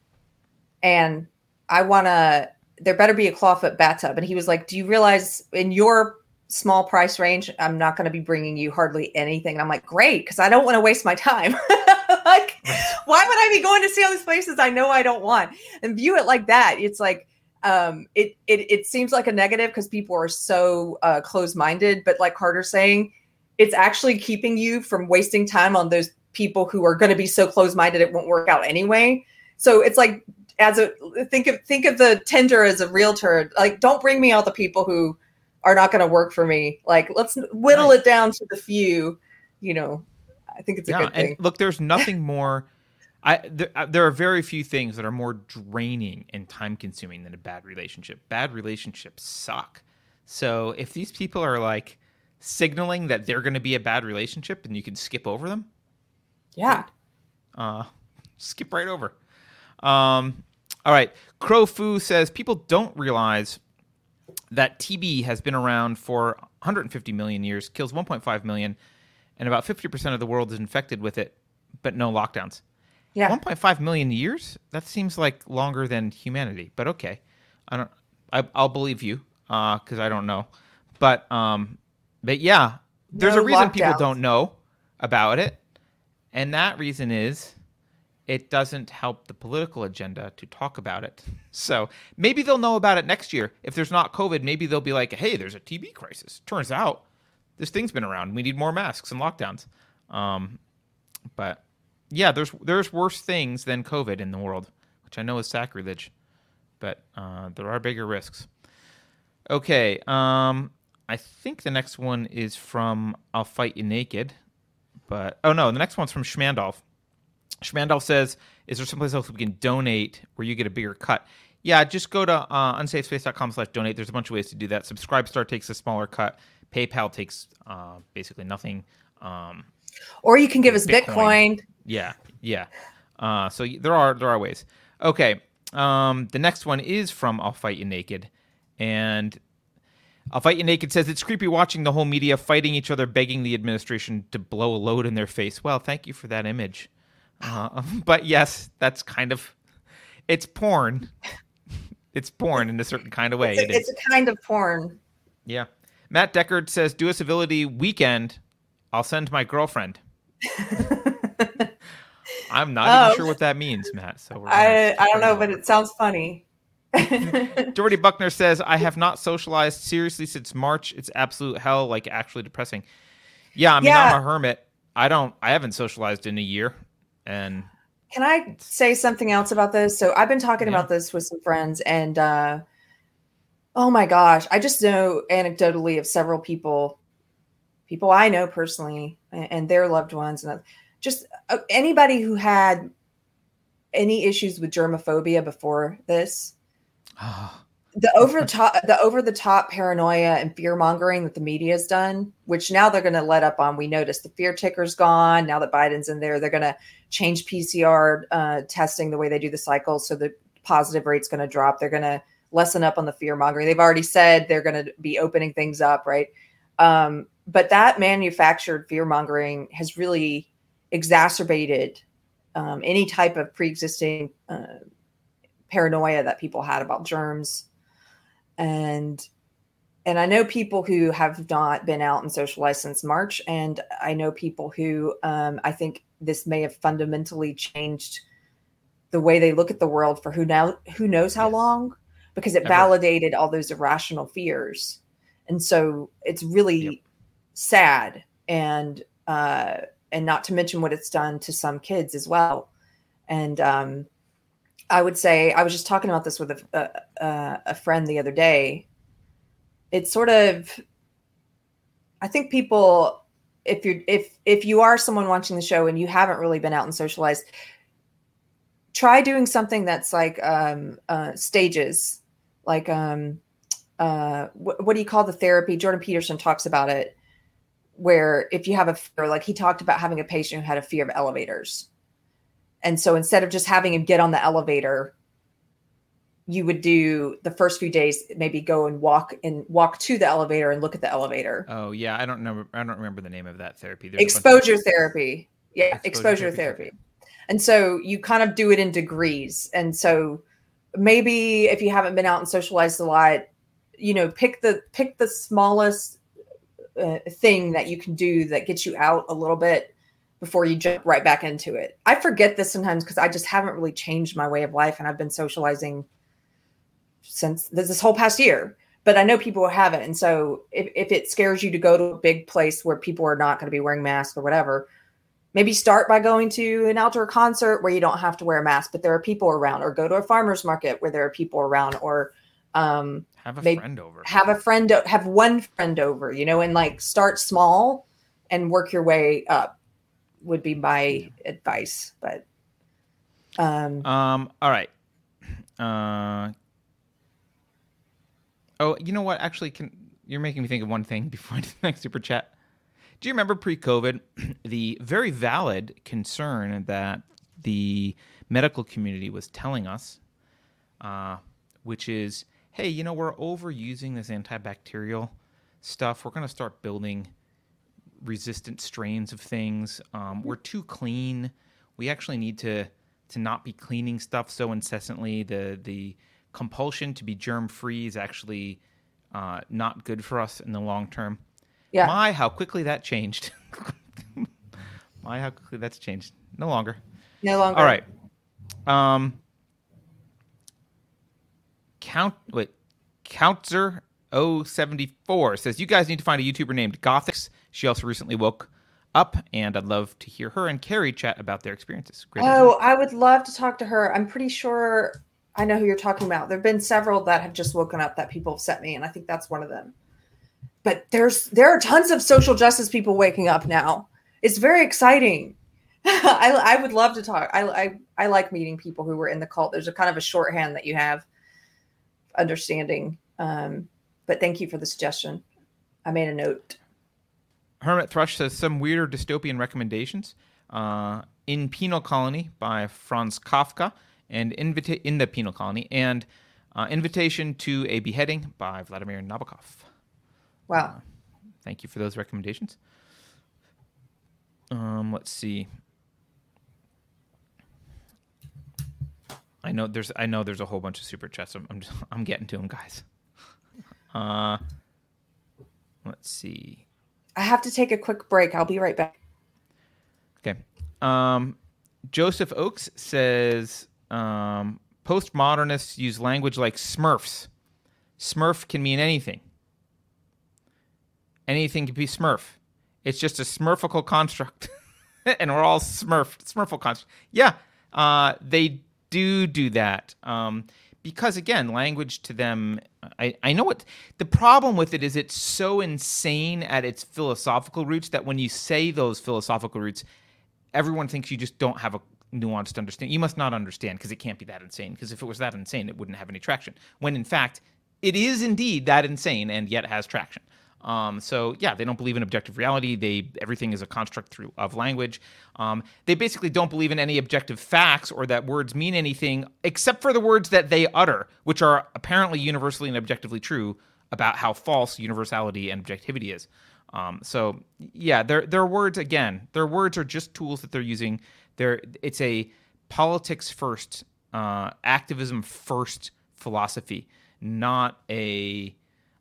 And I want to there better be a clawfoot bathtub. And he was like, "Do you realize in your small price range, I'm not going to be bringing you hardly anything." And I'm like, "Great, because I don't want to waste my time." (laughs) like, (laughs) why would I be going to see all these places I know I don't want? And view it like that. It's like um, it it it seems like a negative because people are so uh, closed-minded. But like Carter's saying, it's actually keeping you from wasting time on those people who are going to be so closed-minded it won't work out anyway. So it's like as a think of think of the Tinder as a realtor. Like, don't bring me all the people who are not going to work for me. Like, let's whittle Right. it down to the few. You know, I think it's a yeah, good thing. and look, there's (laughs) nothing more. I there, uh, there are very few things that are more draining and time consuming than a bad relationship. Bad relationships suck. So if these people are like signaling that they're going to be a bad relationship and you can skip over them, yeah. uh, (laughs) skip right over. Um, all right. Crow Fu says people don't realize that TB has been around for 150 million years, kills 1.5 million, and about 50% of the world is infected with it, but no lockdowns. Yeah. 1.5 million years? That seems like longer than humanity, but okay. I don't. I, I'll believe you uh, because I don't know, but um, but yeah, there's No a reason people don't know about it, and that reason is it doesn't help the political agenda to talk about it. (laughs) So maybe they'll know about it next year. If there's not COVID, maybe they'll be like, hey, there's a TB crisis. Turns out this thing's been around. We need more masks and lockdowns. Um, but yeah, there's there's worse things than COVID in the world, which I know is sacrilege, but uh, there are bigger risks. Okay, um, I think the next one is from "I'll Fight You Naked," but oh no, the next one's from Schmandolf. Schmandolf says, "Is there someplace else we can donate where you get a bigger cut?" Yeah, just go to uh, unsafespace.com slash donate. There's a bunch of ways to do that. Subscribe Star takes a smaller cut. PayPal takes uh, basically nothing. Um, Or you can give us Bitcoin. Bitcoin. yeah, yeah. Uh, so there are there are ways. Okay. Um, the next one is from "I'll Fight You Naked," and "I'll Fight You Naked" says it's creepy watching the whole media fighting each other, begging the administration to blow a load in their face. Well, thank you for that image. Uh, (laughs) but yes, that's kind of it's porn. (laughs) It's porn in a certain kind of way. It's It a, is. it's a kind of porn. Yeah. Matt Deckard says, "Do a civility weekend. I'll send my girlfriend." (laughs) I'm not Oh. even sure what that means, Matt. So we're I I don't know, but it sounds funny. (laughs) Doherty Buckner says, "I have not socialized seriously since March. It's absolute hell, like actually depressing." Yeah, I mean, Yeah. I'm a hermit. I don't. I haven't socialized in a year, And Can I say something else about this? So I've been talking Yeah. about this with some friends, and uh, oh my gosh, I just know anecdotally of several people, people I know personally, and, and their loved ones, and just uh, anybody who had any issues with germophobia before this. (gasps) the over the top the over the top paranoia and fear mongering that the media has done which now they're going to let up on. We noticed the fear ticker's gone. Now that biden's in there they're going to change pcr uh, testing the way they do the cycles so the positive rate's going to drop. They're going to lessen up on the fear mongering they've already said they're going to be opening things up right? Um, but that manufactured fear mongering has really exacerbated um, any type of pre-existing uh, paranoia that people had about germs. And and I know people who have not been out and socialized since March, and I know people who um, I think this may have fundamentally changed the way they look at the world for who now who knows how Yes. long, because it Ever. validated all those irrational fears, and so it's really Yep. sad and uh, and not to mention what it's done to some kids as well, and um, I would say I was just talking about this with a, a, a- friend the other day. It's sort of, I think people, if you're if if you are someone watching the show and you haven't really been out and socialized, try doing something that's like um, uh, stages, like um, uh, what, what do you call the therapy? Jordan Peterson talks about it, where if you have a fear, like he talked about having a patient who had a fear of elevators and so instead of just having him get on the elevator, you would do the first few days, maybe go and walk and walk to the elevator and look at the elevator. oh yeah, I don't remember. I don't remember the name of that therapy. There's bunch of- exposure therapy. Yeah, Exposure exposure, therapy. therapy. And so you kind of do it in degrees. And so maybe if you haven't been out and socialized a lot, you know, pick the pick the smallest uh, thing that you can do that gets you out a little bit before you jump right back into it. I forget this sometimes because I just haven't really changed my way of life and I've been socializing since this, whole past year. But I know people haven't. And so if, if it scares you to go to a big place where people are not going to be wearing masks or whatever, maybe start by going to an outdoor concert where you don't have to wear a mask, but there are people around, or go to a farmer's market where there are people around, or um, Have a friend over. have a friend, have one friend over, you know, and like start small and work your way up would be my advice. But um, Um. All right. Uh. Oh, you know what? Actually, can you're making me think of one thing (laughs) before I do the next super chat. Do you remember pre-COVID (clears throat) the very valid concern that the medical community was telling us, uh, which is, hey, you know, we're overusing this antibacterial stuff. We're going to start building resistant strains of things. Um, we're too clean. We actually need to to not be cleaning stuff so incessantly. The the compulsion to be germ free is actually uh, not good for us in the long term. Yeah, My, how quickly that changed. (laughs) My, how quickly that's changed. No longer. no longer. All right. Um. Count. Wait. Counter 074 says you guys need to find a YouTuber named Gothics. She also recently woke up, and I'd love to hear her and Keri chat about their experiences. Great. Oh, I would love to talk to her. I'm pretty sure I know who you're talking about. There have been several that have just woken up that people have sent me, and I think that's one of them. But there's there are tons of social justice people waking up now. It's very exciting. (laughs) I, I would love to talk. I, I I like meeting people who were in the cult. There's a kind of a shorthand that you have understanding. Um, but thank you for the suggestion. I made a note. Hermit Thrush says some weirder dystopian recommendations. Uh, in Penal Colony by Franz Kafka, and Invita- in the Penal Colony, and uh, Invitation to a Beheading by Vladimir Nabokov. Wow. Thank you for those recommendations. Um, let's see. I know there's I know there's a whole bunch of super chats. I'm I'm, just, (laughs) I'm getting to them, guys. Uh, let's see. I have to take a quick break. I'll be right back. Okay. Um, Joseph Oakes says um, postmodernists use language like Smurfs. Smurf can mean anything. Anything can be Smurf. It's just a Smurfical construct. (laughs) and we're all Smurf Smurfle conscious. Yeah, uh, they do do that. Um, because again, language to them, I, I know what the problem with it is. It's so insane at its philosophical roots that when you say those philosophical roots, everyone thinks you just don't have a nuanced understanding. You must not understand because it can't be that insane. Because if it was that insane, it wouldn't have any traction. When in fact, it is indeed that insane and yet has traction. Um, so yeah, they don't believe in objective reality. They everything is a construct through of language. Um, they basically don't believe in any objective facts or that words mean anything except for the words that they utter, which are apparently universally and objectively true about how false universality and objectivity is. Um, so yeah, their their words again, their words are just tools that they're using. They're it's a politics first, uh, activism first philosophy, not a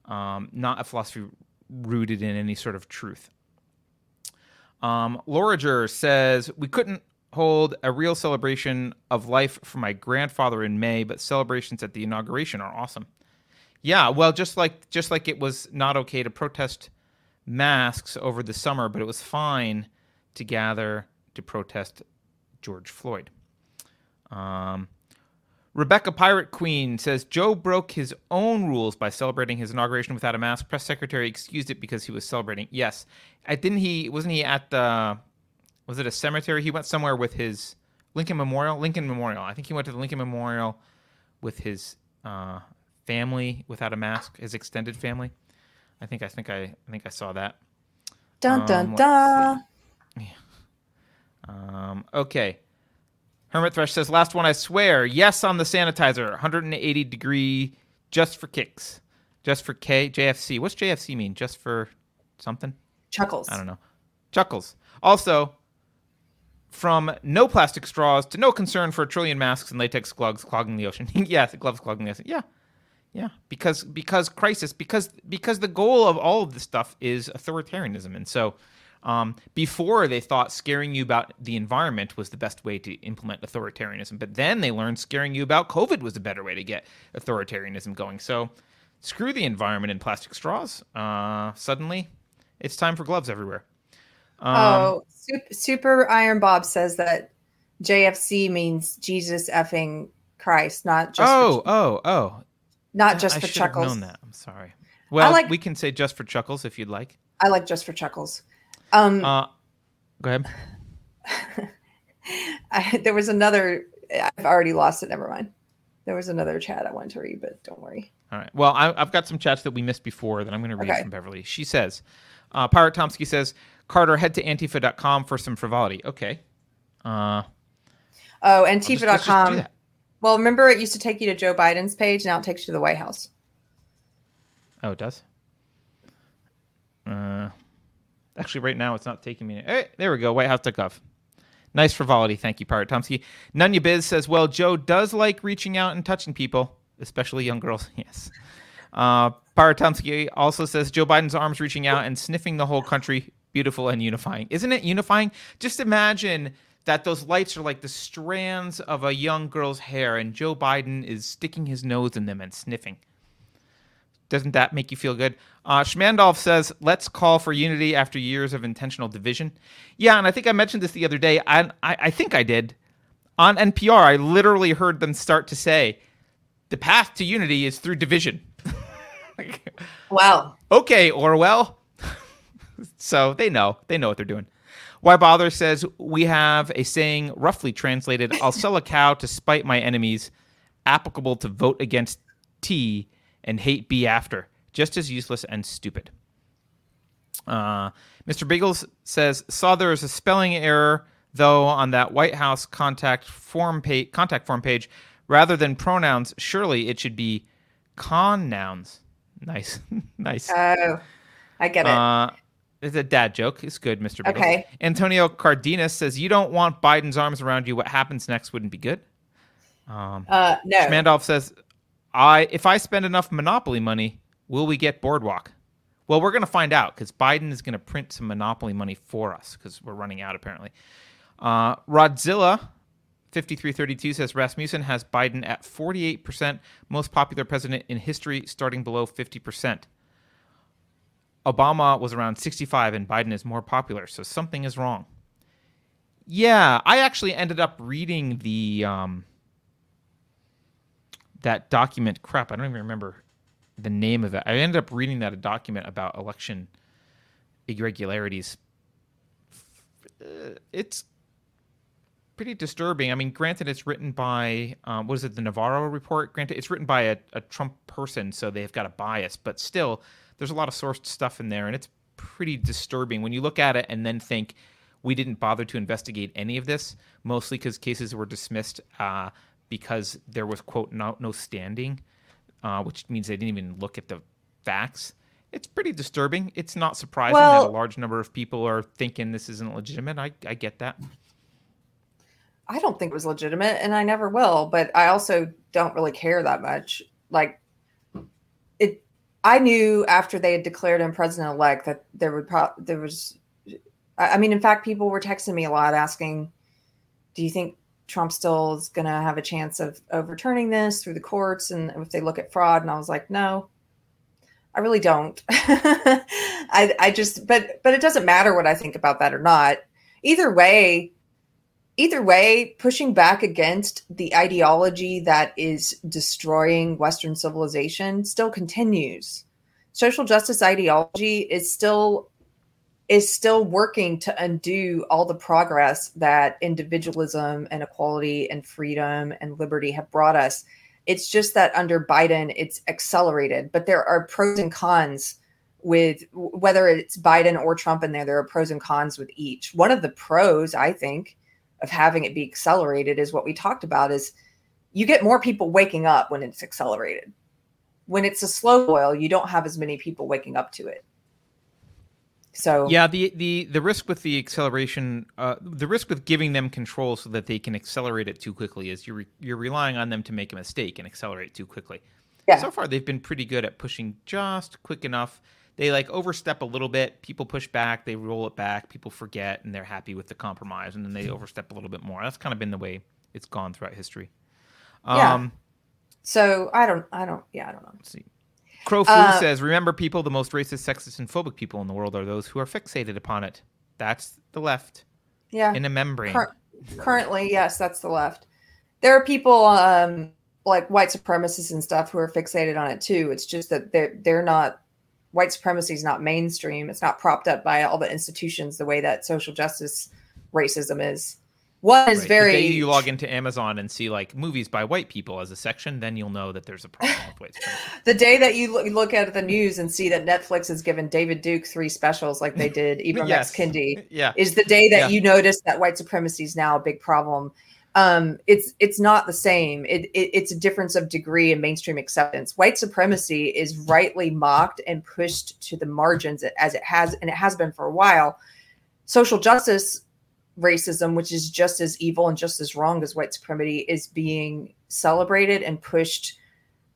um, not a philosophy rooted in any sort of truth. Um, Lorager says we couldn't hold a real celebration of life for my grandfather in May, but celebrations at the inauguration are awesome. Yeah, well, just like just like it was not okay to protest masks over the summer, but it was fine to gather to protest George Floyd. Um, Rebecca Pirate Queen says Joe broke his own rules by celebrating his inauguration without a mask. Press secretary excused it because he was celebrating. Yes, I didn't he wasn't he at the was it a cemetery? He went somewhere with his Lincoln Memorial. Lincoln Memorial. I think he went to the Lincoln Memorial with his uh, family without a mask, his extended family. I think I think I I think I saw that. Dun dun Um, dun. Um, okay. Hermit Thrush says, last one, I swear. Yes on the sanitizer. 180 degree just for kicks. Just for K. JFC. What's JFC mean? Just for something? Chuckles. I don't know. Chuckles. Also, from no plastic straws to no concern for a trillion masks and latex gloves clogging the ocean. (laughs) yeah, gloves clogging the ocean. Yeah. Yeah, because because crisis because because the goal of all of this stuff is authoritarianism, and so um, before they thought scaring you about the environment was the best way to implement authoritarianism, but then they learned scaring you about COVID was a better way to get authoritarianism going. So screw the environment and plastic straws. Uh, suddenly, it's time for gloves everywhere. Um, oh, Super Iron Bob says that JFC means Jesus effing Christ, not just oh, for, oh, oh! not just for chuckles. I for should have chuckles. known that. I'm sorry. Well, like- we can say just for chuckles if you'd like. I like just for chuckles. Um, Uh, go ahead. (laughs) I, there was another. I've already lost it. Never mind. There was another chat I wanted to read, but don't worry. All right. Well, I, I've got some chats that we missed before that I'm going to read Okay. from Beverly. She says, uh, Pirate Tomsky says, Carter, head to antifa.com for some frivolity. Okay. Uh, Oh, I'll just- let's just do Antifa.com. Well, remember it used to take you to Joe Biden's page. Now it takes you to the White House. Oh, it does? Uh, actually, right now it's not taking me. Hey, there we go. WhiteHouse.gov. Nice frivolity. Thank you, Pirate Tomsky. Nunya Biz says, well, Joe does like reaching out and touching people, especially young girls. (laughs) Yes. Uh, Pirate Tomsky also says, Joe Biden's arms reaching out and sniffing the whole country. Beautiful and unifying. Isn't it unifying? Just imagine that those lights are like the strands of a young girl's hair, and Joe Biden is sticking his nose in them and sniffing. Doesn't that make you feel good? Uh, Schmandolf says, let's call for unity after years of intentional division. Yeah, and I think I mentioned this the other day. I, I, I think I did. On NPR, I literally heard them start to say, the path to unity is through division. (laughs) Like, Wow. okay, Orwell. (laughs) so they know. They know what they're doing. Why Bother says, we have a saying roughly translated, I'll sell a cow to spite my enemies, applicable to vote against T and hate be after. Just as useless and stupid. Uh, Mr. Biggles says, saw there is a spelling error, though, on that White House contact form page, contact form page. Rather than pronouns, surely it should be con nouns. Nice. (laughs) nice. Oh, I get it. Uh, it's a dad joke. It's good, Mr. Biggles. Okay. Antonio Cardenas says, You don't want Biden's arms around you. What happens next wouldn't be good. Um, uh, no. Schmandolf says, I if I spend enough Monopoly money, will we get Boardwalk? Well, we're going to find out because Biden is going to print some Monopoly money for us because we're running out apparently. Uh, Rodzilla. 5332 says Rasmussen has Biden at 48%, most popular president in history, starting below 50%. Obama was around 65 and Biden is more popular, so something is wrong. Yeah, I actually ended up reading the um that document. Crap, I don't even remember the name of it. I ended up reading that a document about election irregularities. Uh, It's pretty disturbing. I mean, granted, it's written by um, what is it, the Navarro report? Granted, it's written by a, a Trump person, so they've got a bias, but still, there's a lot of sourced stuff in there, and it's pretty disturbing when you look at it and then think we didn't bother to investigate any of this, mostly because cases were dismissed uh, because there was quote no, no standing, uh, which means they didn't even look at the facts. It's pretty disturbing. It's not surprising that a large number of people are thinking this isn't legitimate. I, I get that. I don't think it was legitimate, and I never will. But I also don't really care that much. Like it, I knew after they had declared him president elect that there would pro- there was. I mean, in fact, people were texting me a lot asking, "Do you think Trump still is going to have a chance of overturning this through the courts?" And if they look at fraud, and I was like, "No, I really don't. (laughs) I, I just, but, but it doesn't matter what I think about that or not. Either way, either way, pushing back against the ideology that is destroying Western civilization still continues. Social justice ideology is still is still working to undo all the progress that individualism and equality and freedom and liberty have brought us. It's just that under Biden, it's accelerated, but there are pros and cons with whether it's Biden or Trump in there, there are pros and cons with each. One of the pros, I think, of having it be accelerated is what we talked about is you get more people waking up when it's accelerated. When it's a slow boil, you don't have as many people waking up to it. So Yeah, the the the risk with the acceleration, uh, the risk with giving them control so that they can accelerate it too quickly is you're re- you're relying on them to make a mistake and accelerate too quickly. Yeah. So far, they've been pretty good at pushing just quick enough. They like overstep a little bit. People push back. They roll it back. People forget, and they're happy with the compromise, and then they overstep a little bit more. That's kind of been the way it's gone throughout history. Yeah. Um, so I don't I don't yeah, I don't know. Let's see. Crow Fu Uh, says, "Remember, people, the most racist, sexist, and phobic people in the world are those who are fixated upon it. That's the left Yeah. in a membrane." Cur- currently, yes, that's the left. There are people um, like white supremacists and stuff who are fixated on it too. It's just that they're they're not white supremacy is not mainstream. It's not propped up by all the institutions the way that social justice racism is. Is Right. very The day you log into Amazon and see like movies by white people as a section, then you'll know that there's a problem (laughs) with white the day that you look, look at the news and see that Netflix has given David Duke three specials like they did (laughs) Ibram Yes. X Kendi. Yeah. is the day that Yeah. you notice that white supremacy is now a big problem. Um, it's it's not the same. It, it, it's a difference of degree and mainstream acceptance. White supremacy is rightly mocked and pushed to the margins as it has, and it has been for a while. Social justice racism, which is just as evil and just as wrong as white supremacy, is being celebrated and pushed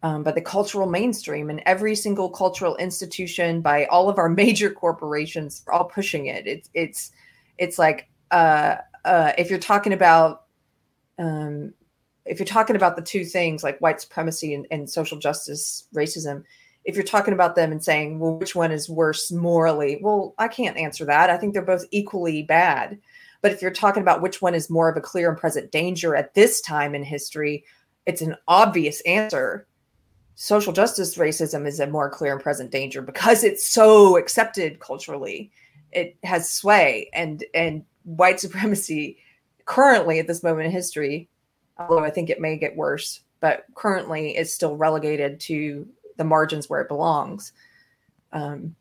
um, by the cultural mainstream. And every single cultural institution, by all of our (laughs) major corporations, all pushing it. It's it's it's like uh, uh, if you're talking about um, if you're talking about the two things like white supremacy and, and social justice racism if you're talking about them and saying well which one is worse morally? Well i can't answer that. I think they're both equally bad but if you're talking about which one is more of a clear and present danger at this time in history it's an obvious answer. Social justice racism is a more clear and present danger because it's so accepted culturally. It has sway and and white (laughs) supremacy currently at this moment in history although i think it may get worse but currently it's still relegated to the margins where it belongs. Um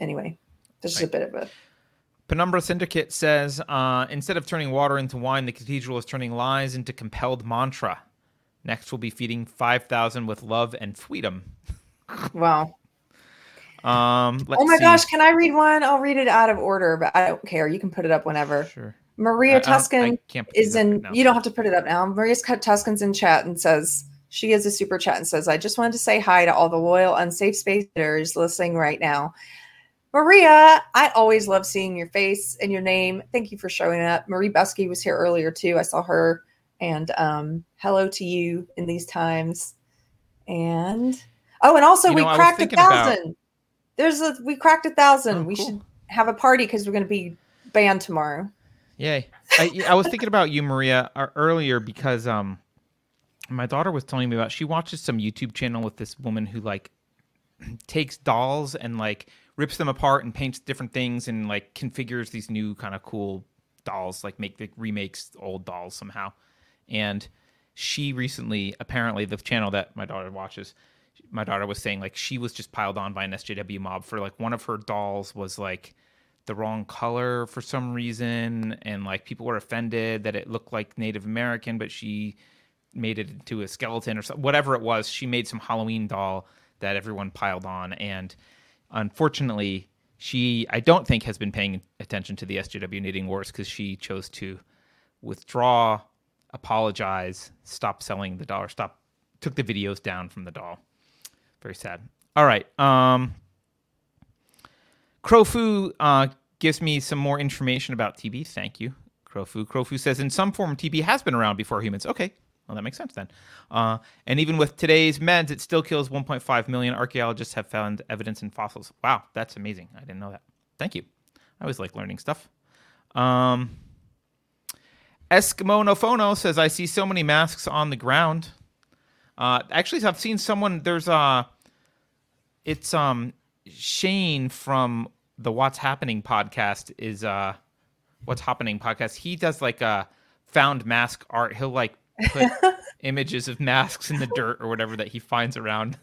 anyway this is a bit of a Penumbra Syndicate says, uh, instead of turning water into wine, the cathedral is turning lies into compelled mantra. Next, we'll be feeding 5,000 with love and freedom. wow Um, let's oh my see. gosh can i read one i'll read it out of order but i don't care you can put it up whenever Sure. I- I maria tuscan I is in now. you don't have to put it up now maria tuscan's in chat and says she is a super chat and says i just wanted to say hi to all the loyal unsafe spacers listening right now maria i always love seeing your face and your name thank you for showing up marie busky was here earlier too i saw her and um hello to you in these times and oh and also You we know, cracked a thinking about- thousand there's a we cracked a thousand Oh, we cool. should have a party because we're going to be banned tomorrow Yay! I, I was thinking about you, Maria, uh, earlier because um, my daughter was telling me about. She watches some YouTube channel with this woman who like (clears throat) takes dolls and like rips them apart and paints different things and like configures these new kind of cool dolls, like make the remakes old dolls somehow. And she recently, apparently, the channel that my daughter watches, my daughter was saying like she was just piled on by an SJW mob for like one of her dolls was like the wrong color for some reason and like people were offended that it looked like Native American but she made it into a skeleton or something whatever it was she made some Halloween doll that everyone piled on and unfortunately she I don't think has been paying attention to the SJW knitting wars cuz she chose to withdraw apologize stop selling the doll or stop took the videos down from the doll very sad. All right. Um, Crofu uh, gives me some more information about TB. Thank you, Crofu. Crofu says in some form TB has been around before humans. Okay. Well, that makes sense then. Uh, and even with today's meds, it still kills 1.5 million. Archaeologists have found evidence in fossils. Wow, that's amazing. I didn't know that. Thank you. I always like learning stuff. Um, Eskimo Nofono says, I see so many masks on the ground. Uh, actually, I've seen someone. There's uh it's um Shane from the What's Happening podcast is uh What's Happening podcast. He does like a found mask art. He'll like put (laughs) images of masks in the dirt or whatever that he finds around.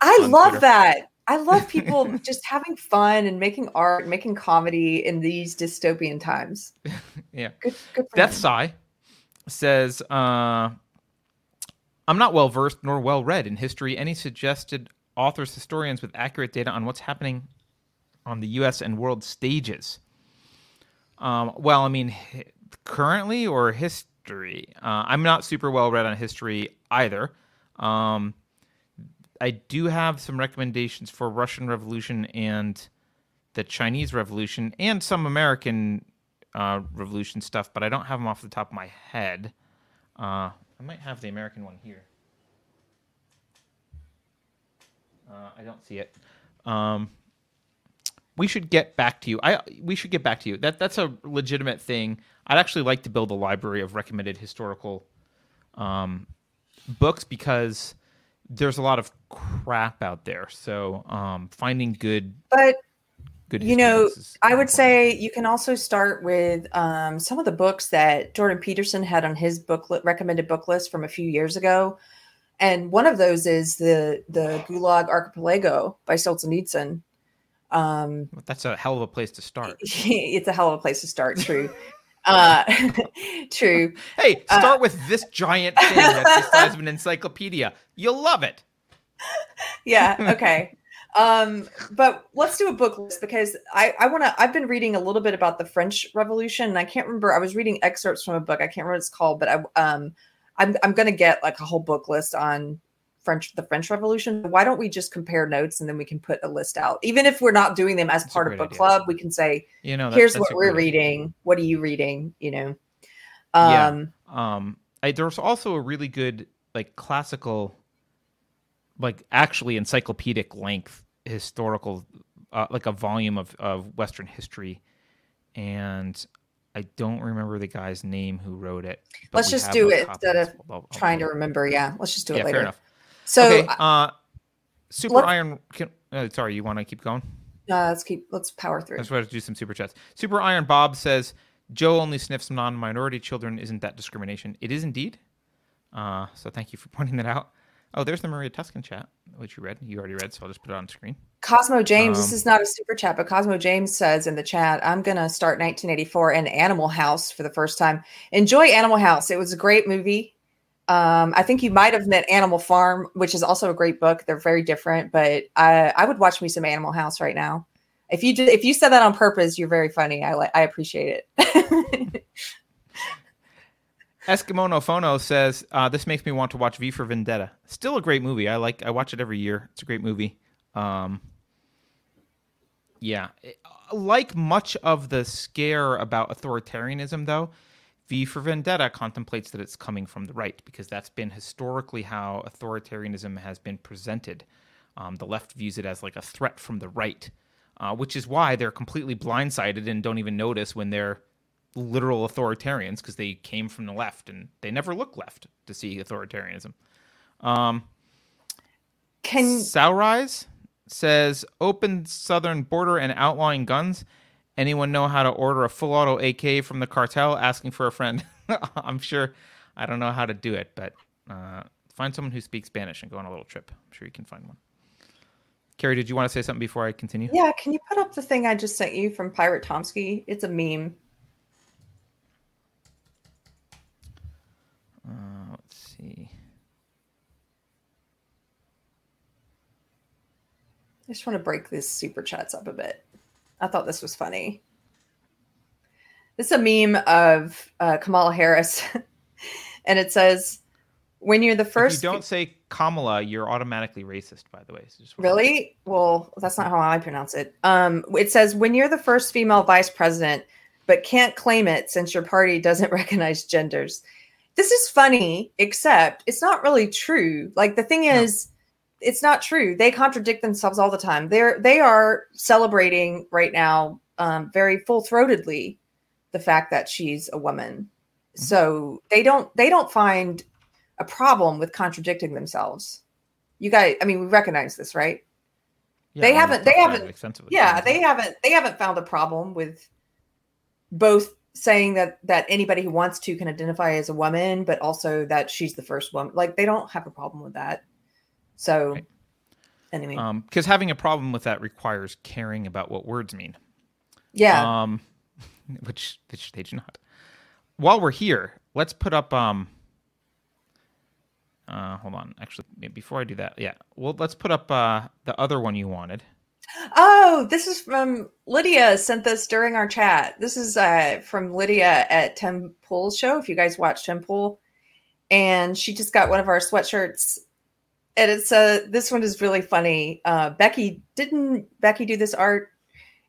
I love Twitter. that. I love (laughs) people just having fun and making art, making comedy in these dystopian times. (laughs) Yeah. Good, good Death him. Sigh says, uh, I'm not well versed nor well read in history. Any suggested authors, historians with accurate data on what's happening on the U.S. and world stages? Um, well, I mean, currently or history? Uh, I'm not super well read on history either. Um, I do have some recommendations for Russian Revolution and the Chinese Revolution and some American uh, Revolution stuff, but I don't have them off the top of my head. Uh, I might have the American one here. Uh, I don't see it. Um, we should get back to you. I we should get back to you. That that's a legitimate thing. I'd actually like to build a library of recommended historical um, books because there's a lot of crap out there. So um, finding good But good you know, I would important. say you can also start with um, some of the books that Jordan Peterson had on his booklet recommended book list from a few years ago, and one of those is the the Gulag Archipelago by Solzhenitsyn. Um, that's a hell of a place to start. (laughs) it's a hell of a place to start. True, uh, (laughs) true. Hey, Uh, start with this giant thing that's the (laughs) size of an encyclopedia. You'll love it. yeah (laughs) okay um but let's do a book list because i i want to i've been reading a little bit about the french revolution and i can't remember i was reading excerpts from a book i can't remember what it's called but i um i'm, I'm gonna get like a whole book list on french the french revolution why don't we just compare notes and then we can put a list out even if we're not doing them as That's part of book idea. club we can say You know, that- here's what we're great idea. reading what are you reading you know Yeah. um Um, I, there's also a really good like classical, like actually encyclopedic length historical, uh, like a volume of of Western history, and I don't remember the guy's name who wrote it. Let's just do it instead of trying to remember yeah let's just do it Yeah, later fair enough. So okay. uh, Super let's- Iron. Can, uh, sorry, you want to keep going? uh, let's keep let's power through I just wanted to do some super chats. Super Iron Bob says Joe only sniffs non-minority children. Isn't that discrimination? It is indeed. Uh, so thank you for (laughs) pointing that out. Oh, there's the Maria Tuscan chat, which you read. You already read, so I'll just put it on screen. Cosmo James, this Um, is not a super chat, but Cosmo James says in the chat, I'm going to start 1984 and Animal House for the first time. Enjoy Animal House. It was a great movie. Um, I think you might have met Animal Farm, which is also a great book. They're very different, but I, I would watch me some Animal House right now. If you did, if you said that on purpose, you're very funny. I like, I appreciate it. (laughs) Eskimo no Phono says uh, this makes me want to watch V for Vendetta. Still a great movie. I like. I watch it every year. It's a great movie. Um, yeah, like much of the scare about authoritarianism, though, V for Vendetta contemplates that it's coming from the right because that's been historically how authoritarianism has been presented. Um, the left views it as like a threat from the right, uh, which is why they're completely blindsided and don't even notice when they're literal authoritarians because they came from the left and they never look left to see authoritarianism. Um, Can Saurise says open southern border and outlawing guns. Anyone know how to order a full auto AK from the cartel? Asking for a friend. (laughs) I'm sure. I don't know how to do it, but uh, find someone who speaks Spanish and go on a little trip. I'm sure you can find one. Keri, did you want to say something before I continue? yeah, can you put up the thing I just sent you from Pirate Tomsky? It's a meme. Uh, let's see. I just want to break these super chats up a bit. I thought this was funny. This is a meme of uh, Kamala Harris, (laughs) and it says, "When you're the first." if you don't say Kamala, you're automatically racist. By the way, so Really? Well, that's not how I pronounce it. Um, it says when you're the first female vice president, but can't claim it since your party doesn't (laughs) recognize genders. This is funny, except it's not really true. Like the thing No. It's not true. They contradict themselves all the time. They're they are celebrating right now, um, very full throatedly, the fact that she's a woman. So they don't they don't find a problem with contradicting themselves. You guys, I mean, we recognize this, right? Yeah, they haven't- they talked about it haven't-. Yeah, they haven't they haven't found a problem with both saying that that anybody who wants to can identify as a woman, but also that she's the first woman. Like they don't have a problem with that. So Right. anyway, Um, because having a problem with that requires caring about what words mean. yeah, Um, (laughs) which which they do not. While we're here, let's put up. Um, uh, hold on. Actually, before I do that, yeah. Well, let's put up uh the other one you wanted. Oh, this is from Lydia sent this during our chat. This is uh, from Lydia at Tim Pool's show. If you guys watch Tim Pool, and she just got one of our sweatshirts, and it's uh this one is really funny. Uh, Becky didn't Becky do this art?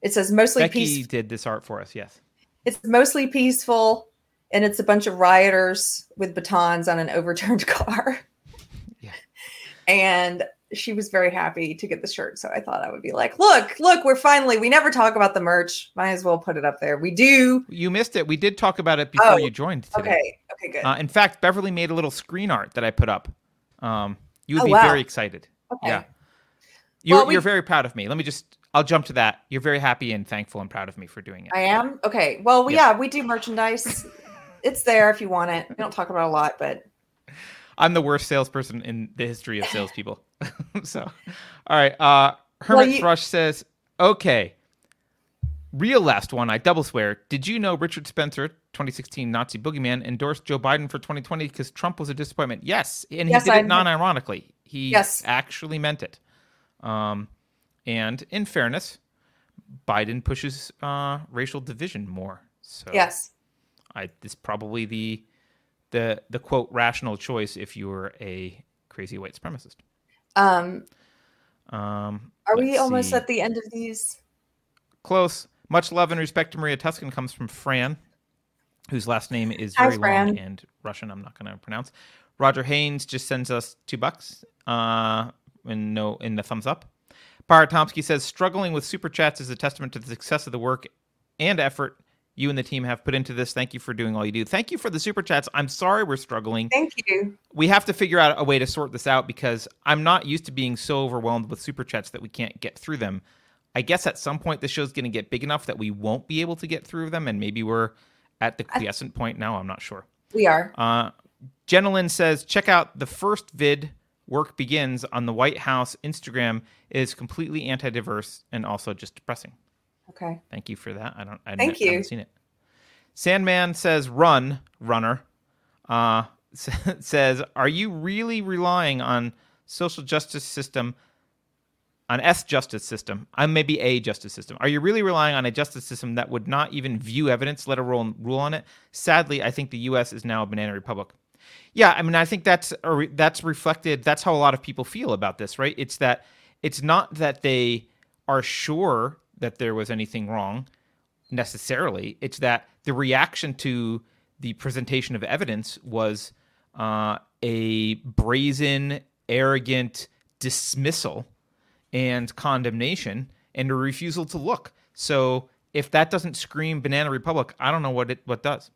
It says mostly Becky did this art for us. Yes. It's mostly peaceful, and it's a bunch of rioters with batons on an overturned (laughs) car. Yeah. And she was very happy to get the shirt. So I thought I would be like, look, look, we're finally, we never talk about the merch. Might as well put it up there. We do. You missed it. We did talk about it before Oh, you joined today. Okay. Okay, good. Uh, in fact, Beverly made a little screen art that I put up. Um, you would Oh, be wow. very excited. okay. Yeah. You're, Well, we- you're very proud of me. Let me just. I'll jump to that. You're very happy and thankful and proud of me for doing it. I am. Okay. Well, Yes. yeah, we do merchandise. it's there if you want it. We don't talk about it a lot, but I'm the worst salesperson in the history of salespeople. (laughs) so, all right. Uh, Hermit you- Thrush says, "Okay, real last one. I double swear. Did you know Richard Spencer, 2016 Nazi boogeyman, endorsed Joe Biden for 2020 because Trump was a disappointment? Yes, and he Yes, did I it non-ironically. He Yes. actually meant it. Um, and in fairness, Biden pushes uh, racial division more. So yes. I this probably the the the quote rational choice if you were a crazy white supremacist. Um, Um, are we almost see. at the end of these? close? Much love and respect to Maria Tuscan comes from Fran, whose last name is Hi, very long and Russian. I'm not going to pronounce. Roger Haynes just sends us two bucks. Uh, and no in the thumbs up. Pirate Tomsky says struggling with super chats is a testament to the success of the work and effort you and the team have put into this. Thank you for doing all you do. Thank you for the super chats. I'm sorry we're struggling. Thank you. we have to figure out a way to sort this out because I'm not used to being so overwhelmed with super chats that we can't get through them. I guess at some point the show's going to get big enough that we won't be able to get through them, and maybe we're at the quiescent point now. I'm not sure. We are. Uh, Jenilyn says, check out the first vid. Work begins on the White House Instagram. It is completely anti-diverse and also just depressing. Okay. Thank you for that. I don't. I Thank haven't seen it. Sandman says, "Run, runner." Uh, (laughs) says, "Are you really relying on social justice system, on S justice system? I maybe a justice system. Are you really relying on a justice system that would not even view evidence, let alone rule on it? Sadly, I think the U.S. is now a banana republic." Yeah, I mean, I think that's re- that's reflected. That's how a lot of people feel about this, right? It's that it's not that they are sure that there was anything wrong necessarily. It's that the reaction to the presentation of evidence was uh, a brazen, arrogant dismissal and condemnation and a refusal to look. So if that doesn't scream Banana Republic, I don't know what it what does.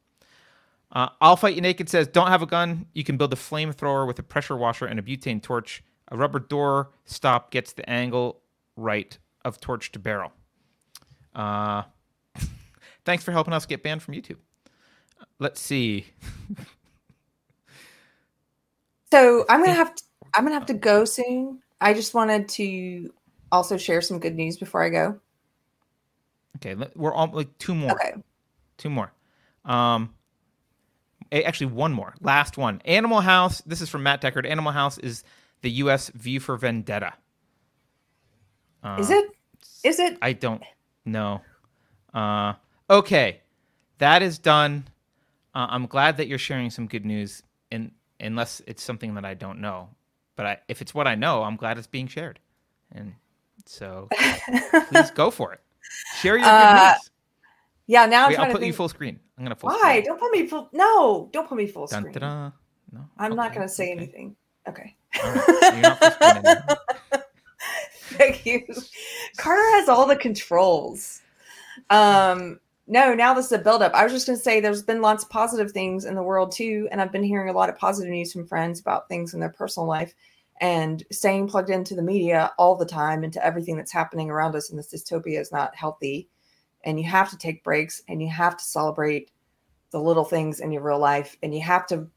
Uh, I'll fight you naked says, "Don't have a gun. You can build a flamethrower with a pressure washer and a butane torch. A rubber door stop gets the angle right of torch to barrel." Uh, (laughs) thanks for helping us get banned from YouTube. Let's see. So I'm gonna (laughs) have to, I'm gonna have to go soon. I just wanted to also share some good news before I go. Okay, we're all like two more. Okay. Two more. Um, actually, one more. Last one. Animal House. This is from Matt Deckard. Animal House is the U.S. V for Vendetta. Uh, Is it? Is it? I don't know. Uh, okay, that is done. Uh, I'm glad that you're sharing some good news, in, unless it's something that I don't know. But I, if it's what I know, I'm glad it's being shared, and so (laughs) please go for it. Share your good Uh, news. Yeah. Now I'm Wait, trying I'll to put you full screen. I'm gonna full Why? screen. Don't put me full. No, don't put me full Dun, screen. No, I'm not gonna say okay. anything. Okay. Right. You're not full screen anymore. (laughs) Thank you. Carter has all the controls. Um, no, now this is a buildup. I was just going to say there's been lots of positive things in the world too, and I've been hearing a lot of positive news from friends about things in their personal life and staying plugged into the media all the time into everything that's happening around us in this dystopia is not healthy. And you have to take breaks and you have to celebrate the little things in your real life. And you have to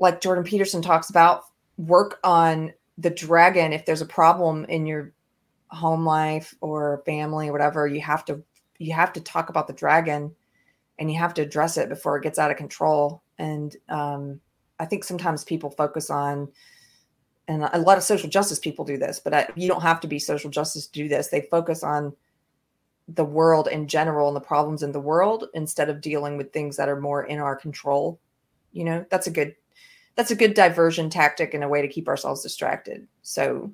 like Jordan Peterson talks about work on the dragon. If there's a problem in your home life or family or whatever you have to you have to talk about the dragon and you have to address it before it gets out of control. And um, i think sometimes people focus on and a lot of social justice people do this but I, you don't have to be social justice to do this. They focus on the world in general and the problems in the world instead of dealing with things that are more in our control. You know that's a good that's a good diversion tactic and a way to keep ourselves distracted. So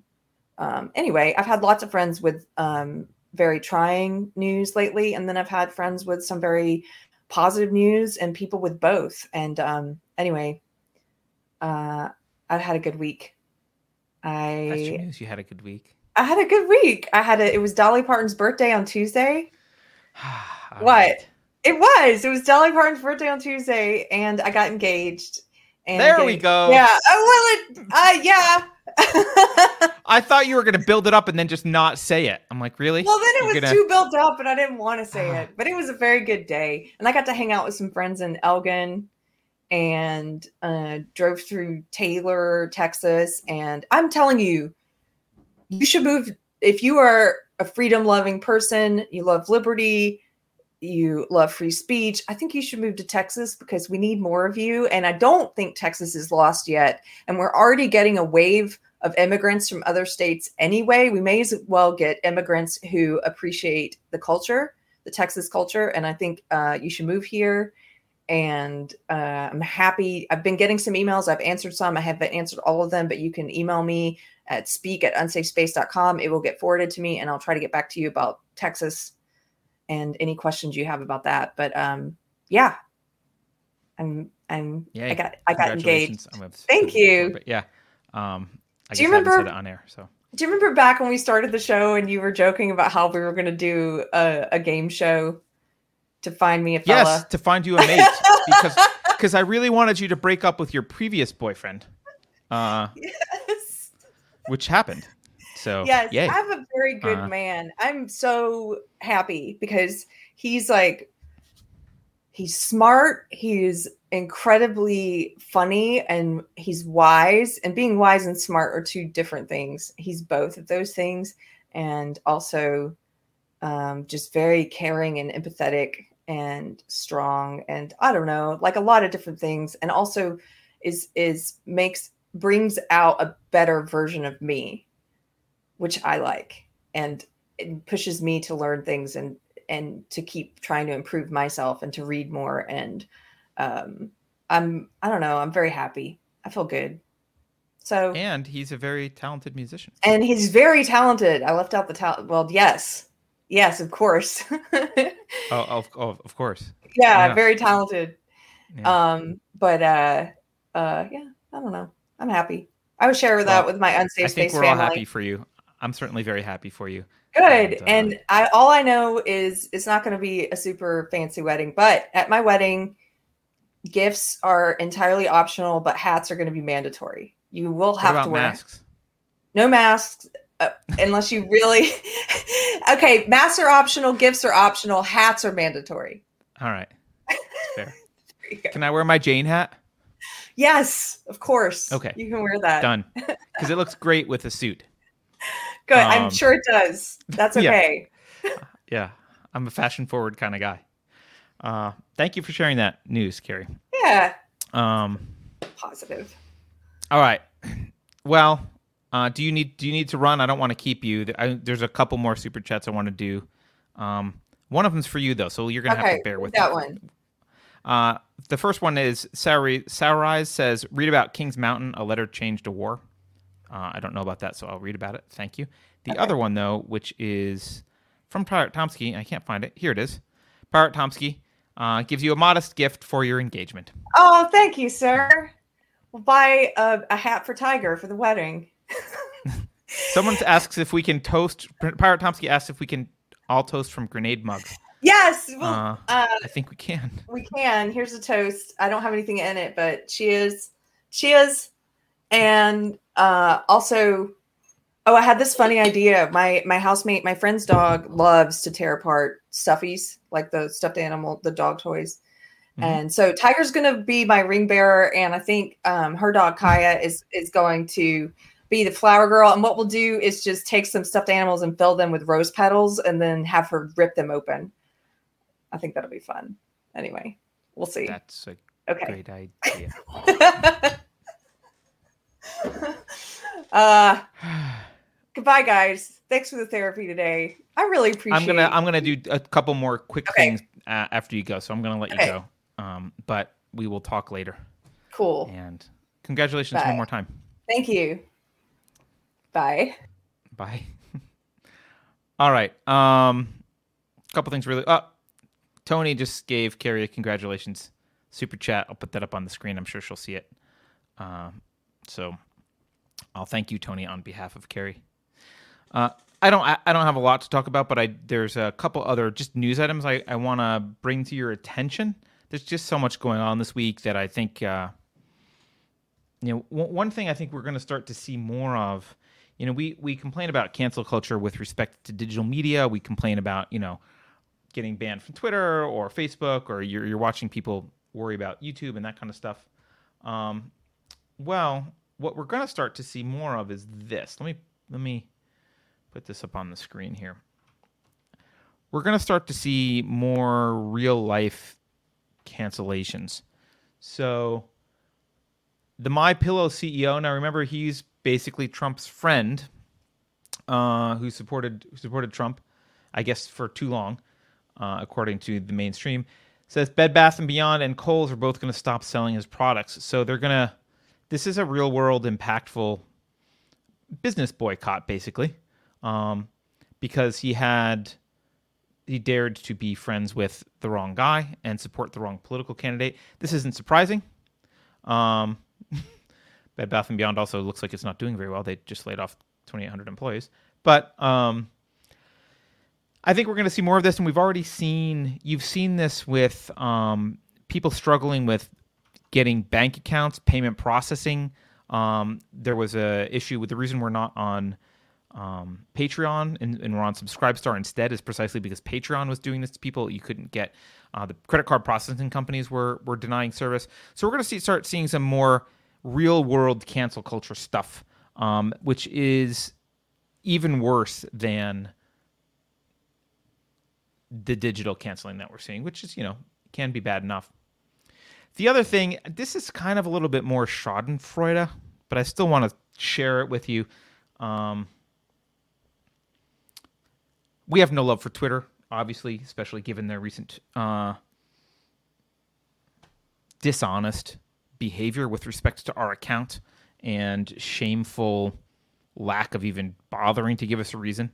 um, anyway i've had lots of friends with um, very trying news lately and then i've had friends with some very positive news and people with both. And um, anyway uh, i've had a good week That's your i news. You had a good week. i had a good week i had a it was dolly parton's birthday on tuesday (sighs) What? right. it was it was dolly parton's birthday on tuesday and i got engaged and There we go. yeah oh well it uh yeah (laughs) I thought you were gonna build it up and then just not say it. I'm like, really? Well, then it You're was gonna- too built up, and I didn't want to say (sighs) it. But it was a very good day, and I got to hang out with some friends in Elgin, and uh, drove through Taylor, Texas. And I'm telling you, you should move if you are a freedom-loving person. You love liberty. You love free speech. I think you should move to Texas because we need more of you. And I don't think Texas is lost yet. And we're already getting a wave of immigrants from other states anyway. We may as well get immigrants who appreciate the culture, the Texas culture, and I think uh, you should move here. And uh, I'm happy. I've been getting some emails. I've answered some. I haven't answered all of them, but you can email me at speak at unsafespace.com. It will get forwarded to me, and I'll try to get back to you about Texas and any questions you have about that. But um, yeah, I'm I'm Yay. I got I got engaged. Thank you. But yeah. Um, I Do you remember- on air? So Do you remember back when we started the show and you were joking about how we were going to do a, a game show to find me a fella? yes, to find you a mate (laughs) because because I really wanted you to break up with your previous boyfriend, uh, Yes. which happened. So yes. yay. I have a very good Uh, man. I'm so happy because he's like, he's smart. He's incredibly funny and he's wise. And being wise and smart are two different things. He's both of those things. And also um, just very caring and empathetic and strong. And I don't know, like a lot of different things. And also is, is makes, brings out a better version of me which I like, and it pushes me to learn things and and to keep trying to improve myself and to read more. And um, I'm I don't know, I'm very happy. I feel good. So and he's a very talented musician. and he's very talented. I left out the talent. Well, yes, yes, of course. (laughs) Oh, of, of, of course. yeah, Yeah. very talented. Yeah. Um, but uh, uh, yeah, I don't know. I'm happy. I would share that Well, with my unsafe I think space we're all family. happy for you. I'm certainly very happy for you. Good. And, uh, And I all I know is it's not going to be a super fancy wedding, but at my wedding, gifts are entirely optional, but hats are going to be mandatory. You will have to wear masks? no masks uh, unless you really. (laughs) okay, masks are optional, gifts are optional, hats are mandatory. All right. Fair. (laughs) There you go. Can I wear my Jane hat? Yes, of course. Okay. you can wear that. Done. Because it looks great with a suit. (laughs) Good. Um, I'm sure it does. That's yeah. okay. Yeah, I'm a fashion forward kind of guy. Uh, thank you for sharing that news, Keri. Yeah, Um, positive. all right. Well, uh, do you need do you need to run? I don't want to keep you. I, there's a couple more super chats I want to do. Um, one of them's for you though, so you're gonna have to bear with that me. one. Uh, the first one is Sauri Saurise says, "Read about King's Mountain: A Letter Changed a War." Uh, I don't know about that, so I'll read about it. Thank you. The other one, though, which is from Pirate Tomsky, I can't find it. Here it is. Pirate Tomsky uh, gives you a modest gift for your engagement. Oh, thank you, sir. We'll buy a, a hat for Tiger for the wedding. (laughs) Someone asks if we can toast. Pirate Tomsky asks if we can all toast from grenade mugs. Yes, well, Uh, uh, I think we can. (laughs) we can. Here's a toast. I don't have anything in it, but cheers, cheers, and uh, also, oh, I had this funny idea. My my housemate, my friend's dog, loves to tear apart stuffies, like the stuffed animal, the dog toys. Mhm. And so Tiger's going to be my ring bearer, and I think um, her dog Kaya is is going to be the flower girl. And what we'll do is just take some stuffed animals and fill them with rose petals, and then have her rip them open. I think that'll be fun. Anyway, we'll see. That's a Okay. great (laughs) idea. uh, (sighs) goodbye, guys. Thanks for the therapy today. I really appreciate. I'm gonna I'm gonna do a couple more quick Okay. things uh, after you go, so I'm gonna let you go. Um, but we will talk later. Cool. And congratulations Bye. one more time. Thank you. Bye. Bye. (laughs) All right. Um, couple things really. Uh, Tony just gave Keri a congratulations super chat. I'll put that up on the screen. I'm sure she'll see it. Um, so I'll thank you, Tony, on behalf of Keri. Uh, I don't. I, I don't have a lot to talk about, but I there's a couple other just news items I, I want to bring to your attention. There's just so much going on this week that I think uh, you know one one thing I think we're going to start to see more of. You know, we we complain about cancel culture with respect to digital media. We complain about you know getting banned from Twitter or Facebook, or you're you're watching people worry about YouTube and that kind of stuff. Um, well, what we're going to start to see more of is this. Let me let me put this up on the screen here. We're going to start to see more real life cancellations. So the My Pillow CEO. Now remember, he's basically Trump's friend, uh, who supported who supported Trump, I guess for too long, uh, according to the mainstream. Says Bed Bath and Beyond and Kohl's are both going to stop selling his products. So they're to. This is a real world impactful business boycott, basically, um, because he had he dared to be friends with the wrong guy and support the wrong political candidate. This isn't surprising. Um, (laughs) Bed Bath and Beyond also looks like it's not doing very well. They just laid off 2,800 employees. But um, I think we're going to see more of this, and we've already seen. You've seen this with um, people struggling with getting bank accounts, payment processing. Um, there was a issue with the reason we're not on um, Patreon and, and we're on Subscribestar instead is precisely because Patreon was doing this to people. You couldn't get uh, the credit card processing companies were were denying service. So we're going to see start seeing some more real world cancel culture stuff, um, which is even worse than the digital canceling that we're seeing, which is you know can be bad enough. The other thing, this is kind of a little bit more Schadenfreude, but I still want to share it with you. Um, we have no love for Twitter, obviously, especially given their recent uh, dishonest behavior with respect to our account and shameful lack of even bothering to give us a reason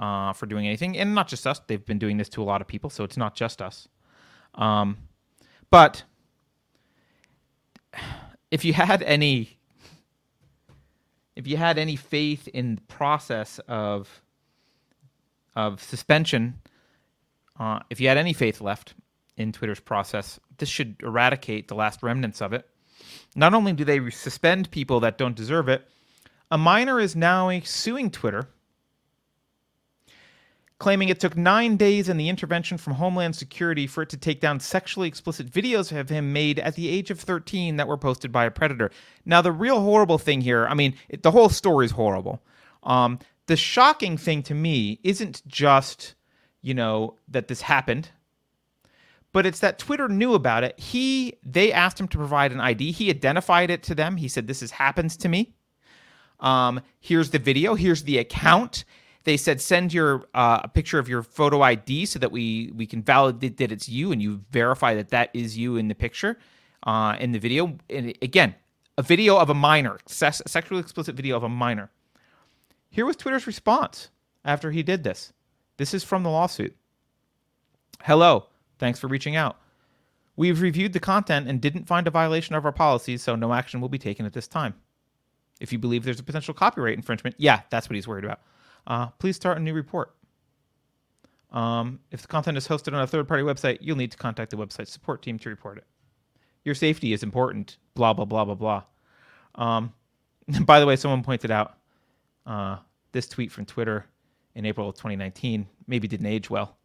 uh, for doing anything. And not just us; they've been doing this to a lot of people, so it's not just us. Um, but if you had any if you had any faith in the process of of suspension. Uh, if you had any faith left in Twitter's process, this should eradicate the last remnants of it. Not only do they suspend people that don't deserve it, a minor is now suing Twitter, claiming it took nine days and the intervention from Homeland Security for it to take down sexually explicit videos of him made at the age of 13 that were posted by a predator. Now, the real horrible thing here, I mean, it, the whole story is horrible. Um, the shocking thing to me isn't just, you know, that this happened but it's that Twitter knew about it. He they asked him to provide an ID. He identified it to them. He said, "This has happens to me. Um, here's the video. Here's the account." They said, "Send your uh, a picture of your photo ID so that we we can validate that it's you and you verify that that is you in the picture, uh, in the video." And again, a video of a minor, sex, sexually explicit video of a minor. Here was Twitter's response after he did this. This is from the lawsuit. Hello. Thanks for reaching out. We've reviewed the content and didn't find a violation of our policies, so no action will be taken at this time. If you believe there's a potential copyright infringement, yeah, that's what he's worried about. Uh, please start a new report. Um, if the content is hosted on a third party website, you'll need to contact the website support team to report it. Your safety is important, blah, blah, blah, blah, blah. Um, (laughs) by the way, someone pointed out uh, this tweet from Twitter in April of 2019 maybe didn't age well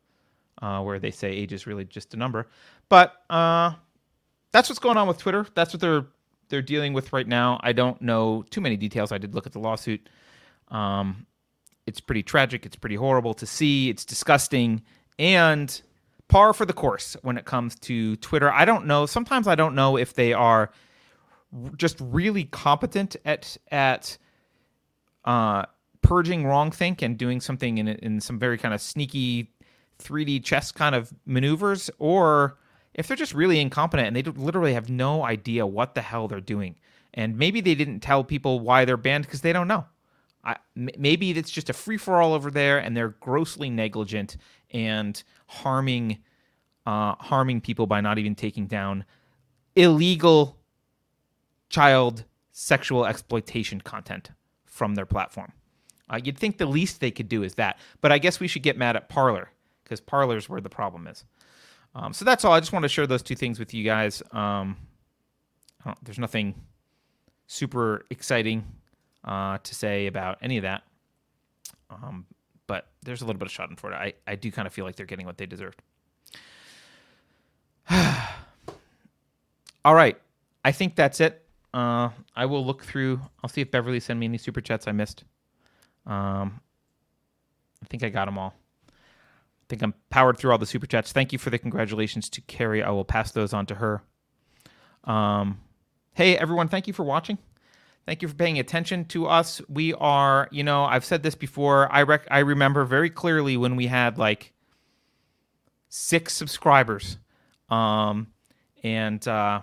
uh, where they say age is really just a number. But uh, that's what's going on with Twitter. That's what they're they're dealing with right now. I don't know too many details. I did look at the lawsuit. Um, it's pretty tragic. It's pretty horrible to see. It's disgusting and par for the course when it comes to Twitter. I don't know. Sometimes I don't know if they are just really competent at at uh, purging wrongthink and doing something in in some very kind of sneaky 3D chess kind of maneuvers, or if they're just really incompetent and they literally have no idea what the hell they're doing. And maybe they didn't tell people why they're banned because they don't know. I, maybe it's just a free for all over there, and they're grossly negligent and harming uh, harming people by not even taking down illegal child sexual exploitation content from their platform. Uh, you'd think the least they could do is that, but I guess we should get mad at Parler because Parler's where the problem is. Um, so that's all. I just want to share those two things with you guys. Um, there's nothing super exciting uh, to say about any of that. Um, but there's a little bit of Schadenfreude. I, I do kind of feel like they're getting what they deserved. (sighs) all right. I think that's it. Uh, I will look through. I'll see if Beverly sent me any super chats I missed. Um, I think I got them all think I'm powered through all the super chats. Thank you for the congratulations to Keri. I will pass those on to her. Um, hey everyone, thank you for watching. Thank you for paying attention to us. We are, you know, I've said this before. I rec- I remember very clearly when we had like six subscribers, um, and uh,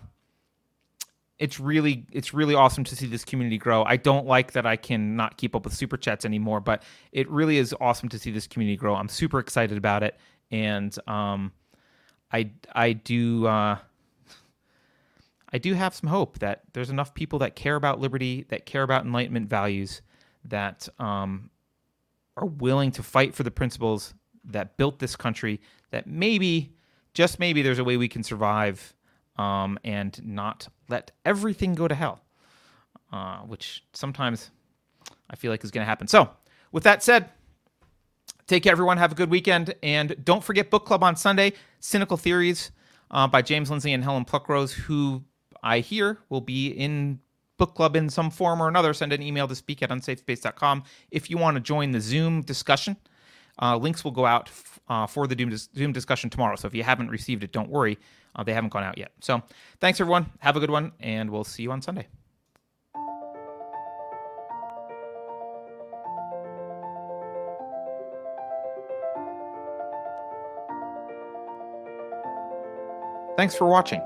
it's really it's really awesome to see this community grow. I don't like that I can not keep up with super chats anymore, but it really is awesome to see this community grow. I'm super excited about it, and um, I I do uh, I do have some hope that there's enough people that care about liberty, that care about enlightenment values, that um, are willing to fight for the principles that built this country. That maybe, just maybe, there's a way we can survive um, and not let everything go to hell, uh, which sometimes I feel like is going to happen. So, with that said, take care, everyone. Have a good weekend. And don't forget Book Club on Sunday Cynical Theories uh, by James Lindsay and Helen Pluckrose, who I hear will be in book club in some form or another. Send an email to speak at unsafespace.com if you want to join the Zoom discussion. Uh, links will go out f- uh, for the Zoom discussion tomorrow. So if you haven't received it, don't worry. Uh, they haven't gone out yet. So thanks, everyone. Have a good one, and we'll see you on Sunday. Thanks for watching.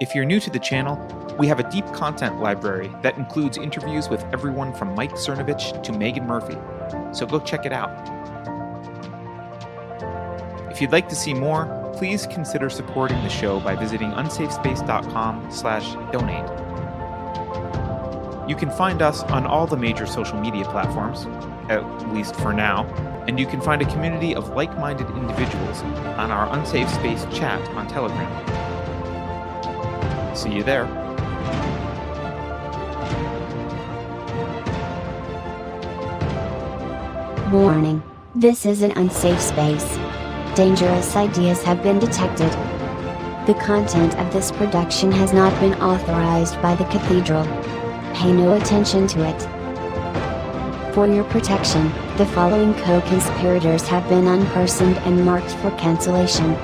If you're new to the channel, we have a deep content library that includes interviews with everyone from Mike Cernovich to Meghan Murphy, so go check it out. If you'd like to see more, please consider supporting the show by visiting unsafespace.com slash donate. You can find us on all the major social media platforms, at least for now, and you can find a community of like minded individuals on our Unsafe Space chat on Telegram. See you there. Warning. This is an unsafe space. Dangerous ideas have been detected. The content of this production has not been authorized by the Cathedral. Pay no attention to it. For your protection, the following co-conspirators have been unpersoned and marked for cancellation.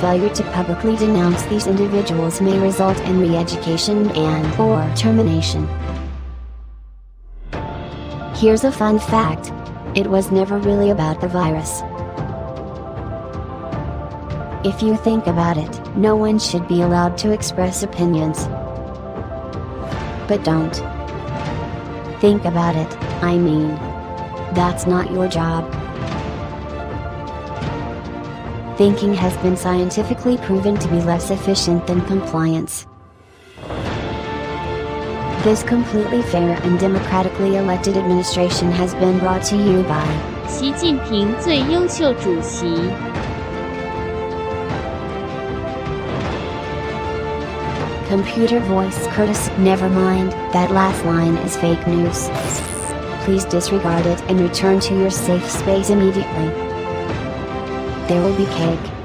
Failure to publicly denounce these individuals may result in re-education and or termination. Here's a fun fact. It was never really about the virus. If you think about it, no one should be allowed to express opinions. But don't. Think about it, I mean. That's not your job. Thinking has been scientifically proven to be less efficient than compliance. This completely fair and democratically elected administration has been brought to you by 习近平最优秀主席。 Computer Voice Curtis. Never mind, that last line is fake news. Please disregard it and return to your safe space immediately. There will be cake.